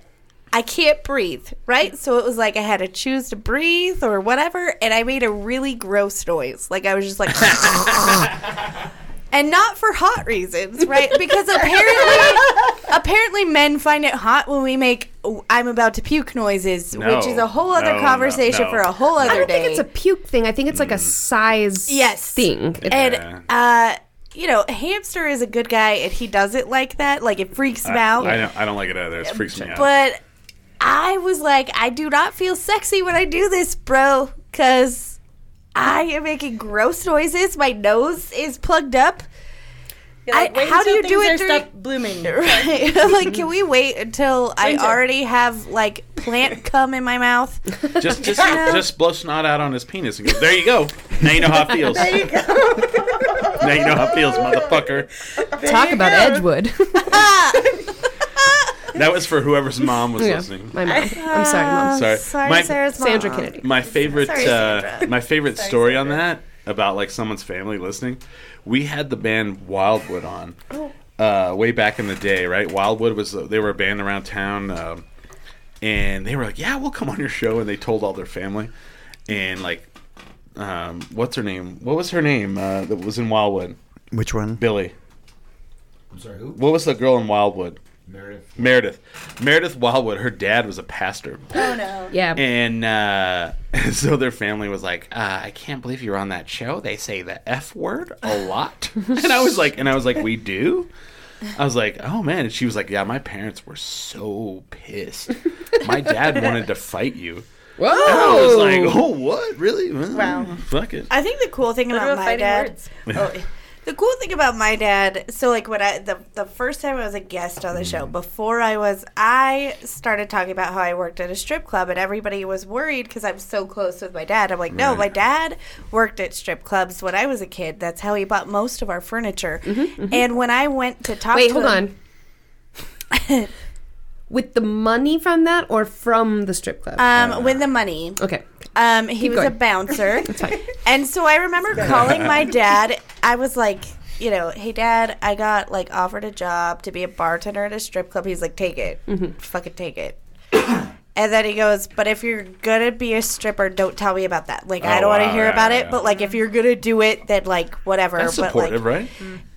I can't breathe. Right, so it was like I had to choose to breathe or whatever, and I made a really gross noise, like I was just like. And not for hot reasons, right? Because apparently, apparently, men find it hot when we make "Oh, "I'm about to puke" noises, No. which is a whole other No, no, conversation no. for a whole other day. I don't day. think it's a puke thing. I think it's like a size yes thing. It- and uh, you know, hamster is a good guy, and he doesn't like that. Like it freaks him out. I, don't, I don't like it either. It freaks me out. But I was like, I do not feel sexy when I do this, bro, because I am making gross noises. My nose is plugged up. Like, I- how do you do it are during- stop blooming? Right. Like, can we wait until I already have like plant cum in my mouth? just just just blow snot out on his penis and go, there you go. Now you know how it feels. there you go. now you know how it feels, motherfucker. Talk about Edgewood. That was for whoever's mom was yeah, listening. my mom. I'm sorry, mom. Sorry. Sorry, My- Sarah's mom. Sandra Kennedy. My favorite, Sorry, uh, Sandra. my favorite story on that about like someone's family listening. We had the band Wildwood on uh, way back in the day, right? Wildwood was they were a band around town, um, and they were like, "Yeah, we'll come on your show," and they told all their family, and like, um, what's her name? What was her name uh, that was in Wildwood? Which one? Billy. I'm sorry, who? What was the girl in Wildwood? Meredith. Meredith. Meredith Wildwood. Her dad was a pastor. Oh no. Yeah. And uh, so their family was like, uh, "I can't believe you're on that show. They say the f word a lot." and I was like, "And I was like, we do." I was like, "Oh man!" And she was like, "Yeah, my parents were so pissed. My dad wanted to fight you." Whoa. And I was like, "Oh, what? Really? Well, Wow. Fuck it." I think the cool thing about my fighting dad. words. Oh, The cool thing about my dad, so like when I the the first time I was a guest on the show, mm. before I was, I started talking about how I worked at a strip club, and everybody was worried because I'm so close with my dad. I'm like, no, Right. my dad worked at strip clubs when I was a kid. That's how he bought most of our furniture. Mm-hmm, mm-hmm. And when I went to talk, Wait, to hold him- on. With the money from that or from the strip club? um, with the money. okay. Um, he was a going. bouncer. fine. And so I remember calling my dad. I was like, you know, hey dad, I got like offered a job to be a bartender at a strip club. He's like, take it, fucking take it. And then he goes, but if you're gonna be a stripper, don't tell me about that. Like, I Oh, don't want to wow, hear yeah, about it. yeah. But like, if you're gonna do it, then like whatever. That's but supportive, like, right?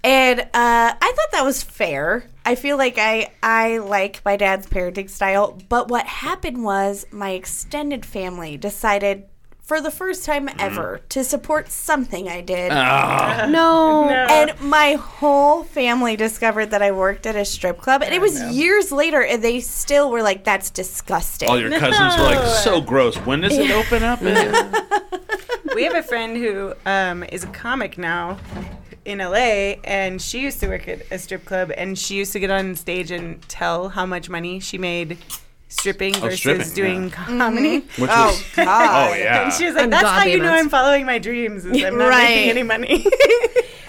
and uh, I thought that was fair. I feel like I I like my dad's parenting style, but what happened was my extended family decided for the first time ever to support something I did. Ah, No. and my whole family discovered that I worked at a strip club, and it was years later, and they still were like, "That's disgusting." all your cousins were like, so gross. When does it open up? we have a friend who um, is a comic now in LA, and she used to work at a strip club, and she used to get on stage and tell how much money she made stripping oh, versus stripping, doing yeah. comedy. Mm-hmm. Which oh was, God! oh yeah. And she was like, "That's how you know. I'm following my dreams. Is I'm not Right. making any money."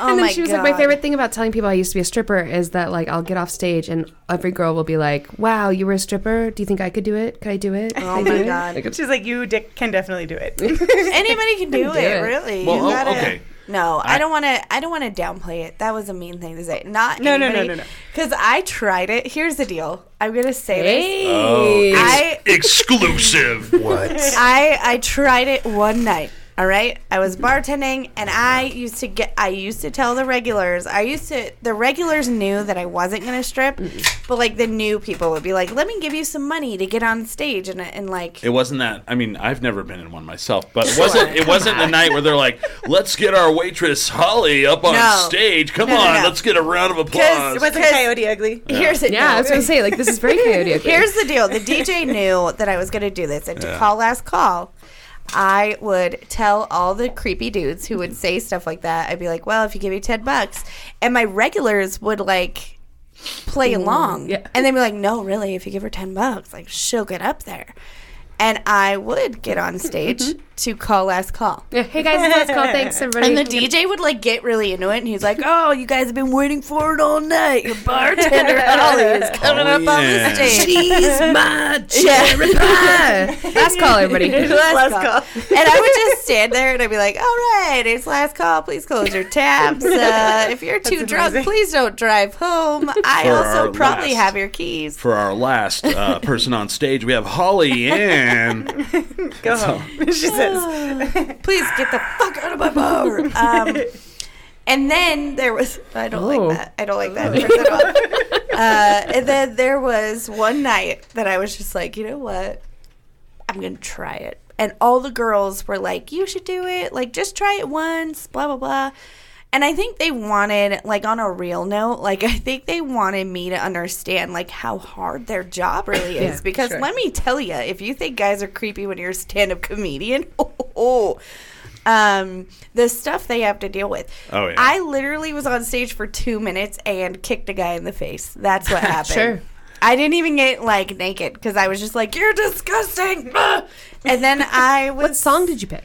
Oh and then my she was God. like, my favorite thing about telling people I used to be a stripper is that like I'll get off stage and every girl will be like, "Wow, you were a stripper? Do you think I could do it? Could I do it? Oh could I Oh do my? God! Like, She's like, "You di- can definitely do it." Anybody can do, do it, it. really. Well, You oh, gotta- okay. No, I, I- don't want to. I don't want to downplay it. That was a mean thing to say. Not No, no, no, no, no. Because I tried it. Here's the deal. I'm gonna say this. Hey. I oh, Exclusive. What? I I tried it one night. All right, I was bartending, and I used to get. I used to tell the regulars. I used to. The regulars knew that I wasn't gonna strip, but like the new people would be like, "Let me give you some money to get on stage," and and like It wasn't that. I mean, I've never been in one myself, but it wasn't. It wasn't the night where they're like, "Let's get our waitress Holly up on No. stage. Come No, no, on, no. let's get a round of applause." it wasn't Coyote Ugly. here's it. Yeah, I was gonna say like this is very coyote. Ugly. Here's the deal. The DJ knew that I was going to do this, and to call last call, I would tell all the creepy dudes who would mm-hmm. say stuff like that. I'd be like, "Well, if you give me ten bucks," and my regulars would like play along, yeah. and they'd be like, "No, really, if you give her ten bucks, like she'll get up there." And I would get on stage mm-hmm. To call last call. Yeah, hey guys, let's call. Thanks everybody. And the DJ would like get really into it, and he's like, "Oh, you guys have been waiting for it all night. Your bartender Holly is coming Oh, up on the stage." She's my Yeah. cherry pie. Last call, everybody. last, Last call. and I would just stand there and I'd be like, all right, it's last call. Please close your tabs. Uh, if you're too drunk, amazing. please don't drive home. I For also probably last- have your keys. For our last uh, person on stage, we have Holly Ann. Go home. She Please get the fuck out of my bar. Um, and then there was, I don't Oh. like that. I don't like that all. Uh, and then there was one night that I was just like, you know what? I'm going to try it. And all the girls were like, you should do it. Like, just try it once, blah, blah, blah. And I think they wanted, like, on a real note, like, I think they wanted me to understand, like, how hard their job really is. Yeah, because sure. let me tell you, if you think guys are creepy when you're a stand up comedian, oh, um, the stuff they have to deal with. Oh, yeah. I literally was on stage for two minutes and kicked a guy in the face. That's what happened. Sure. I didn't even get like naked because I was just like, "You're disgusting," and then I was What song did you pick?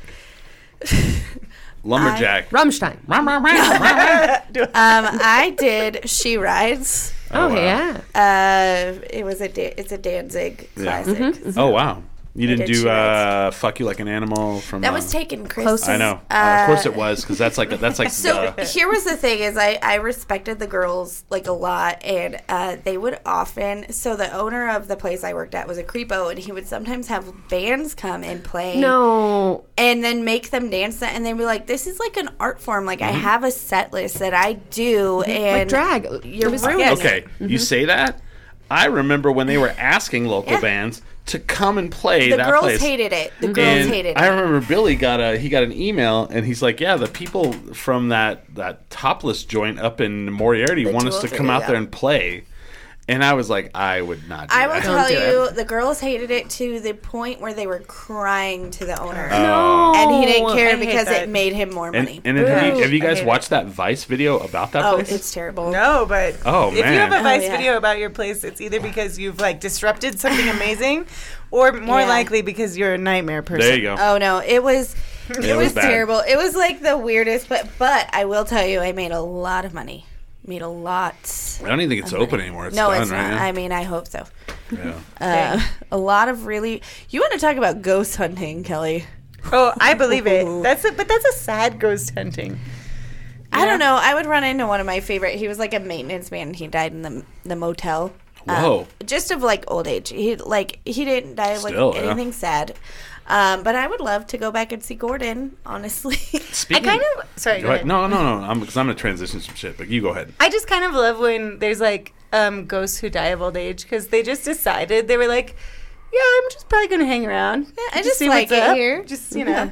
Lumberjack. Rammstein. Um, I did "She Rides." Oh, wow. yeah. Uh, it was a da- it's a Danzig Yeah. classic. oh wow, you didn't did do uh, "Fuck You Like an Animal" from. That uh, was taken Chris. Close. I know. Uh, of course it was because that's like that's like So the, here was the thing: is I I respected the girls like a lot, and uh, they would often. So the owner of the place I worked at was a creepo, and he would sometimes have bands come and play. No. and then make them dance that, and they'd be like, "This is like an art form. Like Mm-hmm. I have a set list that I do, and Like drag. You're It was- ruining yes. Okay, you say that. I remember when they were asking local Yeah. bands to come and play The that girls place. hated it. The mm-hmm. girls and hated it. I remember Billy got a he got an email and he's like, yeah, the people from that that topless joint up in Moriarty want us to come City, out there and play. And I was like, I would not. Do I will that. tell do you, the girls hated it to the point where they were crying to the owner, Oh. and he didn't care hate because it made him more money. and then have you, have you guys hate watched that Vice video about that oh, place? it's terrible. No, but Oh, man. if you have a oh, Vice Oh, yeah. video about your place, it's either because you've like disrupted something amazing, or more Yeah. likely because you're a nightmare person. there you go. Oh no, it was it, It was, was terrible. It was like the weirdest, but but I will tell you, I made a lot of money. Made a lot. I don't even think it's open anymore. It's no, done, it's right? not. I mean, I hope so. Yeah. Uh, a lot of really. You want to talk about ghost hunting, Kelly? Oh, I believe it. That's a, but that's a sad ghost hunting. I don't know. I would run into one of my favorite. He was like a maintenance man. He died in the the motel. Um, Whoa. just of like old age. He like he didn't die of like Still, yeah. anything sad. Um, but I would love to go back and see Gordon. Honestly, Speaking, I kind of sorry. Go ahead. No, no, no. I'm because I'm gonna transition some shit, but you go ahead. I just kind of love when there's like um, ghosts who die of old age because they just decided they were like, yeah, I'm just probably gonna hang around. Yeah, I just see like what's it up. here. Just you know, Yeah.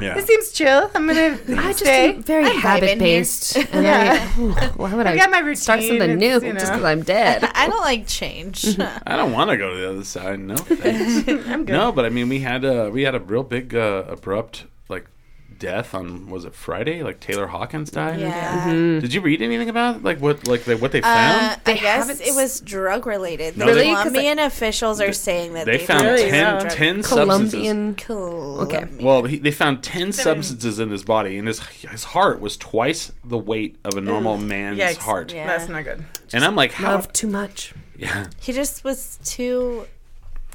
Yeah. this seems chill. I'm gonna I just stay. am very I'm habit based, and Yeah. I, ooh, why would I got my start routine, something new it's, you just because I'm dead? I don't like change. I don't want to go to the other side. No, thanks. I'm good. no, but I mean, we had a we had a real big uh, abrupt like death on was it Friday? Like Taylor Hawkins died. yeah. Did you read anything about it? like what like the, what they Uh, found? I guess haven't it was drug related. No, the they- Colombian officials are saying that they they found Really? 10, Yeah. 10 substances. Colombian. Colombian. Okay. Well, he, they found ten substances in his body, and his his heart was twice the weight of a normal man's Yikes. heart. Yeah. That's not good. And I'm like, how? Love too much. Yeah. He just was too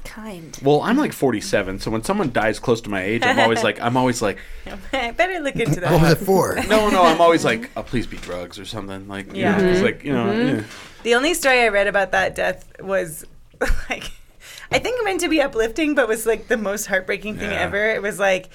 kind. Well, I'm like 47, so when someone dies close to my age, I'm always like, I'm always like, I better look into that. What was that. it for? no, no, I'm always like, oh, please be drugs or something. Like, you Yeah. know, it's like, you know, mm-hmm. yeah. The only story I read about that death was like, I think meant to be uplifting, but was like the most heartbreaking thing Yeah. ever. It was like,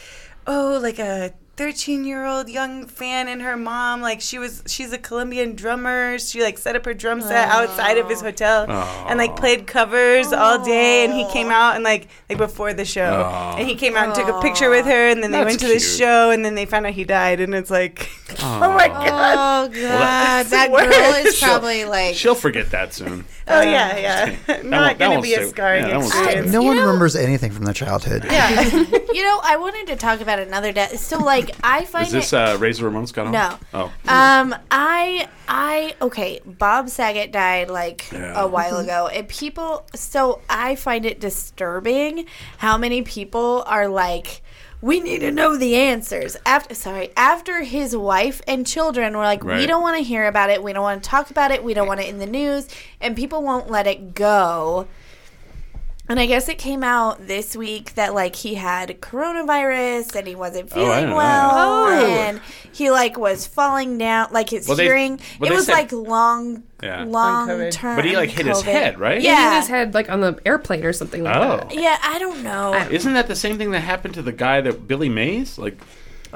oh, like a 13 year old young fan and her mom, like she was, she's a Colombian drummer. She like set up her drum set outside of his hotel and like played covers all day. And he came out and like, like before the show, Aw. and he came out and took a picture with her. And then they went to the show and then they found out he died. And it's like, oh my God. Oh god, that's that the girl is probably like. She'll forget that soon. Oh yeah, yeah. won't- that gonna won't be a stay- scarring yeah, that won't stay. experience. No You one know- remembers anything from their childhood. Yeah. you know, I wanted to talk about another death. So like, I find Is this it. uh, Razor Ramon Scott? Hall? No. Oh. Um, I, I, okay. Bob Saget died like Yeah. a while ago, and people. So I find it disturbing how many people are like, we need to know the answers. After, sorry, after his wife and children were like, we don't want to hear about it. We don't want to talk about it. We don't want it in the news, and people won't let it go. And I guess it came out this week that like he had coronavirus and he wasn't Oh, feeling didn't know well. Oh. and he like was falling down like his Well, they- hearing it was said- like long Yeah. long term But he like hit his head, right? Yeah, he hit his head like on the airplane or something like Oh. that. Yeah, I don't know. Isn't that the same thing that happened to the guy that Billy Mays? Like,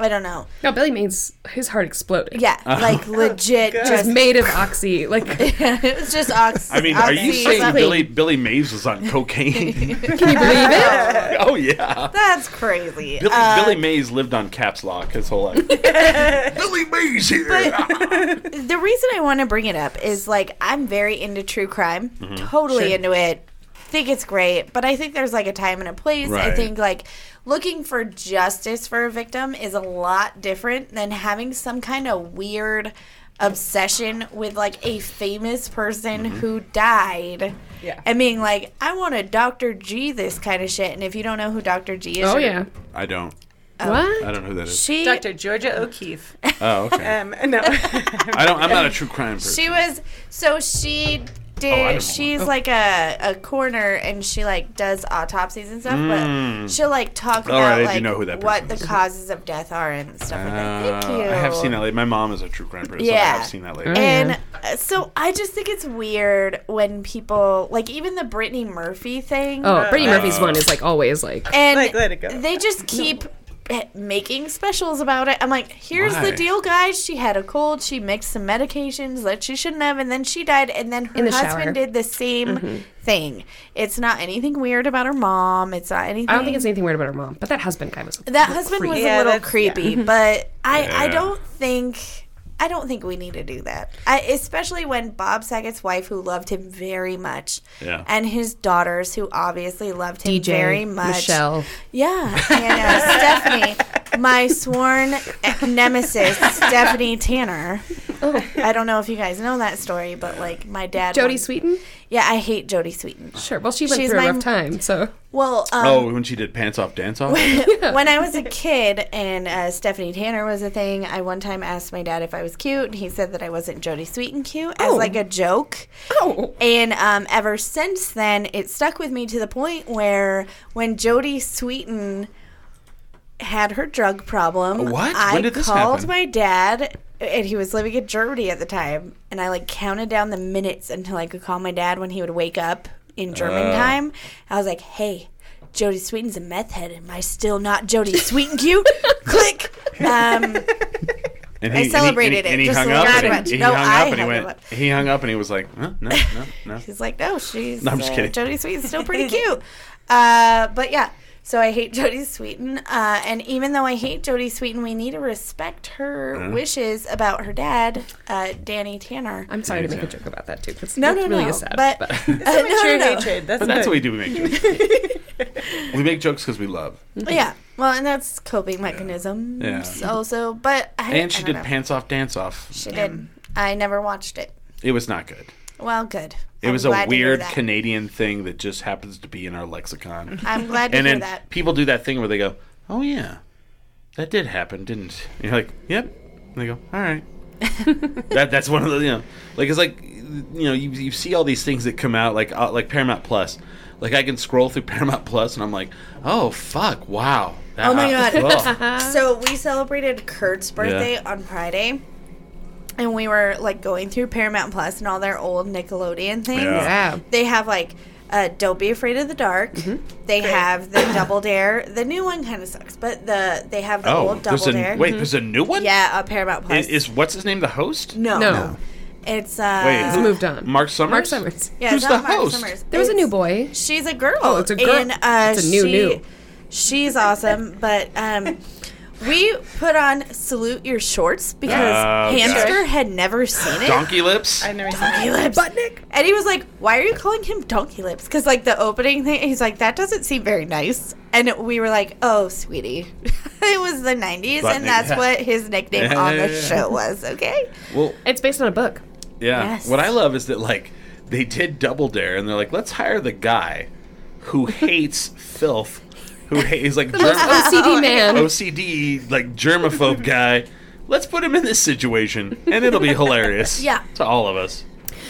don't know. No, Billy Mays, his heart exploded. Yeah, like legit It was just made of oxy. Like, it was just oxy. I mean, are you saying. Billy Billy Mays was on cocaine? can you believe it? oh yeah. That's crazy. Billy, Uh, Billy Mays lived on caps lock his whole life. Billy Mays here. the reason I want to bring it up is like I'm very into true crime, Mm-hmm. totally into it. Think it's great, but I think there's like a time and a place. I think like looking for justice for a victim is a lot different than having some kind of weird obsession with like a famous person Mm-hmm. who died. Yeah. And being like, I want a Dr. G this kind of shit. And if you don't know who Dr. G is, Oh, yeah. I don't. Oh. What? I don't know who that is. She Dr. Georgia O'Keefe. Oh, okay. Um, no. I don't. I'm not a true crime person. She was so she did. Oh, I don't know. she's like a a coroner, and she like does autopsies and stuff. But she'll like talk Mm. All right, I about do like know who that what the is. causes of death are and stuff like that. Thank Uh, you. I have seen that. Lady. My mom is a true crime person. Yeah. I have seen that lady. And uh, so I just think it's weird when people like even the Brittany Murphy thing. Oh, Brittany Murphy's one is like always like, and Like, let it go. they just keep eh, Eh, making specials about it. I'm like, here's Why? the deal, guys. She had a cold. She mixed some medications that she shouldn't have, and then she died. And then her the husband shower. did the same mm-hmm. thing. It's not anything weird about her mom. It's not anything. I don't think it's anything weird about her mom, but that husband guy was. that husband was Yeah, a little that's- creepy, but I I don't think I don't think we need to do that. I, especially when Bob Saget's wife, who loved him very much, Yeah. and his daughters, who obviously loved him DJ very much. Michelle. Yeah, and uh, Stephanie, my sworn nemesis, Stephanie Tanner. I don't know if you guys know that story, but like my dad. Jodie once- Sweetin. Yeah, I hate Jodie Sweetin. Sure. Well, she went She's through a my- rough time, so Well, um, oh, when she did pants off, dance off. when I was a kid and uh, Stephanie Tanner was a thing, I one time asked my dad if I was cute, and he said that I wasn't Jodie Sweetin cute as Oh. like a joke. Oh. And um, ever since then, it stuck with me to the point where when Jodie Sweetin had her drug problem, What? I When did this called happen? my dad. And he was living in Germany at the time, and I like counted down the minutes until I could call my dad when he would wake up in German Oh. time. I was like, "Hey, Jodie Sweetin's a meth head. Am I still not Jodie Sweetin cute?" Click. Um, And I celebrated and he, it and he just hung up. And he, he No, hung I up, and he hung went. up. He hung up, and he was like, huh? "No, no, no." He's like, no, she's No, I'm just uh, kidding. Jodie Sweetin's still pretty cute. Uh, but yeah, so I hate Jodie Sweetin, uh, and even though I hate Jodie Sweetin, we need to respect her Uh-huh. wishes about her dad, uh, Danny Tanner. I'm sorry to make a joke about that too. 'cause No, it no, really no. is sad. but but- uh, no, no, no. hatred. That's, But that's what we do. We make jokes. we make jokes because we love. Yeah, well, and that's coping mechanism. Yeah. Also, but I, And she I did don't know. pants off, dance off. She did. I never watched it. It was not good. Well, good. It I'm was a glad to hear weird. Canadian thing that just happens to be in our lexicon. I'm glad to and hear then that. people do that thing where they go, "Oh yeah, that did happen, didn't?" And you're like, "Yep." And they go, "All right." that that's one of the you know like it's like you know you, you see all these things that come out like uh, like Paramount Plus. Like I can scroll through Paramount Plus and I'm like, "Oh fuck, wow." That- Oh my god. so we celebrated Kurt's birthday on Friday. And we were like going through Paramount Plus and all their old Nickelodeon things. Yeah. yeah. They have like uh, Don't Be Afraid of the Dark. They have the Double Dare. The new one kind of sucks, but the they have the Oh, old there's Double a Dare. wait. There's a new one. Yeah, uh, Paramount Plus. Is, is what's his name the host? no, No. It's uh Wait, He's moved on. Marc Summers. Marc Summers. yeah, Who's the Marc host? Summers. There was a new boy. She's a girl. Oh, it's a girl. And, uh, It's a new, she, new. She's awesome, but um, we put on "Salute Your Shorts" because Oh, Hamster gosh. had never seen it. Donkey Lips. I've never seen Donkey Lips. And he was like, "Why are you calling him Donkey Lips?" Because like the opening thing, he's like, "That doesn't seem very nice." And we were like, "Oh, sweetie, it was the '90s, Butt and that's yeah. what his nickname Yeah, on yeah, the yeah. show was." Okay. Well, It's based on a book. Yeah. Yes. What I love is that like they did Double Dare, and they're like, let's hire the guy who hates filth, who hates like germ- OCD oh, man. OCD like germaphobe guy. Let's put him in this situation, and it'll be hilarious. Yeah. To all of us.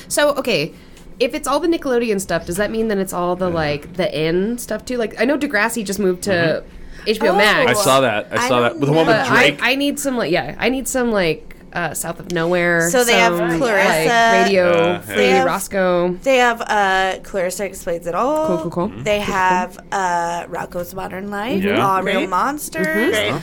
So okay, if it's all the Nickelodeon stuff, does that mean that it's all the like the N stuff too? Like I know Degrassi just moved to mm-hmm. HBO Oh. Max. I saw that. I I saw that don't with the one with but I, Drake. I need some like yeah, I need some like uh, South of Nowhere. So they have some, Clarissa. like, Radio Uh, Free They have- Roscoe. They have uh, Clarissa explains it all. Cool, cool, cool. Mm-hmm. They have uh, Rocko's Modern Life, Yeah. All Real Great. Monsters.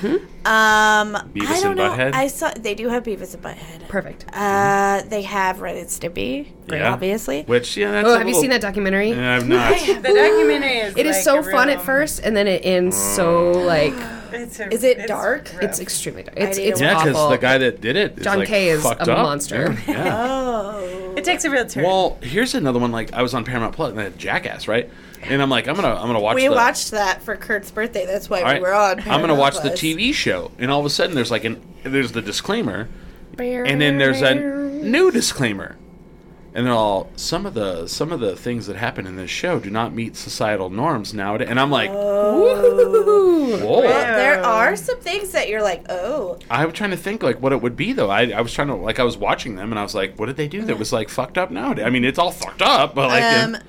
Great. Um, Beavis I don't and know. Butthead? I saw they do have Beavis and Butthead. Perfect. Uh, they have Ren and Stimpy, Yeah. obviously. Which yeah, that's Oh, a have you seen that documentary? Yeah, I've not. The documentary is. It is like so fun at first, and then it ends so like It's a- Is it it's dark? rough. it's extremely dark. It's it's yeah, because the guy that did it, is, John like, Kay is fucked a up. monster. Yeah. yeah. Oh, It takes a real turn. Well, here's another one. Like I was on Paramount Plus and they had Jackass, right? And I'm like, I'm gonna, I'm gonna watch. we the, watched that for Kurt's birthday. That's why All we were on. I'm gonna Paramount watch the TV show, and all of a sudden there's like an, there's the disclaimer, and then there's a new disclaimer, and they're all some of the some of the things that happen in this show do not meet societal norms nowadays, and I'm like, Oh. whoa. There are some things that you're like, oh, I was trying to think like what it would be though. I, I was trying to like I was watching them and I was like, what did they do that was like fucked up nowadays? I mean, it's all fucked up, but like um, uh,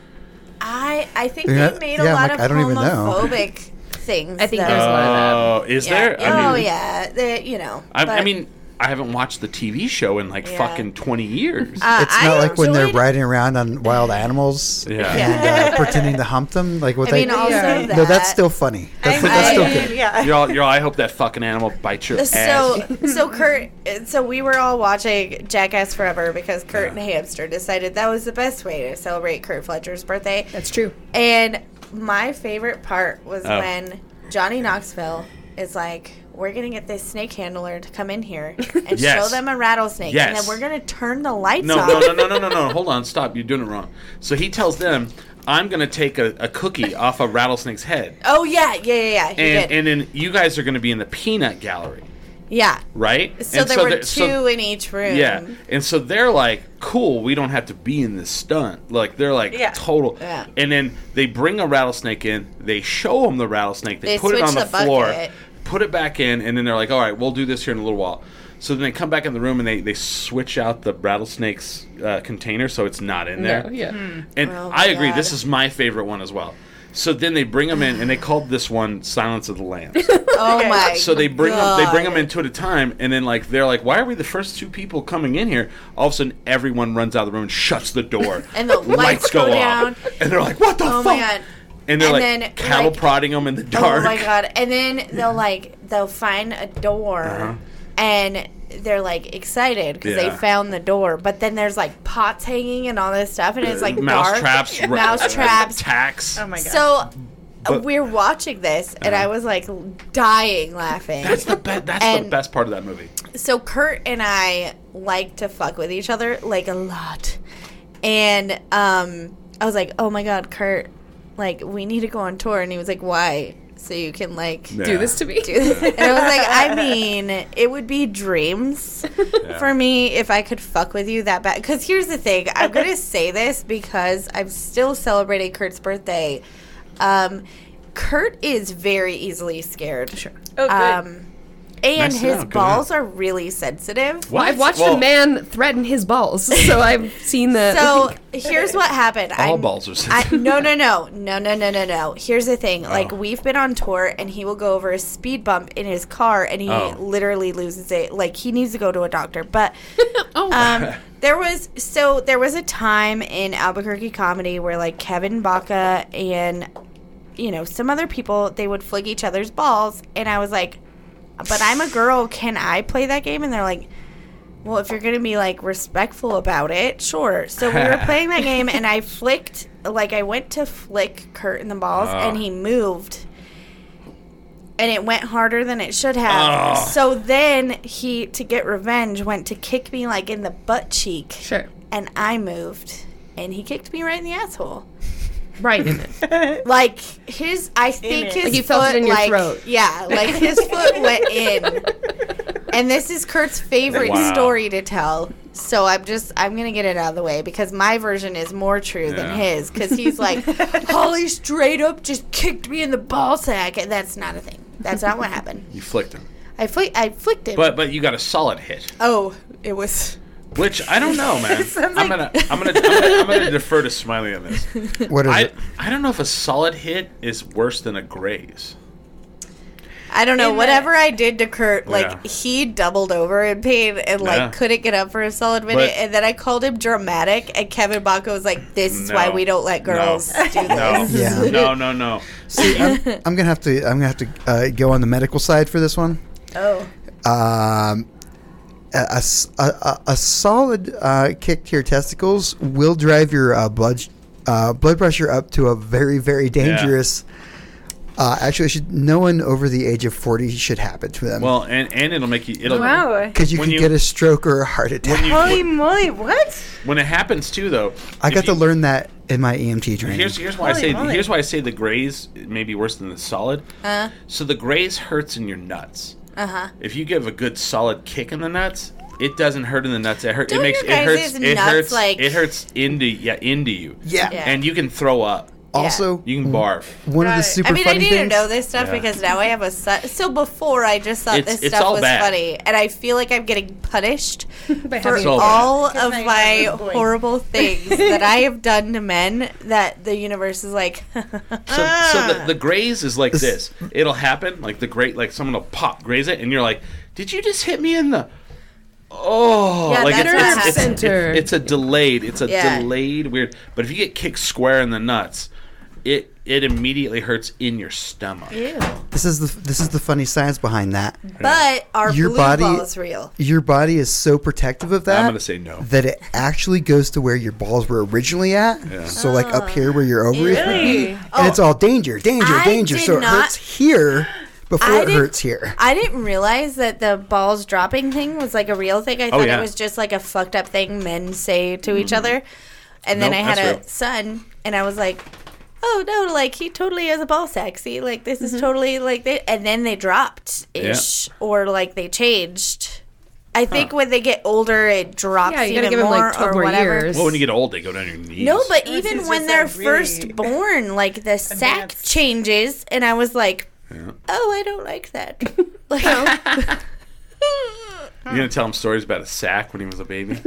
I I think Yeah, they made a yeah, I'm lot like, of I don't even know. homophobic things. I think though. there's a lot of that. oh, is Yeah. there? I oh mean, yeah, they, you know. I, I mean, I haven't watched the TV show in like Yeah. fucking 20 years. uh, It's I not like when they're enjoyed- riding around on wild animals yeah. Yeah. and uh, pretending to hump them. Like what I they mean, also Yeah. that. no, that's still funny. That's, I, that's still I- good. Yeah. You're all, you're all, I hope that fucking animal bites your ass. So, so Kurt, so we were all watching Jackass Forever because Kurt and Hamster decided that was the best way to celebrate Kurt Fletcher's birthday. That's true. And my favorite part was Oh. when Johnny Knoxville is like, we're gonna get this snake handler to come in here and Yes. show them a rattlesnake, and then we're gonna turn the lights No, off. no, no, no, no, no, no. Hold on, stop. You're doing it wrong. So he tells them, "I'm gonna take a, a cookie off a rattlesnake's head, Oh yeah, yeah, yeah, yeah. He and did. and then you guys are gonna be in the peanut gallery, yeah. right? So And there were they're- two so- in each room. Yeah, and so they're like, "Cool, we don't have to be in this stunt." Like they're like, Yeah. "Total." Yeah. And then they bring a rattlesnake in. They show them the rattlesnake. They, They put it switch on the, the floor, bucket. Put it back in, and then they're like, "All right, we'll do this here in a little while." So then they come back in the room and they, they switch out the rattlesnake's uh, container so it's not in there. No, yeah. And Oh I agree. God. This is my favorite one as well. So then they bring them in, and they called this one "Silence of the Lambs." Oh my. so they bring them, they bring them in two at a time, and then like they're like, "Why are we the first two people coming in here?" All of a sudden, everyone runs out of the room and shuts the door, And the lights go down. off, and they're like, "What the Oh fuck?" My God. And they're And like then, cattle like- prodding them in the dark. Oh my god! And then they'll like they'll find a door, Uh-huh. and they're like excited because Yeah. they found the door. But then there's like pots hanging and all this stuff, and it's like mouse dark. traps, ra- mouse traps. tacks. Oh my god. So uh, But- we're watching this, and I was like dying laughing. That's the best. That's the best part of that movie. so Kurt and I like to fuck with each other like a lot. And um I was like, "Oh my god, Kurt, like we need to go on tour." And he was like, "Why?" So you can like Yeah. Do this to me. do this. And I was like, "I mean, it would be dreams for me if I could fuck with you that bad." Cuz here's the thing, I'm going to say this because I'm still celebrating Kurt's birthday. Um Kurt is very easily scared. Sure. Oh, good. Um and Nice to his know, good balls are really sensitive. Well, I've watched Well, a man threaten his balls, so I've seen the. So here's what happened. All I, balls are I, sensitive. no, no, no, no, no, no, no, no. Here's the thing. Like Oh. we've been on tour, and he will go over a speed bump in his car, and he Oh. literally loses it. Like he needs to go to a doctor. But oh, um, there was so there was a time in Albuquerque comedy where like Kevin Baca and you know some other people they would flick each other's balls, and I was like, but I'm a girl. Can I play that game? And they're like. Well, if you're gonna be like respectful about it, sure. So we were playing that game, and I flicked, like I went to flick Kurt in the balls, Oh. and he moved, and it went harder than it should have. Oh. So then he, to get revenge, went to kick me like in the butt cheek, sure. and I moved, and he kicked me right in the asshole. Right in it. Like his, I think it. his Like you felt it foot, in your like- throat. Yeah, like his foot went in. And this is Kurt's favorite Wow. story to tell. So I'm just I'm gonna get it out of the way because my version is more true than his because he's like Holly straight up just kicked me in the ball sack and that's not a thing. That's not what happened. You flicked him, I flick I flicked him. but but you got a solid hit. oh, it was Which I don't know, man. I'm like- gonna, I'm gonna, I'm gonna, I'm gonna defer to Smiley on this. What is I, it? I don't know if a solid hit is worse than a graze. I don't know. In the- whatever I did to Kurt, like Yeah. he doubled over in pain and like Yeah. couldn't get up for a solid minute. But- and then I called him dramatic, and Kevin Baca was like, "This is why we don't let girls No. do this." No, Yeah. no, no, no. See, I'm, I'm gonna have to. I'm gonna have to uh, go on the medical side for this one. Oh, Um, a, a s- a- a- a solid uh, kick to your testicles will drive your uh, blood uh, blood pressure up to a very very dangerous. Uh, actually, should no one over the age of forty should happen to them. Well, and and it'll make you. It'll wow. because you when can you- get a stroke or a heart attack. you Holy moly! What? when it happens too, though. I if got to learn that in my EMT training. Here's here's why I say moly. here's why I say the graze may be worse than the solid. uh, So the graze hurts in your nuts. Uh huh. If you give a good solid kick in the nuts, it doesn't hurt in the nuts. It hurt. Don't it makes it hurts. It nuts, hurts. like- it hurts into yeah into you. yeah. Yeah. And you can throw up. Also, You can barf. one of the Right. super I mean, I funny need things. to know this stuff Yeah. because now I have a su- so before I just thought It's- this it's stuff all was bad. funny, and I feel like I'm getting punished for having It's all all of Because my I know it's horrible things that I have done to men. That the universe is like, So, so the, ah. the graze is like This- this. It'll happen like the great like someone will pop graze it, and you're like, "Did you just hit me in the?" Oh, Yeah, like that's it's, what it's, it's, it's, it's a delayed. It's a Yeah. delayed weird. But if you get kicked square in the nuts, it it immediately hurts in your stomach. ew. This is the this is the funny science behind that. But our Your blue body- ball is real. Your body is so protective of that. I'm gonna say no. that it actually goes to where your balls were originally at. Yeah. So like up here where your ovaries would be. Really? And oh. it's all danger, danger, I danger. So it not- hurts here, before I it hurts here. I didn't realize that the balls dropping thing was like a real thing. I Oh, thought yeah. it was just like a fucked up thing men say to each mm-hmm. other. And then Nope, I had a real. son, and I was like, "Oh no! Like he totally has a ball sack. See, like this is mm-hmm. totally like they." And then they dropped ish, or like they changed. I think when they get older, it drops Yeah, you even gotta give 'em, more like, 12 or more whatever. years. Well, when you get old, they go down your knees. No, but Which even when they're like, really first born, like the sack changes, and I was like, Yeah. "Oh, I don't like that." like, You're gonna tell him stories about a sack when he was a baby.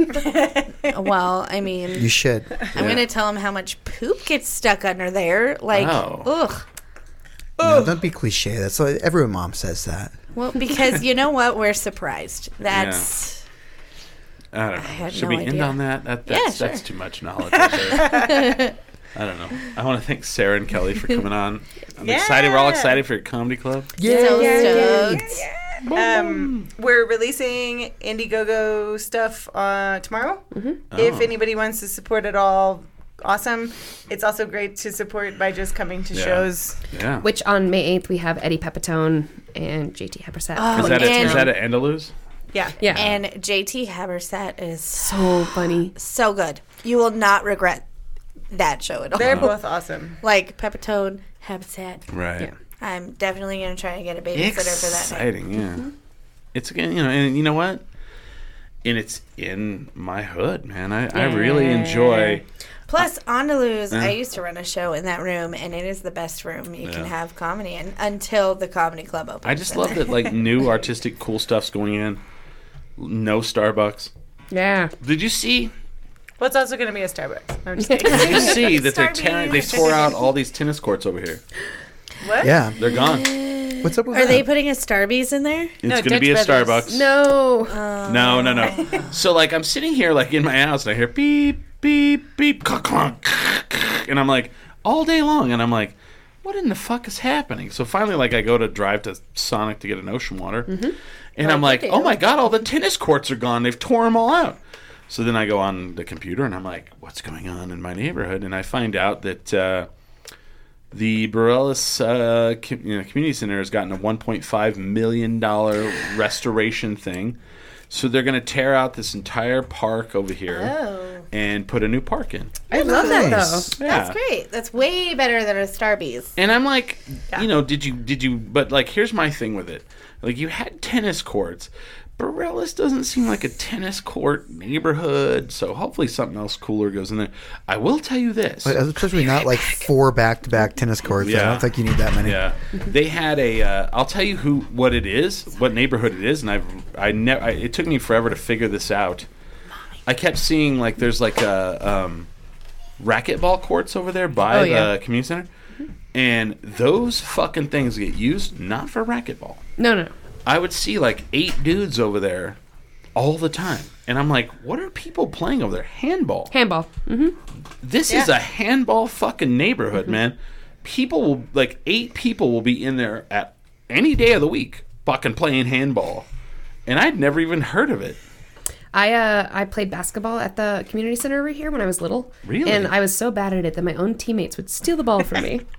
well, I mean, You should. I'm Yeah. gonna tell him how much poop gets stuck under there. Like, Oh. ugh. No, don't be cliche. That's what every mom says that. Well, because you know what? We're surprised. That's I don't know. had Should no we end idea. on that? that Yeah, that's, that's sure. too much knowledge. right there. I don't know. I want to thank Sarah and Kelly for coming on. I'm excited. We're all Yeah. excited for your comedy club. so stoked. Um, we're releasing Indiegogo stuff uh, tomorrow. Oh. If anybody wants to support at all, awesome. It's also great to support by just coming to Yeah. shows. Yeah. Which on May 8th we have Eddie Pepitone and JT Habersaat. Oh, is that a, and- is that an Andaluz? Yeah. yeah. And JT Habersaat is so funny. so good. You will not regret that show at all. They're both awesome. like Pepitone, Habitat. Right. Yeah. I'm definitely gonna try and get a babysitter for that. night. Exciting, yeah. Mm-hmm. It's again, you know, and you know what? And it's in my hood, man. I, I really enjoy. Plus, Andaluz, Yeah. I used to run a show in that room, and it is the best room you can have comedy in until the comedy club opens. I just love that like new artistic cool stuff's going in. No Starbucks. Yeah. Did you see? What's also going to be a Starbucks. I'm just kidding. Did you see that they're tearing? They tore out all these tennis courts over here. What? Yeah. They're gone. What's up with Are that? they putting a Starbucks in there? It's No, going to Dutch be a Brothers. Starbucks. No. No, no, no. So like I'm sitting here like in my house and I hear beep beep beep clunk, clunk, clunk, and I'm like all day long and I'm like what in the fuck is happening? So finally like I go to drive to Sonic to get an ocean water. And I'm like, "Oh my god, all the tennis courts are gone. They've tore them all out." So then I go on the computer and I'm like, "What's going on in my neighborhood?" And I find out that uh, the Barelas uh, com- you know, Community Center has gotten a 1.5 million dollar restoration thing. So they're going to tear out this entire park over here Oh. and put a new park in. I love that Nice. though. Yeah. That's great. That's way better than a Starbies. And I'm like, you know, did you did you? But like, here's my thing with it. Like, you had tennis courts. Barelas doesn't seem like a tennis court neighborhood, so hopefully something else cooler goes in there. I will tell you this. Like, especially not like four back-to-back tennis courts. Yeah. I don't think you need that many. Yeah, they had a. Uh, I'll tell you who, what it is, what neighborhood it is, and I've, I never. I, it took me forever to figure this out. I kept seeing like there's like a um, racquetball courts over there by Oh, yeah. the community center, and those fucking things get used not for racquetball. No, no. I would see like eight dudes over there all the time, and I'm like, what are people playing over there? Handball Handball. hmm this is a handball fucking neighborhood, man. People will like eight people will be in there at any day of the week fucking playing handball. And I'd never even heard of it. I uh I played basketball at the community center over here when I was little. Really? And I was so bad at it that my own teammates would steal the ball from me.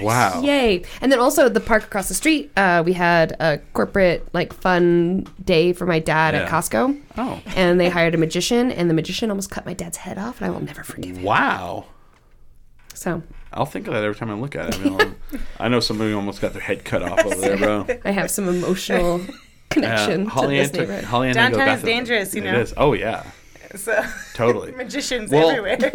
Wow. Yay! And then also the park across the street, uh, we had a corporate like fun day for my dad Yeah. at Costco. Oh. And they hired a magician, and the magician almost cut my dad's head off, and I will never forgive him. Wow. So I'll think of that every time I look at it. I, mean, I'll- know somebody almost got their head cut off over there, bro. I have some emotional connection to Holly this Ann neighborhood. Holly Ann had to go Downtown back is dangerous, you know. is. Oh yeah, So totally. magicians Well- everywhere.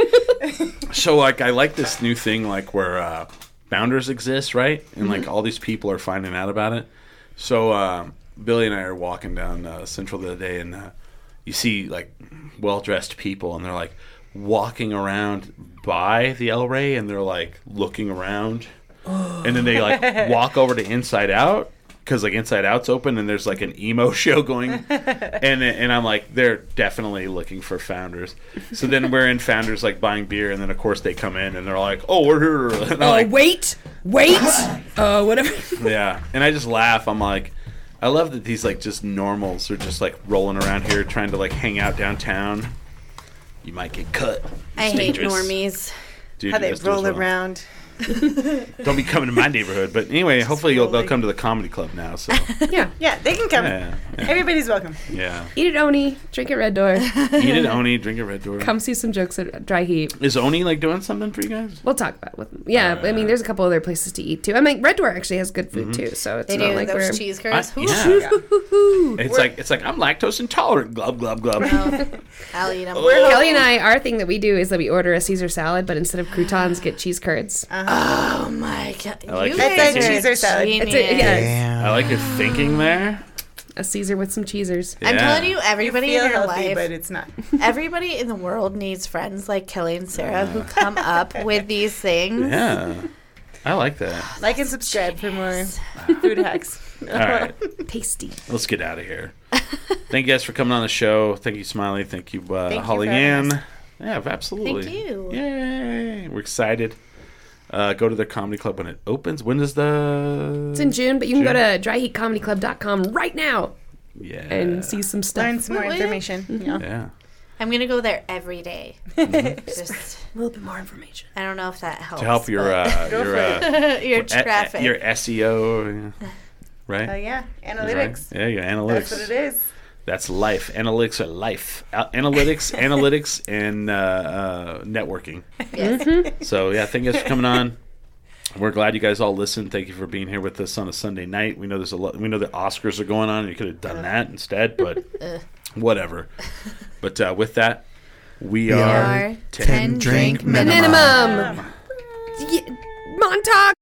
so like I like this new thing like where uh, founders exist, right? And like all these people are finding out about it. So uh, Billy and I are walking down uh, Central the other day, and uh, you see like well dressed people, and they're like walking around by the El Rey, and they're like looking around, and then they like walk over to Inside Out. Because like Inside Out's open and there's like an emo show going, and and I'm like they're definitely looking for founders. So then we're in founders like buying beer, and then of course they come in and they're like, oh we're here. And I'm like, wait, wait. uh, whatever. yeah, and I just laugh. I'm like, I love that these like just normals are just like rolling around here trying to like hang out downtown. You might get cut. I It's hate normies. Dude, How they guys do as roll well. around. Don't be coming to my neighborhood. But anyway, hopefully you'll, they'll come to the comedy club now. So Yeah. Yeah, they can come. yeah, yeah, Everybody's welcome. yeah. Eat at Oni, drink at Red Door, Eat it, Oni. Drink a red door. come see some jokes at Dry Heat. Is Oni like doing something for you guys? We'll talk about it with them. Yeah, I mean, there's a couple other places to eat too. I mean, Red Door actually has good food Mm-hmm. too, so it's They not do like those we're. cheese I- curds. Ooh, yeah. Woo-hoo. It's like it's like I'm lactose intolerant. Glub glub glub. I'll eat them. Kelly and I, our thing that we do is that we order a Caesar salad, but instead of croutons, get cheese curds. Oh my god! I like you it. That's a are Caesar salad. It's a- yeah. Damn. I like your thinking there. A Caesar with some cheesers. I'm Yeah. telling you, You everybody feel in your healthy, life, but it's not. everybody in the world needs friends like Kelly and Sarah who come up with these things. Yeah, I like that. Like and subscribe for more food hacks. All right, Tasty. let's get out of here. Thank you guys for coming on the show. Thank you, Smiley. Thank you, uh, Thank you Holly for having Ann. Yeah, absolutely. Thank you. Yay! We're excited. Uh, go to the comedy club when it opens. When does the? It's in June, but you can go June. to dryheatcomedyclub.com right now Yeah. and see some stuff. Learn some more Will you? information. Yeah. Yeah. I'm gonna go there every day. Mm-hmm. Just, a little bit more information. I don't know if that helps. To help your but- uh, your uh, your a- a- traffic. your SEO, right? Oh yeah, Right? analytics. Yeah, your analytics. That's what it is. That's life. Analytics are life. Al- analytics, analytics, and uh, uh, networking. Yes. So yeah, thank you guys for coming on. We're glad you guys all listened. Thank you for being here with us on a Sunday night. We know there's a lot. We know the Oscars are going on. and You could have done that instead, but whatever. But uh, with that, we We are are Ten drink minimum. Minimum. Yeah, Montauk.